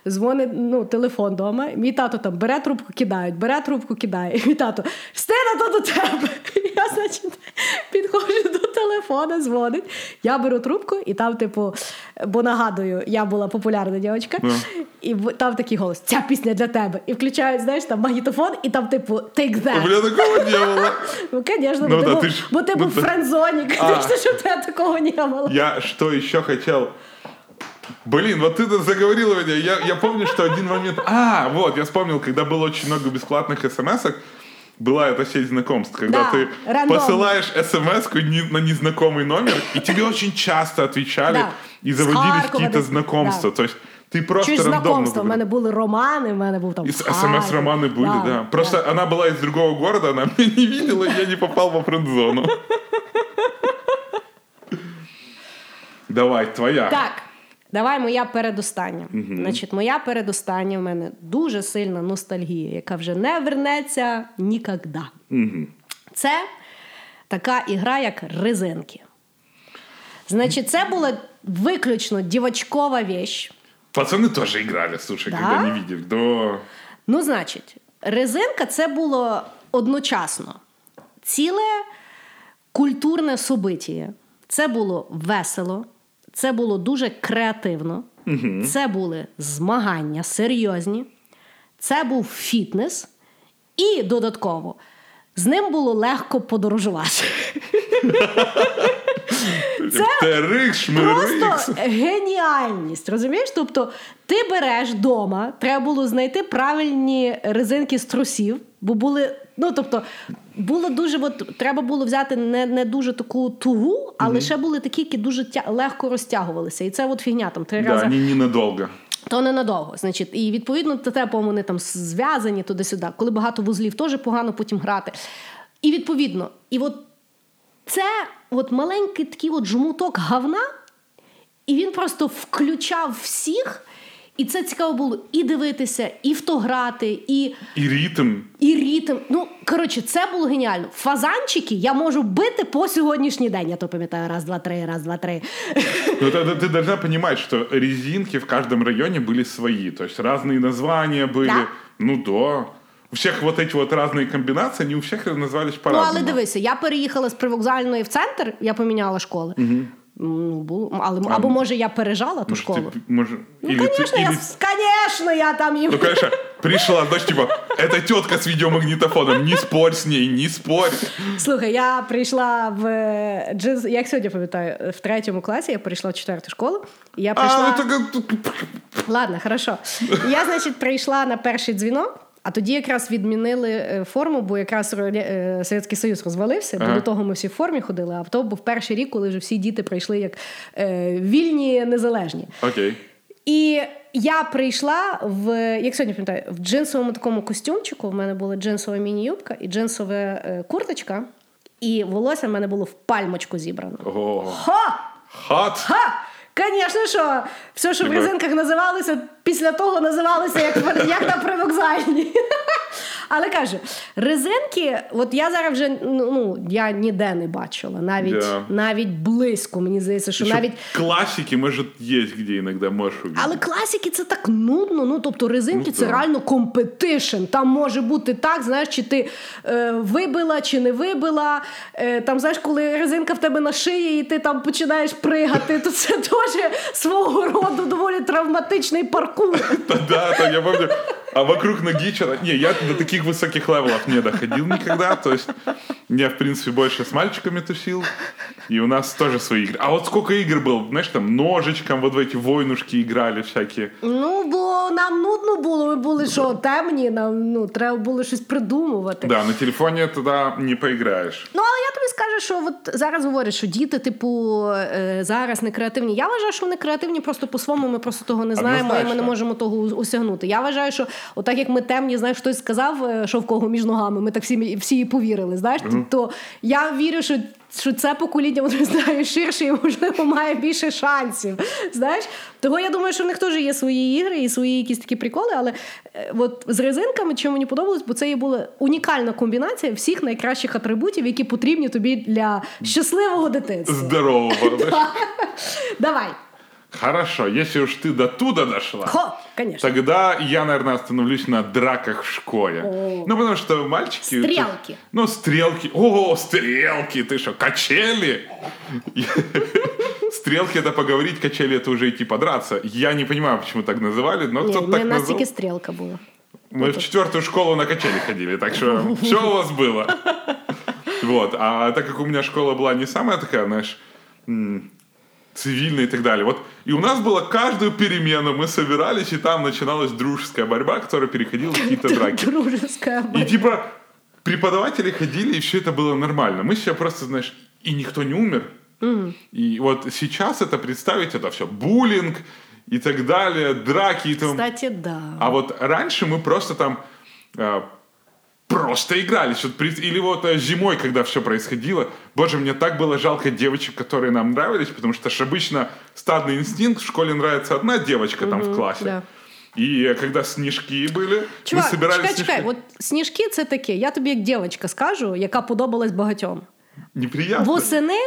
S2: дзвонить ну, телефон вдома, мій тато там бере трубку, кидають, бере трубку, кидає. І мій тато Стина, то до тебе. Я, значить, підходжу до телефона, дзвонить. Я беру трубку, і там, типу, бо нагадую, я була популярна дівчинка, і там такий голос: ця пісня для тебе. І включають, знаєш, там магнітофон, і там, типу, take that.
S3: меня такого не было.
S2: Ну, звісно,
S3: Ну
S2: бо,
S3: ж-
S2: бо ти
S3: ну,
S2: був френдзоні, звісно, що в тебе такого не було.
S3: Я что еще хотел? Блин, вот ты заговорила меня. Я, я помню, что один момент... А, вот, я вспомнил, когда было очень много бесплатных смс была эта сеть знакомств, когда
S2: Да,
S3: ты
S2: рандомно.
S3: посылаешь смс на незнакомый номер, и тебе очень часто отвечали
S2: Да.
S3: и заводились какие-то знакомства.
S2: да.
S3: То есть ты просто
S2: Чуєш
S3: рандомно...
S2: знакомство, в
S3: выбирал.
S2: мене були романи, в мене був там.
S3: Смс-романы были, да. Просто она была из другого города, она меня не видела, и я не попал во френд-зону. Давай, твоя.
S2: Так, давай моя передостання. Значить, моя передостання в мене дуже сильна ностальгія, яка вже не вернеться ніколи. Це така ігра, як резинки. Значить, це була виключно дівочкова вещь.
S3: Пацаны тоже играли, слушай,
S2: Да?
S3: когда не видели. Да.
S2: Ну, значить, резинка це було одночасно ціле культурне событіє. Це було весело, це було дуже креативно, це були змагання серйозні, це був фітнес, і додатково з ним було легко подорожувати.
S3: Шмирикс.
S2: Просто геніальність, розумієш? Тобто ти береш вдома, треба було знайти правильні резинки з трусів, бо були. Ну, тобто, було дуже, от, треба було взяти не, не дуже таку тугу, але ще були такі, які дуже тя, легко розтягувалися. І це от фігня там три
S3: Да,
S2: рази.
S3: они ненадолго.
S2: То ненадовго. Значить, і відповідно тебе вони там зв'язані туди-сюди. Коли багато вузлів, теж погано потім грати. І відповідно, і от це от маленький такий от жмуток говна, і він просто включав всіх. І це цікаво було і дивитися, і в то грати, і
S3: И ритм.
S2: і ритм. Ну коротше, це було геніально. Фазанчики я можу бити по сьогоднішній день. Я то пам'ятаю раз, два, три, раз, два, три.
S3: Ну, ты, ты должна понимать, что резинки в каждом районе были свои. То есть разные названия были.
S2: Да?
S3: Ну да. У всех вот эти вот разные комбинации, они у всех назывались
S2: Ну,
S3: по-разному.
S2: але дивися, я переїхала з привокзальної в центр, я поміняла школи. Ну, було, але, або може я пережала ту
S3: Может,
S2: школу.
S3: ты, может,
S2: Ну,
S3: или ты-
S2: звісно, я,
S3: или-
S2: конечно, я там їм.
S3: Ну, конечно, пришла, знаешь, типа, это тетка с видеомагнитофоном, не спорь с ней, не спорь.
S2: Слухай, я прийшла в е, джинс, як сьогодні пам'ятаю, в третьому класі я прийшла в четверту школу. І я прийшла.
S3: А, ну, так,
S2: Ладно, хорошо. Я, значить, прийшла на перший дзвінок. а тоді якраз відмінили е, форму, бо якраз е, Совєтський Союз розвалився, бо
S3: Ага.
S2: до того ми всі в формі ходили, а то був перший рік, коли вже всі діти прийшли як е, вільні, незалежні.
S3: окей.
S2: І я прийшла в, як сьогодні пам'ятаю, в джинсовому такому костюмчику. В мене була джинсова міні-юбка і джинсова курточка, і волосся в мене було в пальмочку зібрано.
S3: О,
S2: Ха!
S3: хат.
S2: Ха! Звісно, що все, що в
S3: різинках
S2: резинках називалося, після того називалося як, як на привокзальні. Але кажу, резинки, от я зараз вже ну, ну я ніде не бачила, навіть,
S3: Да.
S2: навіть близько. Мені здається, що
S3: Ещё
S2: навіть
S3: Классики, может, есть где иногда можешь увидеть.
S2: Але класики це так нудно. Ну тобто резинки
S3: Ну,
S2: це реально компетишн. Там може бути так, знаєш, чи ти е, вибила, чи не вибила. Е, там, знаєш, коли резинка в тебе на шиї, і ти там починаєш пригати, то це теж свого роду доволі травматичний паркур.
S3: Да, да, я помню. А вокруг ноги что-то... Не, я до таких высоких левелов не доходил никогда. То есть я, в принципе, больше с мальчиками тусил. И у нас тоже свои игры. А вот сколько игр было, знаешь, там ножичком вот в эти войнушки играли всякие.
S2: Ну, нам нудно було, ми були що темні, нам ну, треба було щось придумувати.
S3: Да, на телефоне туда не поиграешь.
S2: Ну, але я тобі скажу, що от зараз говорять, що діти, типу, е, зараз не креативні. Я вважаю, що вони креативні просто по-своєму, ми просто того не знаємо, і ми не можемо того осягнути. Я вважаю, що отак як ми темні, знаєш, хтось сказав, е, що в кого між ногами, ми так всі, всі повірили. Знаєш, то я вірю, що. Що це покоління воно знає ширше і можливо має більше шансів. Знаєш, того я думаю, що в них теж є свої ігри і свої якісь такі приколи. Але е, от з резинками, чому мені подобалось, бо це є була унікальна комбінація всіх найкращих атрибутів, які потрібні тобі для щасливого дитинства.
S3: Здорового.
S2: Давай,
S3: Хорошо, если уж ты до туда дошла.
S2: хо, звісно.
S3: Тогда я, наверное, остановлюсь на драках в школе.
S2: О.
S3: Ну, потому что мальчики...
S2: Стрелки.
S3: Ну, стрелки. О, стрелки! Ты что, качели? Стрелки это поговорить, качели это уже идти подраться. Я не понимаю, почему так называли, но
S2: Ні,
S3: кто-то
S2: ми,
S3: так
S2: у нас
S3: назвал.
S2: тільки стрілка була.
S3: Мы в четвертую школу на качели ходили, так что все у вас было. Вот. А так как у меня школа была не самая такая, знаешь, м, цивильная и так далее. Вот. И у нас было каждую перемену, мы собирались, и там начиналась дружеская борьба, которая переходила в какие-то драки.
S2: Дружеська.
S3: И типа преподаватели ходили, и все это было нормально. Мы сейчас просто, знаешь, и никто не умер. И вот сейчас это представить, это все буллинг и так далее, драки и тому.
S2: Кстати, да.
S3: А вот раньше мы просто там э, просто игрались. Вот при- Или вот э, зимой, когда все происходило. Боже, мне так было жалко девочек, которые нам нравились, потому что ж обычно стадный инстинкт, в школе нравится одна девочка там в классе.
S2: да.
S3: И э, когда снежки были,
S2: Чувак,
S3: мы собирались
S2: чекай,
S3: снежки.
S2: чекай, от сніжки це таке. Я тобі як дівчинка скажу, яка подобалась багатьом.
S3: Неприятно.
S2: Восени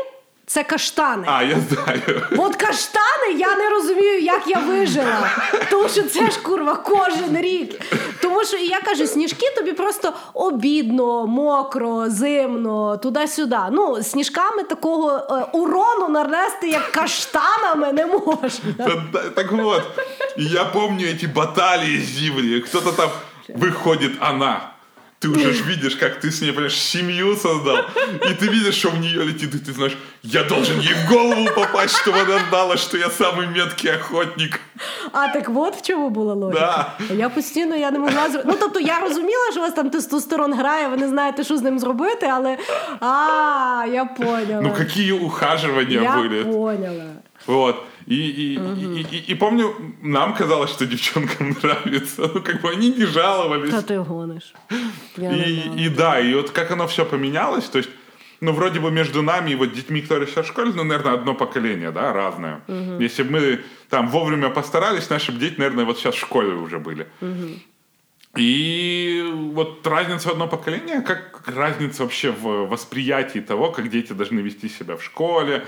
S2: це каштани.
S3: А, я знаю.
S2: От каштани я не розумію, як я вижила. Тому що це ж курва кожен рік. Тому що і я кажу, сніжки тобі просто обідно, мокро, зимно, туди-сюди. Ну, сніжками такого е, урону нанести, як каштанами, не можна.
S3: Так вот, и я помню эти баталии зимние. Кто-то там выходит, она Ты уже ж видишь, как ты с ней, понимаешь, семью создал. И ты видишь, что в нее летит, и ты знаешь, я должен ей в голову попасть, чтобы она знала, что я самый меткий охотник.
S2: А так от в чому була логіка. Я постійно я не могла зробити. Ну тобто я розуміла, що у вас там тестостерон грає, ви не знаєте, що з ним зробити, але а, я поняла.
S3: Ну, какие ухаживания
S2: я
S3: были.
S2: поняла.
S3: Вот. И, и, и, и, и помню, нам казалось, что девчонкам нравится. Ну, как бы они не жаловались.
S2: Та ти гониш. Я не
S3: И, и да, и вот как оно все поменялось, то есть, ну, вроде бы между нами и вот детьми, которые сейчас в школе, ну, наверное, одно поколение, да, разное. Если бы мы там вовремя постарались, наши бы дети, наверное, вот сейчас в школе уже были. И вот разница в одно поколение, как разница вообще в восприятии того, как дети должны вести себя в школе,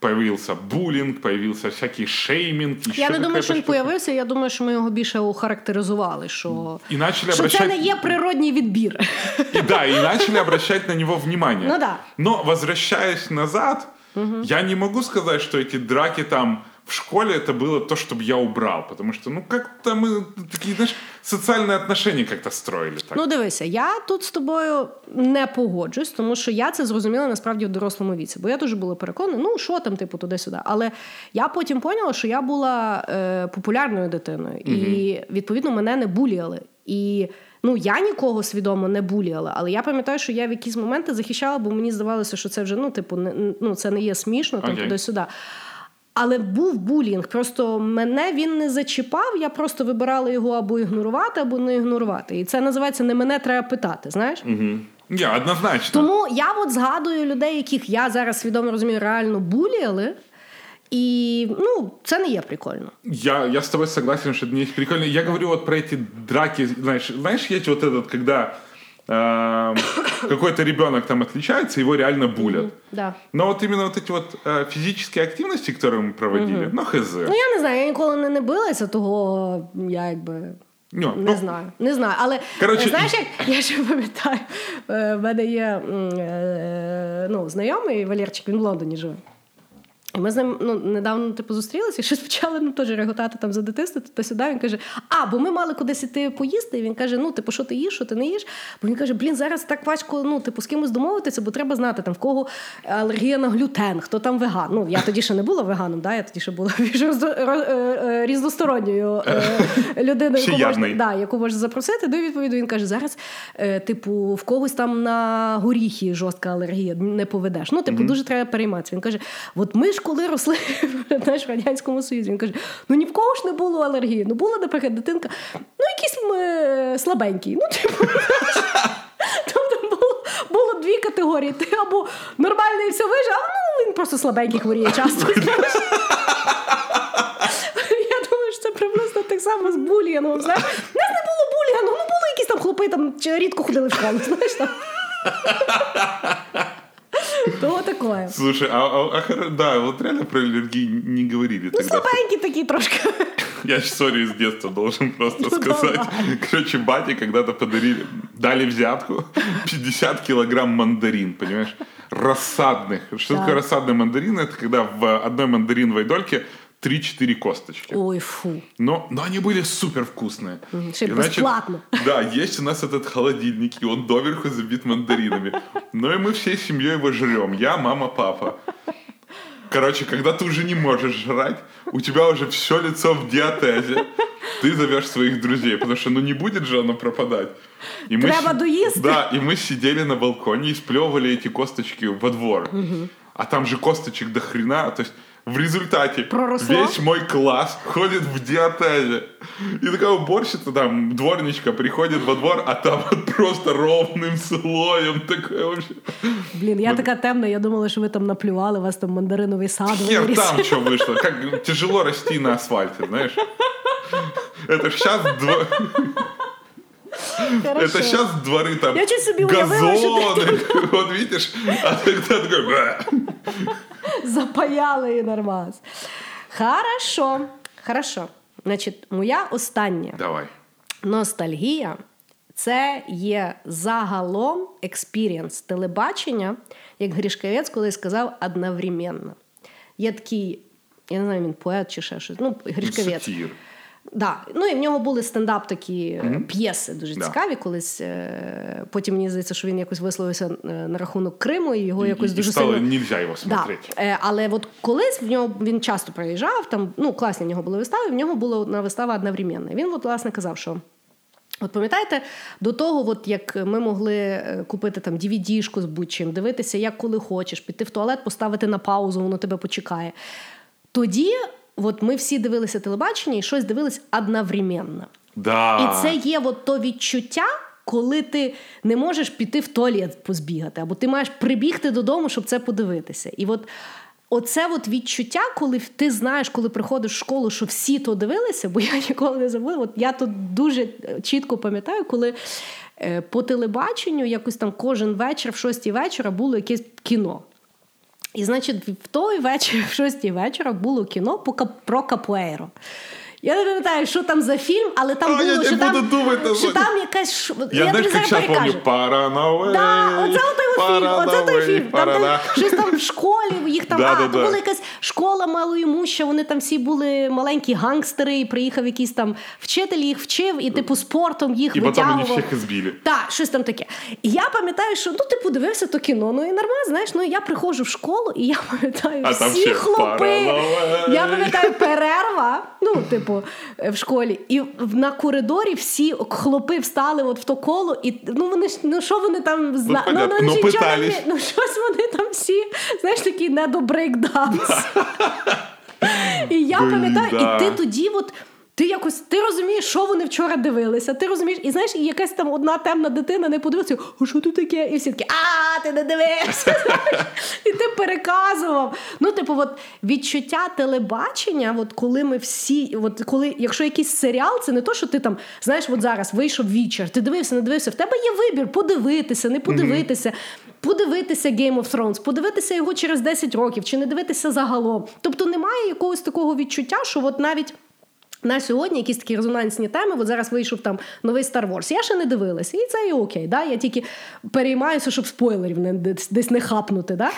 S3: появился булінг, появился всякий шеймінг. еще
S2: Я не думаю, що він
S3: штука.
S2: появився. Я думаю, що ми його більше охарактеризували, що,
S3: І почали
S2: що це не є природній відбір.
S3: І да, и начали обращать на него внимание.
S2: Ну да.
S3: Но возвращаясь назад, я не могу сказать, что эти драки там в школе это было то, чтобы я убрал. Потому что, ну, как-то мы такие, знаешь, социальные отношения как-то строили. Так.
S2: Ну, дивися, я тут з тобою не погоджусь, тому що я це зрозуміла насправді в дорослому віці. Бо я дуже була переконана, ну що там, типу, туди-сюди. Але я потім поняла, що я була е, популярною дитиною, і відповідно мене не буліяли. І ну я нікого свідомо не буліяла, але я пам'ятаю, що я в якісь моменти захищала, бо мені здавалося, що це вже ну, типу, не, ну це не є смішно, там
S3: Окей.
S2: туди-сюди. Але був булінг. Просто мене він не зачіпав. Я просто вибирала його або ігнорувати, або не ігнорувати. І це називається не мене треба питати. Знаєш?
S3: Я однозначно.
S2: Тому я от згадую людей, яких я зараз свідомо розумію, реально буліяли. І ну, це не є прикольно.
S3: Я, я с тобой согласен, что это не есть прикольно. Я говорю вот про эти драки, знаешь, знаешь, есть вот этот, когда э, какой-то ребенок там отличается, его реально булят.
S2: Да.
S3: Но вот именно вот эти вот э, физические активности, которые мы проводили, ну, хз.
S2: Ну я не знаю, я ніколи не, не билася, того я якби.
S3: Ну,
S2: Не
S3: ну,
S2: знаю, не знаю. Але
S3: Коротше,
S2: е, знаєш, як я ще пам'ятаю, е, в мене є м, е, ну, знайомий Валерчик, він в Лондоні живе. І ми з ним ну, недавно типу, зустрілися і щось почали ну, теж реготати там за дитинство, туди сюди. Він каже: А, бо ми мали кудись іти поїсти. І він каже: Ну, типу, що ти їш, що ти не їш? Бо він каже: Блін, зараз так важко ну, типу, з кимось домовитися, бо треба знати, там, в кого алергія на глютен, хто там веган. Ну, я тоді ще не була веганом, да? я тоді ще була більш е, е, різносторонньою е, людиною, яку можна, да, яку можна запросити. До відповіді він каже: зараз, типу, в когось там на горіхи жорстка алергія, не поведеш. Ну, типу, дуже треба перейматися. Він каже: от ми ж коли росли знаєш, в радянському союзі, він каже: ну ні в кого ж не було алергії. Ну, була, наприклад, дитинка, ну якийсь е, слабенький. Ну, типу, Тобто було, було дві категорії. Ти або нормальний і все вижив, а ну він просто слабенький хворіє часто. знаєш. Я думаю, що це приблизно так само з булінгом. Знаєш, У нас не було булінгу, ну були якісь там хлопи, там чи рідко ходили в школу, знаєш там. Того такое.
S3: Слушай, а, а- а да, вот реально про аллергии не говорили
S2: Ну,
S3: тогда.
S2: слабенький такий трошки.
S3: Я историю из детства должен просто
S2: Ну,
S3: сказать.
S2: давай.
S3: Короче, бате когда-то подарили, дали взятку 50 килограмм мандарин, понимаешь? Рассадных. Что
S2: Да.
S3: такое рассадный мандарин? Это когда в одной мандариновой дольке 3-4 косточки.
S2: Ой, фу.
S3: Но, но они были супер вкусные. И, значит,
S2: бесплатно.
S3: Да, есть у нас этот холодильник, и он доверху забит мандаринами. Ну и мы всей семьей его жрем. Я, мама, папа. Короче, когда ты уже не можешь жрать, у тебя уже все лицо в диатезе. Ты зовешь своих друзей, потому что ну не будет же оно пропадать. И мы
S2: Треба доїсти.
S3: Да, и мы сидели на балконе и сплевывали эти косточки во двор. А там же косточек до хрена. То есть в результате
S2: Проросло?
S3: весь мой класс ходит в диатезе. И такая уборщица, там, дворничка приходит во двор, а там вот просто ровным слоем такое вообще.
S2: Блін, я така темна, я думала, що ви там наплювали, у вас там мандариновий сад
S3: Хер
S2: виріс.
S3: там что вышло. Как тяжело расти на асфальте, знаешь. Это сейчас
S2: Хорошо.
S3: это сейчас дворы там
S2: Я чуть себе уявила,
S3: газоны. Вот видишь, а тогда такой...
S2: Запаяли і нормас. Хорошо. Хорошо. Значить, моя остання
S3: Давай.
S2: ностальгія це є загалом експірієнс телебачення, як Грішкавець колись сказав, одновременно. Є такий, я не знаю, він поет чи ще щось. Ну, Грішкавець.
S3: Сатир.
S2: Да. Ну і в нього були стендап такі е, п'єси дуже
S3: Да.
S2: цікаві. Колись е, потім мені здається, що він якось висловився е, на рахунок Криму, і його
S3: И-
S2: якось
S3: и
S2: дуже
S3: стало
S2: сильно
S3: нельзя
S2: Да.
S3: смотреть.
S2: Е, але от колись в нього він часто приїжджав, там ну класні в нього були вистави. В нього була одна вистава одновременно. Він от, власне казав, що. От пам'ятаєте, до того, от як ми могли купити там DVD-шку з будь-чим, дивитися, як коли хочеш, піти в туалет, поставити на паузу, воно тебе почекає. Тоді от ми всі дивилися телебачення і щось дивились одновременно.
S3: Да.
S2: І це є от то відчуття, коли ти не можеш піти в туалет позбігати, або ти маєш прибігти додому, щоб це подивитися. І от оце от відчуття, коли ти знаєш, коли приходиш в школу, що всі то дивилися, бо я ніколи не забула. От я тут дуже е, чітко пам'ятаю, коли е, по телебаченню якось там кожен вечір, в шостій вечора, було якесь кіно. І, значить, в той вечір, в шостій вечора, було кіно про капуейро. Я не пам'ятаю, що там за фільм, але там
S3: А, я
S2: було,
S3: не
S2: що,
S3: буду
S2: там,
S3: думати,
S2: що там якась.
S3: Я,
S2: тобі
S3: как
S2: зараз
S3: сейчас помню,
S2: Да, оце той фільм, оце той фільм. Там, там щось там в школі, їх там,
S3: Да,
S2: а,
S3: да, да.
S2: була якась школа малоімуща, вони там всі були маленькі гангстери, і приїхав якийсь там вчитель, їх вчив, і типу спортом їх
S3: І потім вони
S2: витягував.
S3: всіх збили.
S2: Так, щось там таке. І я пам'ятаю, що ну ти подивився то кіно, ну і нормально, знаєш, ну я приходжу в школу, і я пам'ятаю
S3: А
S2: всі хлопи.
S3: паралель.
S2: Я пам'ятаю перерва, ну, типу, в школі, і на коридорі всі хлопи встали от в то коло, і ну вони ж ну що вони там зна...
S3: ну,
S2: ну, ну,
S3: питались.
S2: вміють. ну щось вони там всі, знаєш, такі не до брейкданс. І я пам'ятаю, і ти тоді от. Ти якось ти розумієш, що вони вчора дивилися. Ти розумієш, і знаєш, і якась там одна темна дитина не подивилася, а що тут таке? І всі такі, а ти не дивився. І ти переказував. Ну, типу, от відчуття телебачення, от коли ми всі, от коли, якщо якийсь серіал, це не то, що ти там, знаєш, от зараз вийшов вечір, ти дивився, не дивився. В тебе є вибір подивитися, не подивитися. Подивитися Game of Thrones, подивитися його через 10 років, чи не дивитися загалом. Тобто немає якогось такого відчуття, що от навіть на сьогодні якісь такі резонансні теми. От зараз вийшов там новий Star Wars. Я ще не дивилася, і це і окей. Да? Я тільки переймаюся, щоб спойлерів не, десь, не хапнути. Да?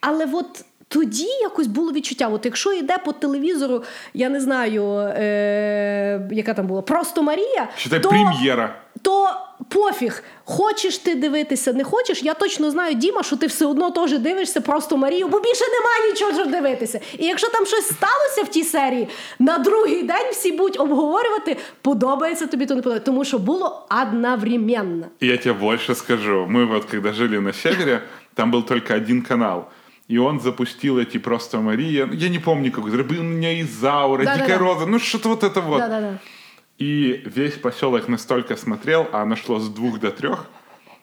S2: Але от. Тоді якось було відчуття. От якщо йде по телевізору, я не знаю, е- яка там була, просто Марія,
S3: Чи
S2: то,
S3: прем'єра.
S2: то пофіг, хочеш ти дивитися, не хочеш. Я точно знаю, Діма, що ти все одно теж дивишся просто Марію, бо більше немає нічого щоб дивитися. І якщо там щось сталося в тій серії, на другий день всі будуть обговорювати, подобається тобі, то не подобається. Тому що було одновременно.
S3: И я тебе больше скажу. Мы вот когда жили на севере, там был только один канал. И он запустил эти просто Мария. Я не помню, какой. Был у меня Изаура,
S2: Да-да-да.
S3: Дикая Роза. Ну, что-то вот это вот.
S2: Да-да-да.
S3: И весь поселок настолько смотрел, а оно шло с двух до трех.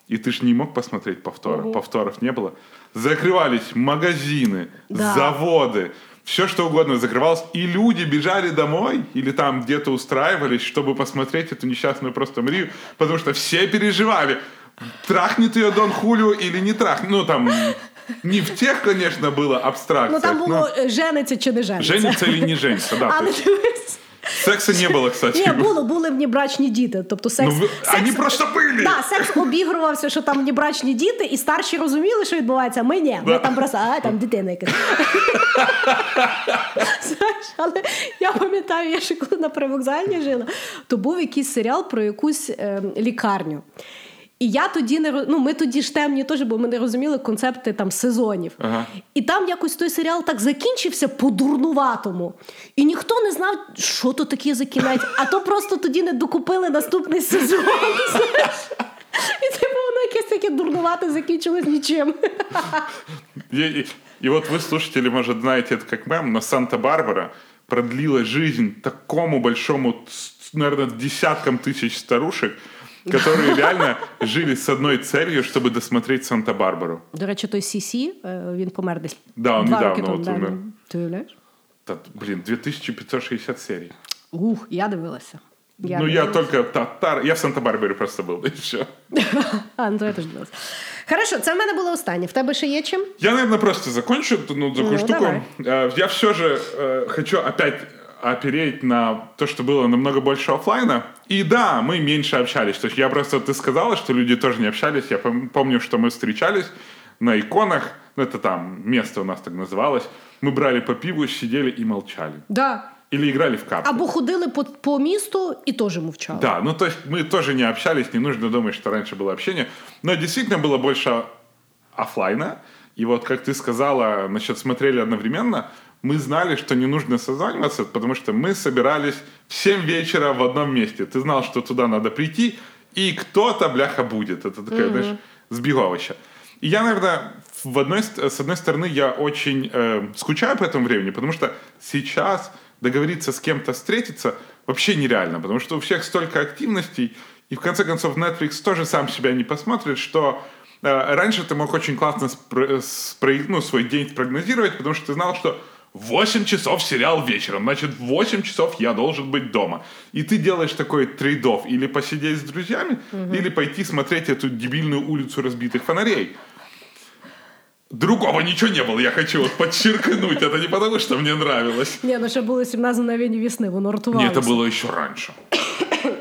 S3: И ты ж не мог посмотреть повторов. Повторов не было. Закрывались магазины,
S2: Да.
S3: заводы. Все что угодно закрывалось. И люди бежали домой или там где-то устраивались, чтобы посмотреть эту несчастную просто Марию. Потому что все переживали, трахнет ее Дон Хулио или не трахнет. Ну там не в тех, конечно, было абстракциях.
S2: Ну там
S3: но
S2: було е, жениться чи не жениться.
S3: женится или не женится, да.
S2: Але
S3: есть секса не було, кстати.
S2: Ні, було, були внебрачні діти. Тобто секс,
S3: Ну,
S2: секс
S3: вони просто пили.
S2: Да, секс обігрувався, що там внебрачні діти, і старші розуміли, що відбувається. а Ми ні. Ми там просто, а там дитина якась. Знаєш, але я пам'ятаю, я ще коли на привокзальні жила, то був якийсь серіал про якусь е, лікарню. І я тоді не роз- ну, ми тоді ж темні теж, бо ми не розуміли концепти там сезонів.
S3: Ага.
S2: І там якось той серіал так закінчився по-дурнуватому. І ніхто не знав, що то таке за кінець. А то просто тоді не докупили наступний сезон. знаєш. І типу воно якесь таке дурнувате закінчилось нічим.
S3: И, и- и вот вы, слушатели, может, знаете это как мем, но Санта-Барбара продлила жизнь такому большому, наверное, десяткам тысяч старушек, которые реально жили с одной целью, чтобы досмотреть Санта-Барбару.
S2: До речі, той Сісі, він помер десь.
S3: Да, он
S2: два
S3: недавно
S2: роки тому.
S3: от
S2: да.
S3: умер.
S2: Ти уявляєш?
S3: Та, блин, 2560 серий.
S2: Ух, я дивилася. Я
S3: ну, я
S2: дивилася.
S3: только татар. Я в Санта-Барбаре просто был, и все.
S2: А, ну то я теж дивилася. Хорошо, це в мене було останнє. В тебе ще є чим?
S3: Я, наверное, просто закончу эту ну, такую
S2: Ну,
S3: штуку.
S2: давай.
S3: Э, Я все же э, хочу опять опереть на то, что было намного больше оффлайна. И да, мы меньше общались. То есть я просто, ты сказала, что люди тоже не общались. Я пом- помню, что мы встречались на иконах. Ну, это там место у нас так называлось. Мы брали по пиву, сидели и молчали.
S2: Да.
S3: Или играли в карты.
S2: Або ходили по, по місту і теж мовчали.
S3: Да, ну то есть мы тоже не общались, не нужно думать, что раньше было общение. Но действительно было больше оффлайна. И вот, как ты сказала, насчет смотрели одновременно, мы знали, что не нужно созваниваться, потому что мы собирались в 7 вечера в одном месте. Ты знал, что туда надо прийти, и кто-то, бляха, будет. Это такая, знаешь, сбеговище. И я, наверное, в одной, с одной стороны, я очень э, скучаю по этому времени, потому что сейчас договориться с кем-то встретиться вообще нереально, потому что у всех столько активностей, и в конце концов Netflix тоже сам себя не посмотрит, что э, раньше ты мог очень классно спро- спро- ну, свой день спрогнозировать, потому что ты знал, что 8 часов сериал вечером, значит, в 8 часов я должен быть дома. И ты делаешь такой трейдов, или посидеть с друзьями, или пойти смотреть эту дебильную улицу разбитых фонарей. Другого ничего не было, я хочу вот подчеркнуть. Это не потому, что мне нравилось.
S2: Ні, ну ще було 17 мгновень весни, воно
S3: Не,
S2: ртувалося.
S3: это было еще раньше.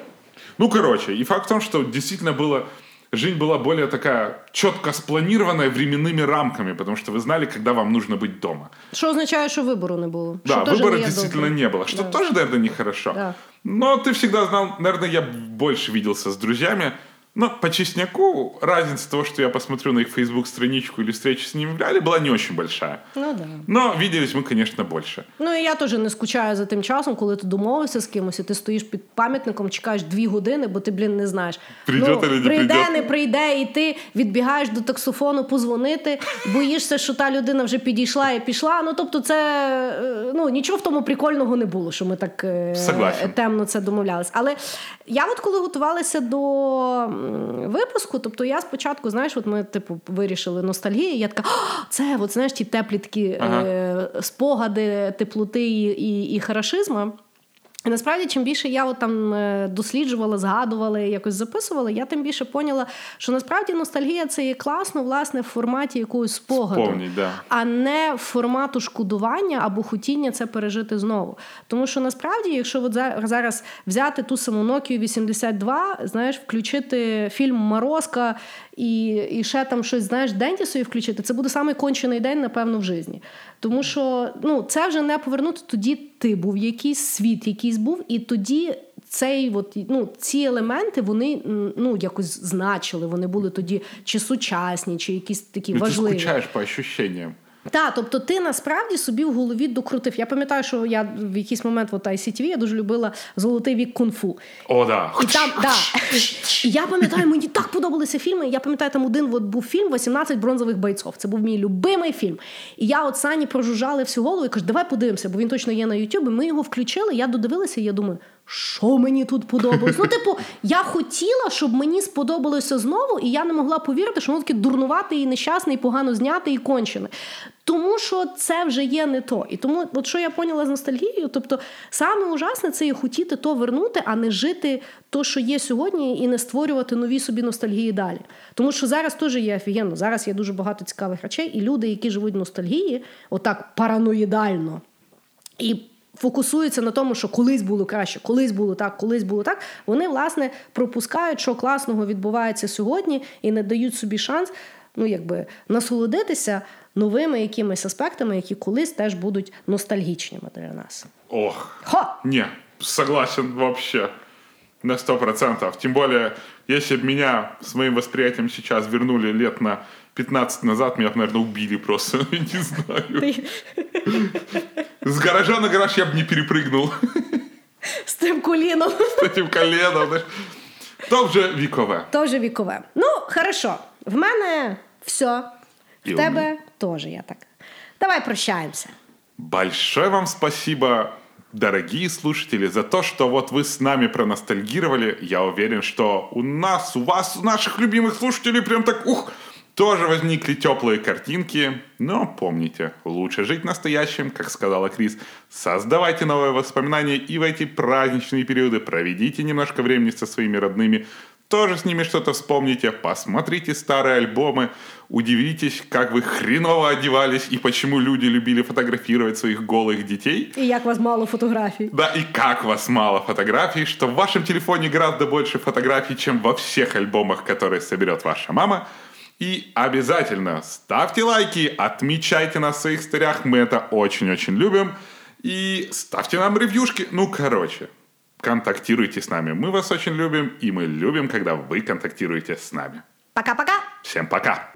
S3: Ну, короче, и факт в том, что действительно было... Жизнь была более такая четко спланированная временными рамками, потому что вы знали, когда вам нужно быть дома.
S2: Що означає, що вибору не було.
S3: Да,
S2: теж
S3: выбора действительно не было, что
S2: Да.
S3: тоже, наверное, нехорошо.
S2: Да.
S3: Но ты всегда знал, наверное, я больше виделся с друзьями. Но по честняку разница того, что я посмотрю на их Facebook-страничку или встречу с ними в реале, была не очень большая.
S2: Ну да.
S3: Но виделись мы, конечно, больше.
S2: Ну і я теж не скучаю за тим часом, коли ти домовився з кимось, і ти стоїш під пам'ятником, чекаєш дві години, бо ти, блін, не знаєш.
S3: Прийде
S2: ну,
S3: не
S2: прийде,
S3: прийде.
S2: не прийде, і ти відбігаєш до таксофону позвонити, боїшся, що та людина вже підійшла і пішла. Ну тобто, це е, ну нічого в тому прикольного не було, що ми так е,
S3: Согласен.
S2: темно це домовлялись. Але я, от коли готувалася до випуску, тобто я спочатку, знаєш, от ми типу вирішили ностальгію, я така, це от знаєш ті теплі такі
S3: Ага.
S2: е, спогади теплоти і, і, і харашизма. І насправді, чим більше я от там е, досліджувала, згадувала, якось записувала, я тим більше поняла, що насправді ностальгія це є класно, власне, в форматі якогось спогаду,
S3: Вспомнить, да.
S2: а не формату шкодування або хотіння це пережити знову. Тому що насправді, якщо от за- зараз взяти ту саму Nokia 82, знаєш, включити фільм Морозка і, і ще там щось, знаєш, Дентісові включити, це буде самий кончений день, напевно, в житті. Тому що ну, це вже не повернути. Тоді ти був якийсь світ, якийсь був, і тоді. Цей от, ну, ці елементи вони ну, якось значили. Вони були тоді чи сучасні, чи якісь такі
S3: Ну, важливі.
S2: важливі.
S3: скучаєш по ощущениям.
S2: Так, тобто ти насправді собі в голові докрутив. Я пам'ятаю, що я в якийсь момент в ICTV я дуже любила золотий вік кунг-фу.
S3: О, да.
S2: І там, да. І я пам'ятаю, мені так подобалися фільми. Я пам'ятаю, там один от був фільм «18 бронзових бойцов. Це був мій любимий фільм. І я от Сані прожужжали всю голову і кажу, давай подивимося, бо він точно є на Ютубі. Ми його включили, я додивилася, і я думаю, що мені тут подобалось? Ну, типу, я хотіла, щоб мені сподобалося знову, і я не могла повірити, що воно таке дурнувате і нещасне, і погано зняте, і кончене. Тому що це вже є не то. І тому, от що я поняла з ностальгією, тобто саме ужасне це є хотіти то вернути, а не жити то, що є сьогодні, і не створювати нові собі ностальгії далі. Тому що зараз теж є офігенно. Зараз є дуже багато цікавих речей, і люди, які живуть в ностальгії, отак параноїдально. І фокусуються на тому, що колись було краще, колись було так, колись було так. Вони, власне, пропускають, що класного відбувається сьогодні, і не дають собі шанс ну, якби, насолодитися новими якимись аспектами, які колись теж будуть ностальгічними для нас.
S3: Ох.
S2: Ха!
S3: Не, согласен вообще. На сто процентов. Тем более, если бы меня с моим восприятием сейчас вернули лет на 15 назад, меня бы, наверное, убили просто. Не знаю.
S2: Ти
S3: С гаража на гараж я бы не перепрыгнул
S2: з тим коліном.
S3: с этим коленом. знаешь. То вже вікове.
S2: То вже вікове. Ну, хорошо. В мене все.
S3: І
S2: В
S3: у
S2: тебе теж я так. Давай прощаємося.
S3: Большое вам спасибо, дорогие слушатели, за то, что вот вы с нами проностальгировали. Я уверен, что у нас, у вас, у наших любимых слушателей прям так, ух, тоже возникли теплые картинки. Но помните, лучше жить настоящим, как сказала Крис. Создавайте новые воспоминания и в эти праздничные периоды проведите немножко времени со своими родными. Тоже с ними что-то вспомните, посмотрите старые альбомы, удивитесь, как вы хреново одевались и почему люди любили фотографировать своих голых детей.
S2: І як вас мало фотографій.
S3: Да, и как вас мало фотографий, что в вашем телефоне гораздо больше фотографий, чем во всех альбомах, которые соберет ваша мама. И обязательно ставьте лайки, отмечайте нас в своих старях, мы это очень-очень любим. И ставьте нам ревьюшки. Ну, короче, контактируйте с нами. Мы вас очень любим, и мы любим, когда вы контактируете с нами.
S2: Пока-пока!
S3: Всем пока!